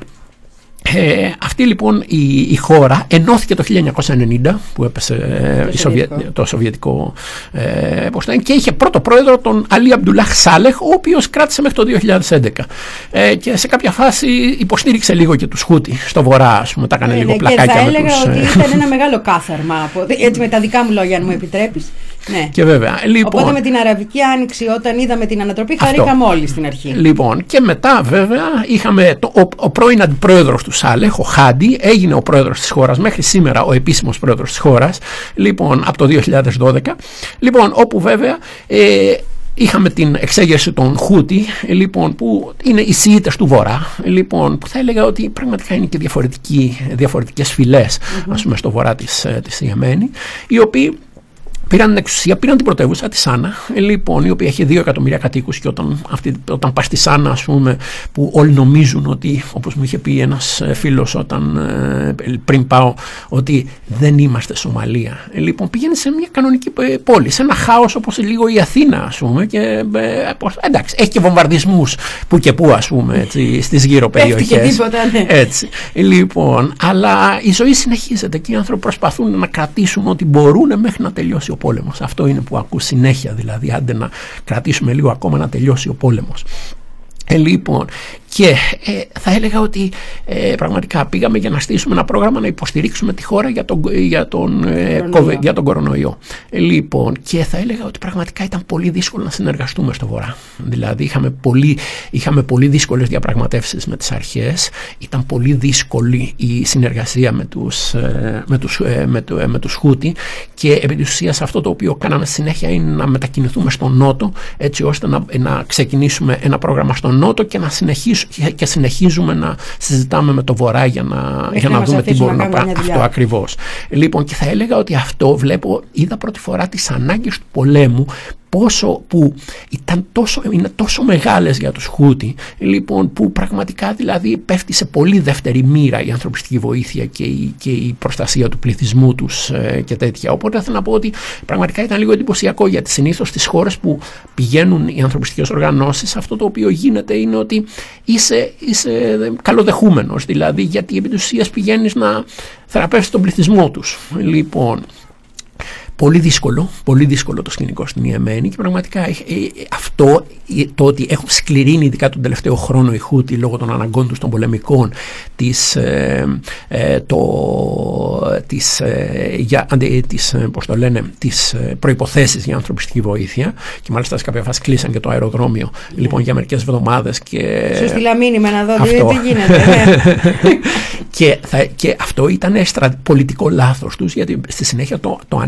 ε, αυτή λοιπόν η, η χώρα ενώθηκε το 1990 που έπεσε ε, η Σοβιε- Σοβιετικό. το Σοβιετικό ε, πώς το λένε, και είχε πρώτο πρόεδρο τον Αλή Αμπτουλάχ Σάλεχ ο οποίος κράτησε μέχρι το 2011 ε, και σε κάποια φάση υποστήριξε λίγο και τους Χούτι στο βορρά ας πούμε τα έκανε Ναι, λίγο ναι, και πλακάκια θα με έλεγα τους, ότι ε, ήταν ένα μεγάλο κάθαρμα. από- Έτσι με τα δικά μου λόγια, αν μου επιτρέπεις. Ναι. και βέβαια λοιπόν, Οπότε με την Αραβική Άνοιξη, όταν είδαμε την ανατροπή, Αυτό. χαρήκαμε όλοι στην αρχή. Λοιπόν, και μετά βέβαια είχαμε το, ο, ο πρώην αντιπρόεδρος του Σάλεχ, ο Χάντι, έγινε ο πρόεδρος της χώρας, μέχρι σήμερα ο επίσημος πρόεδρος της χώρας, λοιπόν, από το 2012. Λοιπόν, όπου βέβαια ε, είχαμε την εξέγερση των Χούτι, ε, λοιπόν, που είναι οι Σιήτες του Βορρά, ε, λοιπόν, που θα έλεγα ότι πραγματικά είναι και διαφορετικοί, διαφορετικές φυλές, ας πούμε, στο βορρά της, ε, της Ιεμένη, οι οποίοι Πήραν την εξουσία, πήραν την πρωτεύουσα τη Σάνα, ε, λοιπόν, η οποία έχει 2 εκατομμύρια κατοίκους. Και όταν, αυτή, όταν πας στη Σάνα, ας πούμε, που όλοι νομίζουν ότι, όπως μου είχε πει ένας φίλος όταν ε, πριν πάω, ότι δεν είμαστε Σομαλία. Ε, λοιπόν, πήγαινε σε μια κανονική ε, πόλη, σε ένα χάος όπως λίγο η Αθήνα, ας πούμε. Και, ε, πώς- εντάξει, έχει και βομβαρδισμούς που και που, ας πούμε, στις γύρω Πέφτει και περιοχές. τίποτα, ναι. Έτσι. Λοιπόν, αλλά η ζωή συνεχίζεται και οι άνθρωποι προσπαθούν να κρατήσουν ό,τι μπορούν μέχρι να τελειώσει ο πόλεμος. Αυτό είναι που ακούς συνέχεια δηλαδή, άντε να κρατήσουμε λίγο ακόμα να τελειώσει ο πόλεμος. Ε, λοιπόν, και ε, θα έλεγα ότι ε, πραγματικά πήγαμε για να στήσουμε ένα πρόγραμμα να υποστηρίξουμε τη χώρα για τον, για τον, ε, Κορονοϊό. κοβε- για τον κορονοϊό. Ε, λοιπόν, και θα έλεγα ότι πραγματικά ήταν πολύ δύσκολο να συνεργαστούμε στο Βορρά. Δηλαδή είχαμε πολύ, είχαμε πολύ δύσκολες διαπραγματεύσεις με τις αρχές. Ήταν πολύ δύσκολη η συνεργασία με τους, ε, με τους, ε, με, το- ε, με τους Χούτι και επί της ουσίας αυτό το οποίο κάναμε συνέχεια είναι να μετακινηθούμε στον Νότο έτσι ώστε να, να ξεκινήσουμε ένα πρόγραμμα στον Νότο και να συνεχίσουμε και συνεχίζουμε να συζητάμε με το Βορρά για να, για να να μας δούμε τι αφήσουν μπορούμε να να κάνουμε κάνουμε. μια Αυτό δουλειά. ακριβώς. Λοιπόν και θα έλεγα ότι αυτό βλέπω, είδα πρώτη φορά τις ανάγκες του πολέμου πόσο που ήταν τόσο, είναι τόσο μεγάλες για τους Χούτι λοιπόν που πραγματικά δηλαδή πέφτει σε πολύ δεύτερη μοίρα η ανθρωπιστική βοήθεια και η, και η προστασία του πληθυσμού τους ε, και τέτοια. Οπότε θέλω να πω ότι πραγματικά ήταν λίγο εντυπωσιακό γιατί συνήθως στις χώρες που πηγαίνουν οι ανθρωπιστικές οργανώσεις αυτό το οποίο γίνεται είναι ότι είσαι, είσαι καλοδεχούμενος δηλαδή γιατί επί της ουσίας πηγαίνεις να θεραπεύσεις τον πληθυσμό τους. Λοιπόν πολύ δύσκολο, πολύ δύσκολο το σκηνικό στην Ιεμένη και πραγματικά ε, ε, αυτό ε, το ότι έχουν σκληρύνει ειδικά τον τελευταίο χρόνο οι Χούτι λόγω των αναγκών τους των πολεμικών τις, ε, ε, το, τις, ε, για, αντι, τις, ε, πώς το λένε, τις ε, προϋποθέσεις για ανθρωπιστική βοήθεια και μάλιστα σε κάποια φάση κλείσαν και το αεροδρόμιο λοιπόν για μερικές εβδομάδες και Σου στείλα μήνυμα να δω τι, αυτό. τι γίνεται. ναι. και, θα, και αυτό ήταν στρα, πολιτικό λάθος τους γιατί στη συνέχεια το, το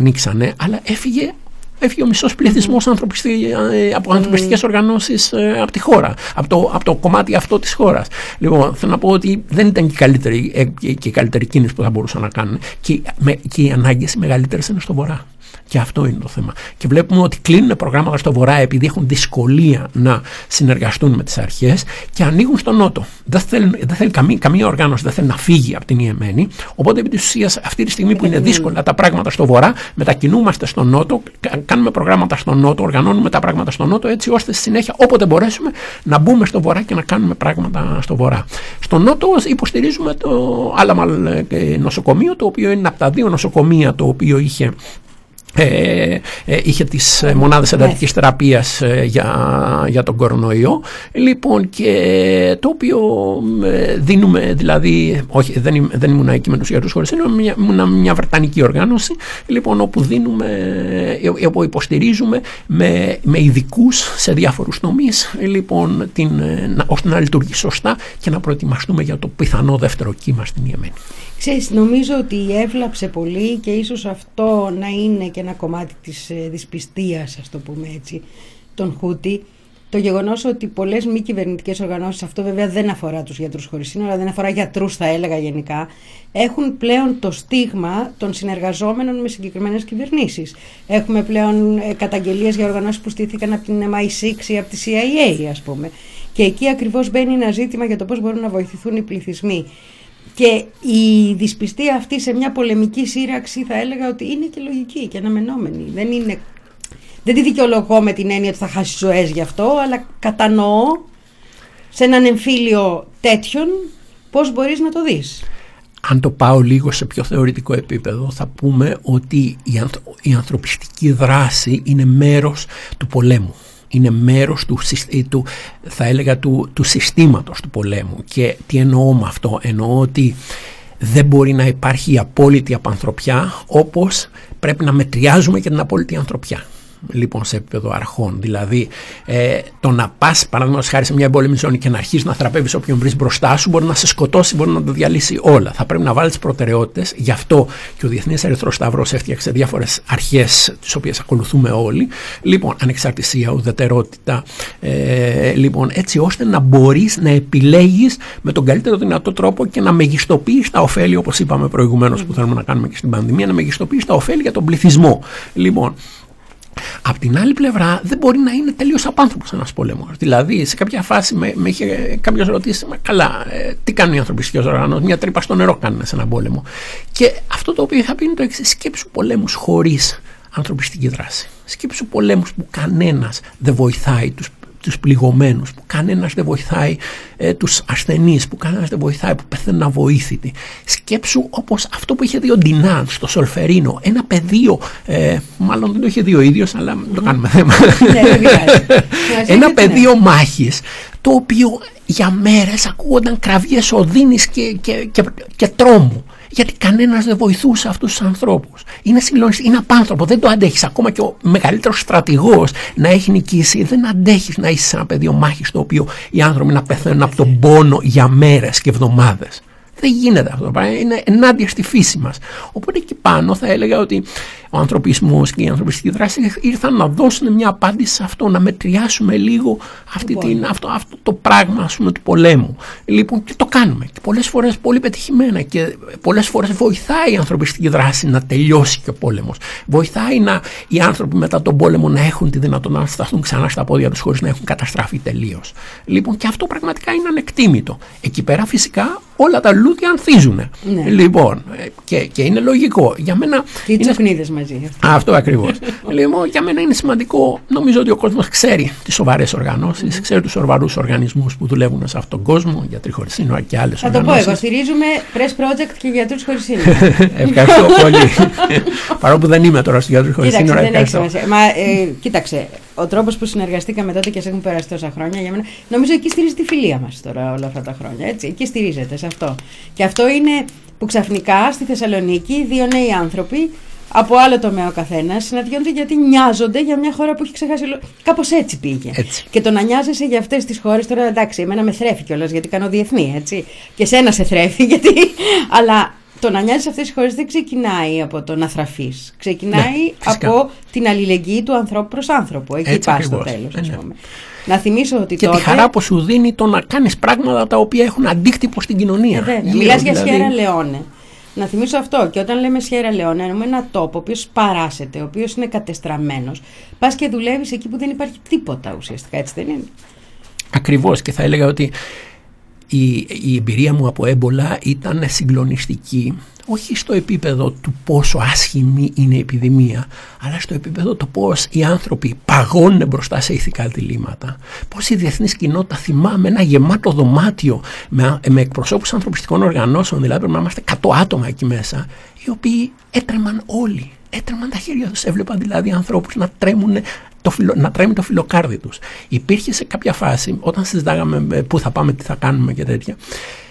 ανοίξανε αλλά έφυγε Έφυγε ο μισός πληθυσμός ανθρωπιστή, ε, από ανθρωπιστικές οργανώσεις ε, από τη χώρα, από το, από το κομμάτι αυτό της χώρας. Λοιπόν, θέλω να πω ότι δεν ήταν και η καλύτερη, ε, και, και η καλύτερη κίνηση που θα μπορούσαν να κάνουν. Και, με, και οι ανάγκες οι μεγαλύτερες είναι στο βορρά. Και αυτό είναι το θέμα. Και βλέπουμε ότι κλείνουν προγράμματα στο Βορρά επειδή έχουν δυσκολία να συνεργαστούν με τις αρχές και ανοίγουν στο Νότο. Δεν θέλει, δεν θέλει καμία, καμία οργάνωση δεν θέλει να φύγει από την Ιεμένη. Οπότε επί της ουσίας αυτή τη στιγμή που είναι δύσκολα τα πράγματα στο Βορρά, μετακινούμαστε στο Νότο, κα- κάνουμε προγράμματα στο Νότο, οργανώνουμε τα πράγματα στο Νότο έτσι ώστε στη συνέχεια όποτε μπορέσουμε να μπούμε στο Βορρά και να κάνουμε πράγματα στο Βορρά. Στο Νότο υποστηρίζουμε το Άλαμαλ ε, νοσοκομείο, το οποίο είναι από τα δύο νοσοκομεία το οποίο είχε ε, ε, είχε τις ε, μονάδες εντατικής θεραπείας ε, για, για τον κορονοϊό. Λοιπόν και το οποίο ε, δίνουμε δηλαδή όχι δεν, είμαι- δεν ήμουν εκεί με τους ιατρούς χωρίς σύνορα, μια, ήμουν μια βρετανική οργάνωση. Λοιπόν όπου δίνουμε ε, όπου υποστηρίζουμε με, με ειδικούς σε διάφορους τομείς λοιπόν την, ε, να, ώστε να λειτουργεί σωστά και να προετοιμαστούμε για το πιθανό δεύτερο κύμα στην Ιεμένη. Ξέρεις, νομίζω ότι έβλαψε πολύ και ίσως αυτό να είναι και ένα κομμάτι της ε, δυσπιστίας, ας το πούμε έτσι, των Χούτι. Το γεγονός ότι πολλές μη κυβερνητικές οργανώσεις, αυτό βέβαια δεν αφορά τους γιατρούς χωρίς σύνορα, δεν αφορά γιατρούς θα έλεγα γενικά, έχουν πλέον το στίγμα των συνεργαζόμενων με συγκεκριμένες κυβερνήσεις. Έχουμε πλέον ε, καταγγελίες για οργανώσεις που στήθηκαν από την MI6 ή από τη CIA ας πούμε. Και εκεί ακριβώς μπαίνει ένα ζήτημα για το πώς μπορούν να βοηθηθούν οι πληθυσμοί. Και η δυσπιστία αυτή σε μια πολεμική σύραξη θα έλεγα ότι είναι και λογική και αναμενόμενη. Δεν, είναι, δεν τη δικαιολογώ με την έννοια ότι θα χάσεις ζωές γι' αυτό, αλλά κατανοώ σε έναν εμφύλιο τέτοιον πώς μπορείς να το δεις. αν το πάω λίγο σε πιο θεωρητικό επίπεδο θα πούμε ότι η, ανθρω- η ανθρωπιστική δράση είναι μέρος του πολέμου. Είναι μέρος του, συσ- ε, του, θα έλεγα του, του συστήματος του πολέμου. Και τι εννοώ με αυτό; Εννοώ ότι δεν μπορεί να υπάρχει η απόλυτη απανθρωπιά όπως πρέπει να μετριάζουμε και την απόλυτη ανθρωπιά. Λοιπόν σε επίπεδο αρχών. Δηλαδή, ε, το να πας, παραδείγματος χάρη σε μια εμπόλεμη ζώνη και να αρχίσεις να θραπεύεις όποιον βρεις μπροστά σου, μπορεί να σε σκοτώσει, μπορεί να το διαλύσει όλα. Θα πρέπει να βάλεις προτεραιότητες. Γι' αυτό και ο Διεθνής Ερυθρός Σταυρός έφτιαξε διάφορες αρχές, τις οποίες ακολουθούμε όλοι. Λοιπόν, ανεξαρτησία, ουδετερότητα. Ε, λοιπόν, έτσι ώστε να μπορείς να επιλέγεις με τον καλύτερο δυνατό τρόπο και να μεγιστοποιείς τα ωφέλη, όπως είπαμε προηγουμένως, που θέλουμε να κάνουμε και στην πανδημία, να μεγιστοποιείς τα ωφέλη για τον πληθυσμό. Λοιπόν, Απ' την άλλη πλευρά δεν μπορεί να είναι τελείως απάνθρωπος ένας πόλεμος. Δηλαδή σε κάποια φάση με, με είχε κάποιος ρωτήσει «Μα καλά, ε, τι κάνουν οι ανθρωπιστικές οργανώσεις, μια τρύπα στο νερό κάνουν σε έναν πόλεμο. Και αυτό το οποίο είχα πει είναι το εξής, σκέψου πολέμους χωρίς ανθρωπιστική δράση. Σκέψου πολέμους που κανένας δεν βοηθάει τους τους πληγωμένους, που κανένας δεν βοηθάει ε, τους ασθενείς, που κανένας δεν βοηθάει, που πεθαίνουν αβοήθητοι. Σκέψου όπως αυτό που είχε δει ο Ντινάν στο Σολφερίνο, ένα πεδίο, ε, μάλλον δεν το είχε δει ο ίδιος, αλλά μην το κάνουμε θέμα. Ναι, δεν πειράζει. ένα Ναι. πεδίο μάχης, το οποίο για μέρες ακούγονταν κραυγές οδύνης και, και, και, και τρόμου. Γιατί κανένας δεν βοηθούσε αυτούς τους ανθρώπους. Είναι συγκλονιστικό, είναι απάνθρωπο, δεν το αντέχεις. Ακόμα και ο μεγαλύτερος στρατηγός να έχει νικήσει, δεν αντέχεις να είσαι σε ένα πεδίο μάχης στο οποίο οι άνθρωποι να πεθαίνουν από τον πόνο για μέρες και εβδομάδες. Δεν γίνεται αυτό το πράγμα. Είναι ενάντια στη φύση μας. Οπότε εκεί πάνω θα έλεγα ότι ο ανθρωπισμός και η ανθρωπιστική δράση ήρθαν να δώσουν μια απάντηση σε αυτό, να μετριάσουμε λίγο αυτή την, αυτό, αυτό το πράγμα ας πούμε, του πολέμου. Λοιπόν, και το κάνουμε. Και πολλές φορές πολύ πετυχημένα και πολλές φορές βοηθάει η ανθρωπιστική δράση να τελειώσει και ο πόλεμος. Βοηθάει να, οι άνθρωποι μετά τον πόλεμο να έχουν τη δυνατότητα να σταθούν ξανά στα πόδια τους χωρίς να έχουν καταστραφεί τελείως. Λοιπόν, και αυτό πραγματικά είναι ανεκτήμητο. Εκεί πέρα φυσικά όλα τα λουλούδια ανθίζουν. Ναι. Λοιπόν, ε, και, και είναι λογικό. Για μένα. Και οι είναι- τσουκνίδες μαζί. αυτό ακριβώς. λοιπόν, για μένα είναι σημαντικό. Νομίζω ότι ο κόσμος ξέρει τις σοβαρές οργανώσεις, ξέρει τους σοβαρούς οργανισμούς που δουλεύουν σε αυτόν τον κόσμο, γιατροί χωρί σύνορα και άλλες Θα το πω οργανώσεις. εγώ. Στηρίζουμε Press Project και γιατρούς χωρίς σύνορα. Ευχαριστώ πολύ. Παρόλο που δεν είμαι τώρα στο γιατρού χωρί Κοίταξε, σύνορα, δεν έχει ευχαριστώ. σημασία. Μα ε, κοίταξε, ο τρόπος που συνεργαστήκαμε τότε και σε έχουν περάσει τόσα χρόνια για μένα. Νομίζω εκεί στηρίζεται η φιλία μας τώρα όλα αυτά τα χρόνια. Έτσι. Εκεί στηρίζεται σε αυτό. Και αυτό είναι που ξαφνικά στη Θεσσαλονίκη δύο νέοι άνθρωποι από άλλο τομέα ο καθένας συναντιόνται γιατί νοιάζονται για μια χώρα που έχει ξεχάσει. Κάπως έτσι πήγε. Έτσι. Και το να νοιάζεσαι για αυτές τις χώρες τώρα εντάξει, εμένα με θρέφει κιόλας γιατί κάνω διεθνή, έτσι. Και σένα σε θρέφει γιατί. Αλλά το να νοιάζεις αυτές τι χώρες δεν ξεκινάει από το να θραφείς. Ξεκινάει Ναι, φυσικά. από την αλληλεγγύη του ανθρώπου προς άνθρωπο. Εκεί Έτσι πας στο ακριβώς. τέλος, Ε, ναι. ας πούμε. Να θυμίσω ότι Και τότε. τη χαρά που σου δίνει το να κάνεις πράγματα τα οποία έχουν αντίκτυπο στην κοινωνία. Ε, βέβαια. Γύρω, Μιλάς για δηλαδή. Σιέρα Λεόνε. Να θυμίσω αυτό. Και όταν λέμε Σιέρα Λεόνε, εννοούμε ένα τόπο ο οποίος παράσεται, ο οποίος είναι κατεστραμμένος. Πας και δουλεύεις εκεί που δεν υπάρχει τίποτα ουσιαστικά, έτσι δεν είναι; Ακριβώς και θα έλεγα ότι η, η εμπειρία μου από έμπολα ήταν συγκλονιστική όχι στο επίπεδο του πόσο άσχημη είναι η επιδημία αλλά στο επίπεδο το πώς οι άνθρωποι παγώνουν μπροστά σε ηθικά διλήμματα. Πώς η διεθνής κοινότητα θυμάμαι ένα γεμάτο δωμάτιο με, με εκπροσώπους ανθρωπιστικών οργανώσεων δηλαδή πρέπει να είμαστε 100 άτομα εκεί μέσα οι οποίοι έτρεμαν όλοι έτρεμαν τα χέρια τους. Έβλεπαν δηλαδή ανθρώπους να τρέμουν το φιλο, να τρέμει το φιλοκάρδι τους. Υπήρχε σε κάποια φάση, όταν συζητάγαμε ε, πού θα πάμε, τι θα κάνουμε και τέτοια, υπήρχε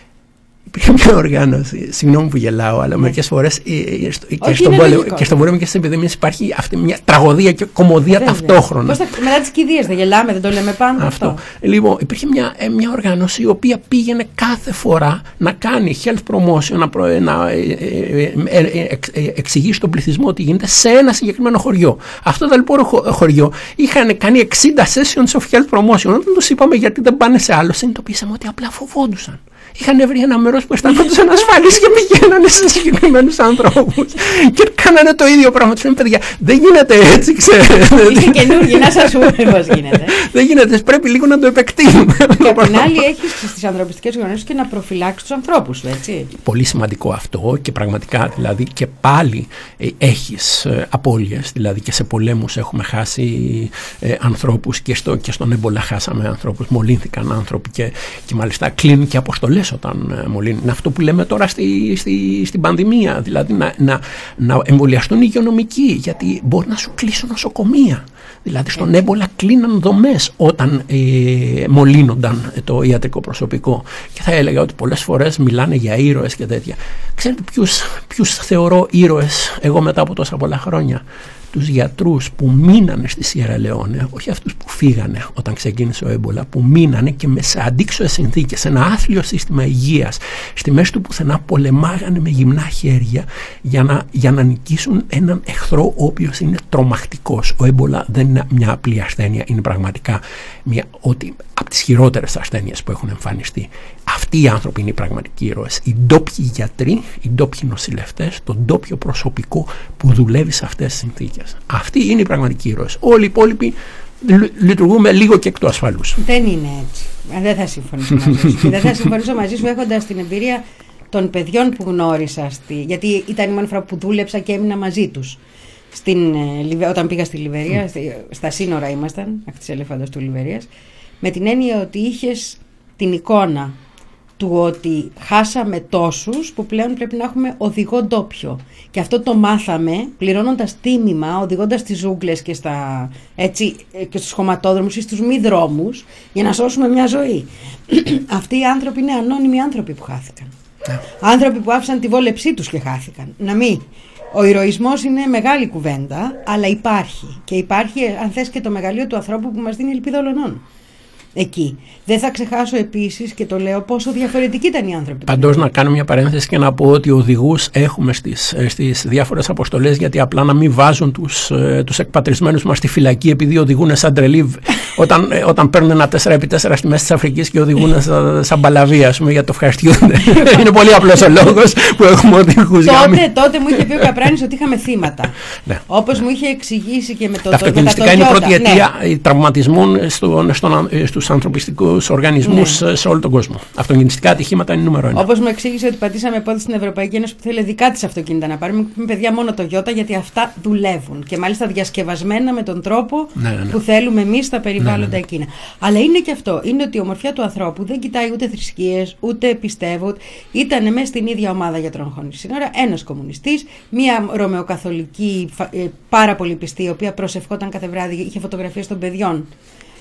μια οργάνωση, συγγνώμη που γελάω, αλλά μερικές φορές και, Όχι, στον είναι πόλεμο, λογικό. και στον πόλεμο και στις επιδημίες υπάρχει αυτή μια τραγωδία και κομμωδία Βέβαια. ταυτόχρονα. Πώς θα, μετά τις κηδείες δεν γελάμε, δεν το λέμε πάνω. Αυτό. Λοιπόν, υπήρχε μια, ε, μια οργάνωση η οποία πήγαινε κάθε φορά να κάνει health promotion, να, προ- να ε, ε, ε, ε, εξ- ε, εξηγήσει στον πληθυσμό τι γίνεται σε ένα συγκεκριμένο χωριό. Αυτό το λοιπόν χω- χωριό είχαν κάνει 60 sessions of health promotion. Όταν τους είπαμε γιατί δεν πάνε σε άλλο, συνειδητοποίησαμε ότι απλά φοβόντουσαν. Είχαν βρει ένα μέρος που αισθανόντουσαν ασφαλεί και πηγαίνανε σε συγκεκριμένους ανθρώπους. και κάνανε το ίδιο πράγμα. Τους είπαμε, παιδιά, δεν γίνεται έτσι, ξέρετε. Είστε καινούργοι, να σας πούμε πώς γίνεται. Δεν γίνεται, πρέπει λίγο να το επεκτείνουμε. Και απ' την άλλη, έχεις στις ανθρωπιστικές οργανώσει και να προφυλάξεις τους ανθρώπους σου, έτσι. Πολύ σημαντικό αυτό και πραγματικά δηλαδή και πάλι ε, έχεις ε, απώλειες, δηλαδή και σε πολέμους έχουμε χάσει ε, ανθρώπους και, στο, και στον έμπολα χάσαμε ανθρώπους, μολύνθηκαν άνθρωποι και, και μάλιστα κλείνουν και αποστολές όταν ε, μολύνουν. Είναι αυτό που λέμε τώρα στη, στη, στην πανδημία, δηλαδή να, να, να εμβολιαστούν οι υγειονομικοί γιατί μπορεί να σου κλείσουν νοσοκομεία. Δηλαδή στον έμπολα κλείναν δομές όταν ε, μολύνονταν το ιατρικό προσωπικό. Και θα έλεγα ότι πολλές φορές μιλάνε για ήρωες και τέτοια. Ξέρετε ποιους, ποιους θεωρώ ήρωες εγώ μετά από τόσα πολλά χρόνια; Στους γιατρούς που μείνανε στη Σιέρα Λεόνε, όχι αυτούς που φύγανε όταν ξεκίνησε ο έμπολα, που μείνανε και με σε αντίξωες συνθήκες, σε ένα άθλιο σύστημα υγείας, στη μέση του πουθενά πολεμάγανε με γυμνά χέρια για να, για να νικήσουν έναν εχθρό ο οποίος είναι τρομακτικός. Ο έμπολα δεν είναι μια απλή ασθένεια, είναι πραγματικά μια, ότι, από τις χειρότερες ασθένειες που έχουν εμφανιστεί. Αυτοί οι άνθρωποι είναι οι πραγματικοί ήρωες. Οι ντόπιοι γιατροί, οι ντόπιοι νοσηλευτές, το ντόπιο προσωπικό που δουλεύει σε αυτές τις συνθήκες. Αυτοί είναι οι πραγματικοί ήρωες. Όλοι οι υπόλοιποι λει- λειτουργούμε λίγο και εκ του ασφαλούς. Δεν είναι έτσι. Ε, Δεν θα συμφωνήσω μαζί σου. Και δεν θα συμφωνήσω μαζί σου έχοντας την εμπειρία των παιδιών που γνώρισα. Στη... Γιατί ήταν η μόνη φορά που δούλεψα και έμεινα μαζί τους. Στην, ε, Λιβε- όταν πήγα στη Λιβερία, στη- στα σύνορα ήμασταν, ακτή ελεφαντό του Λιβερίας, με την έννοια ότι είχες την εικόνα του ότι χάσαμε τόσους που πλέον πρέπει να έχουμε οδηγό ντόπιο. Και αυτό το μάθαμε πληρώνοντας τίμημα, οδηγώντας τις ζούγκλες και, στα, έτσι, ε, και στους χωματόδρομους ή στους μη δρόμους για να σώσουμε μια ζωή. Αυτοί οι άνθρωποι είναι ανώνυμοι άνθρωποι που χάθηκαν. Άνθρωποι που άφησαν τη βόλεψή τους και χάθηκαν. Να μην. Ο ηρωισμός είναι μεγάλη κουβέντα, αλλά υπάρχει. Και υπάρχει, αν θες, και το μεγαλείο του ανθρώπου που μας δίνει ελπίδα ολονών. Εκεί. Δεν θα ξεχάσω επίσης και το λέω πόσο διαφορετικοί ήταν οι άνθρωποι. Παντός να κάνω μια παρένθεση και να πω ότι οδηγούς έχουμε στις, ε, στις διάφορες αποστολές γιατί απλά να μην βάζουν τους, ε, τους εκπατρισμένους μας στη φυλακή επειδή οδηγούν σαν τρελοί όταν, ε, όταν παίρνουν ένα 4x4 στη μέση της Αφρικής και οδηγούν σαν, σαν μπαλαβία ας πούμε, για το ευχαριστιούνται. Είναι πολύ απλός ο λόγος που έχουμε οδηγούς για να μην- Τότε, τότε μου είχε πει ο Καπράνης ότι είχαμε θύματα. Ναι. Όπως μου είχε εξηγήσει και με το Τα το- αυτοκινηστικά με είναι η τα πρώτη Toyota. Ναι. αιτία τραυματισμών στον, στον, ε, στους ανθρωπιστικούς οργανισμούς Ναι. ε, σε όλο τον κόσμο. Αυτοκινηστικά ατυχήματα είναι νούμερο ένα. Όπως μου εξήγησε ότι πατήσαμε πόδι στην Ευρωπαϊκή Ένωση που θέλει δικά της αυτοκίνητα να πάρουμε. Με παιδιά μόνο το Γιώτα γιατί αυτά δουλεύουν. Και μάλιστα διασκευασμένα με τον τρόπο Ναι, ναι, ναι. που θέλουμε εμείς στα περιβάλλοντα εκείνα. Αλλά είναι και αυτό. Είναι ότι η ομορφιά του ανθρώπου δεν κοιτάει ούτε θρησκείες, ούτε πιστεύω. Ήταν μέσα στην ίδια ομάδα γιατρών χωρί σύνορα ένας κομμουνιστής, μία ρωμαιοκαθολική φα- ε, πάρα πολύ πιστή, η οποία προσευχόταν κάθε βράδυ, είχε φωτογραφίες των παιδιών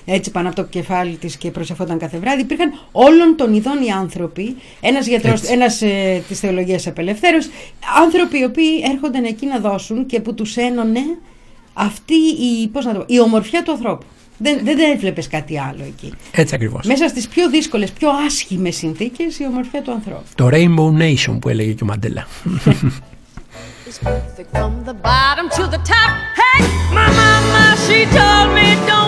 έτσι πάνω από το κεφάλι της και προσευχόταν κάθε βράδυ. Υπήρχαν όλων των ειδών οι άνθρωποι, ένας γιατρός, Έτσι. ένας ε, της θεολογίας απελευθέρωσης, άνθρωποι οι οποίοι έρχονταν εκεί να δώσουν και που τους ένωνε αυτή η, πώς να το πω, η ομορφιά του ανθρώπου. Δεν, δεν, δεν έβλεπες κάτι άλλο εκεί. Έτσι ακριβώς. Μέσα στις πιο δύσκολες, πιο άσχημες συνθήκες η ομορφιά του ανθρώπου. Το Rainbow Nation που έλεγε και ο Μαντέλα. It's perfect from the bottom to the top. Hey, my mama, she told me don't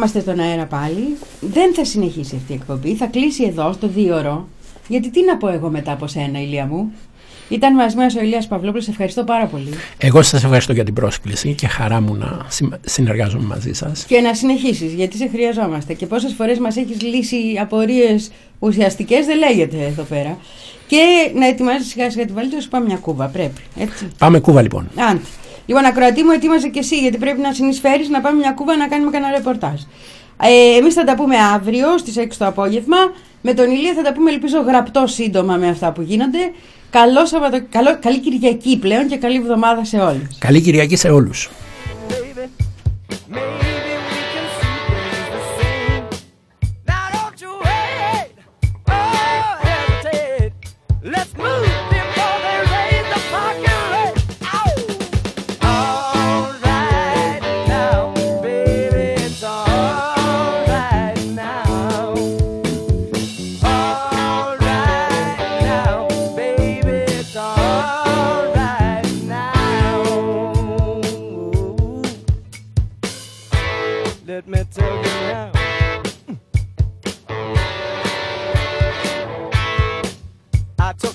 είμαστε στον αέρα πάλι. Δεν θα συνεχίσει αυτή η εκπομπή. Θα κλείσει εδώ στο δίωρο. Γιατί τι να πω εγώ μετά από σένα, Ηλία μου; Ήταν μαζί μας ο Ηλίας Παυλόπουλος. Σε ευχαριστώ πάρα πολύ. Εγώ σας ευχαριστώ για την πρόσκληση και χαρά μου να συμ- συνεργάζομαι μαζί σας. Και να συνεχίσεις, γιατί σε χρειαζόμαστε. Και πόσες φορές μας έχεις λύσει απορίες ουσιαστικές, δεν λέγεται εδώ πέρα. Και να ετοιμάζεις σιγά σιγά τη βαλίτσα σου, πάμε μια κούβα. Πρέπει. Έτσι. Πάμε κούβα λοιπόν. Άντε. Λοιπόν, ακροατή μου, ετοίμαζε και εσύ, γιατί πρέπει να συνεισφέρεις να πάμε μια κούβα να κάνουμε κανένα ρεπορτάζ. Ε, Εμείς θα τα πούμε αύριο στις 6 το απόγευμα. Με τον Ηλία θα τα πούμε, ελπίζω, γραπτό σύντομα με αυτά που γίνονται. Καλό Σαββατο... Καλό... Καλή Κυριακή πλέον και καλή εβδομάδα σε όλους. Καλή Κυριακή σε όλους.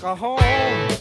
a home.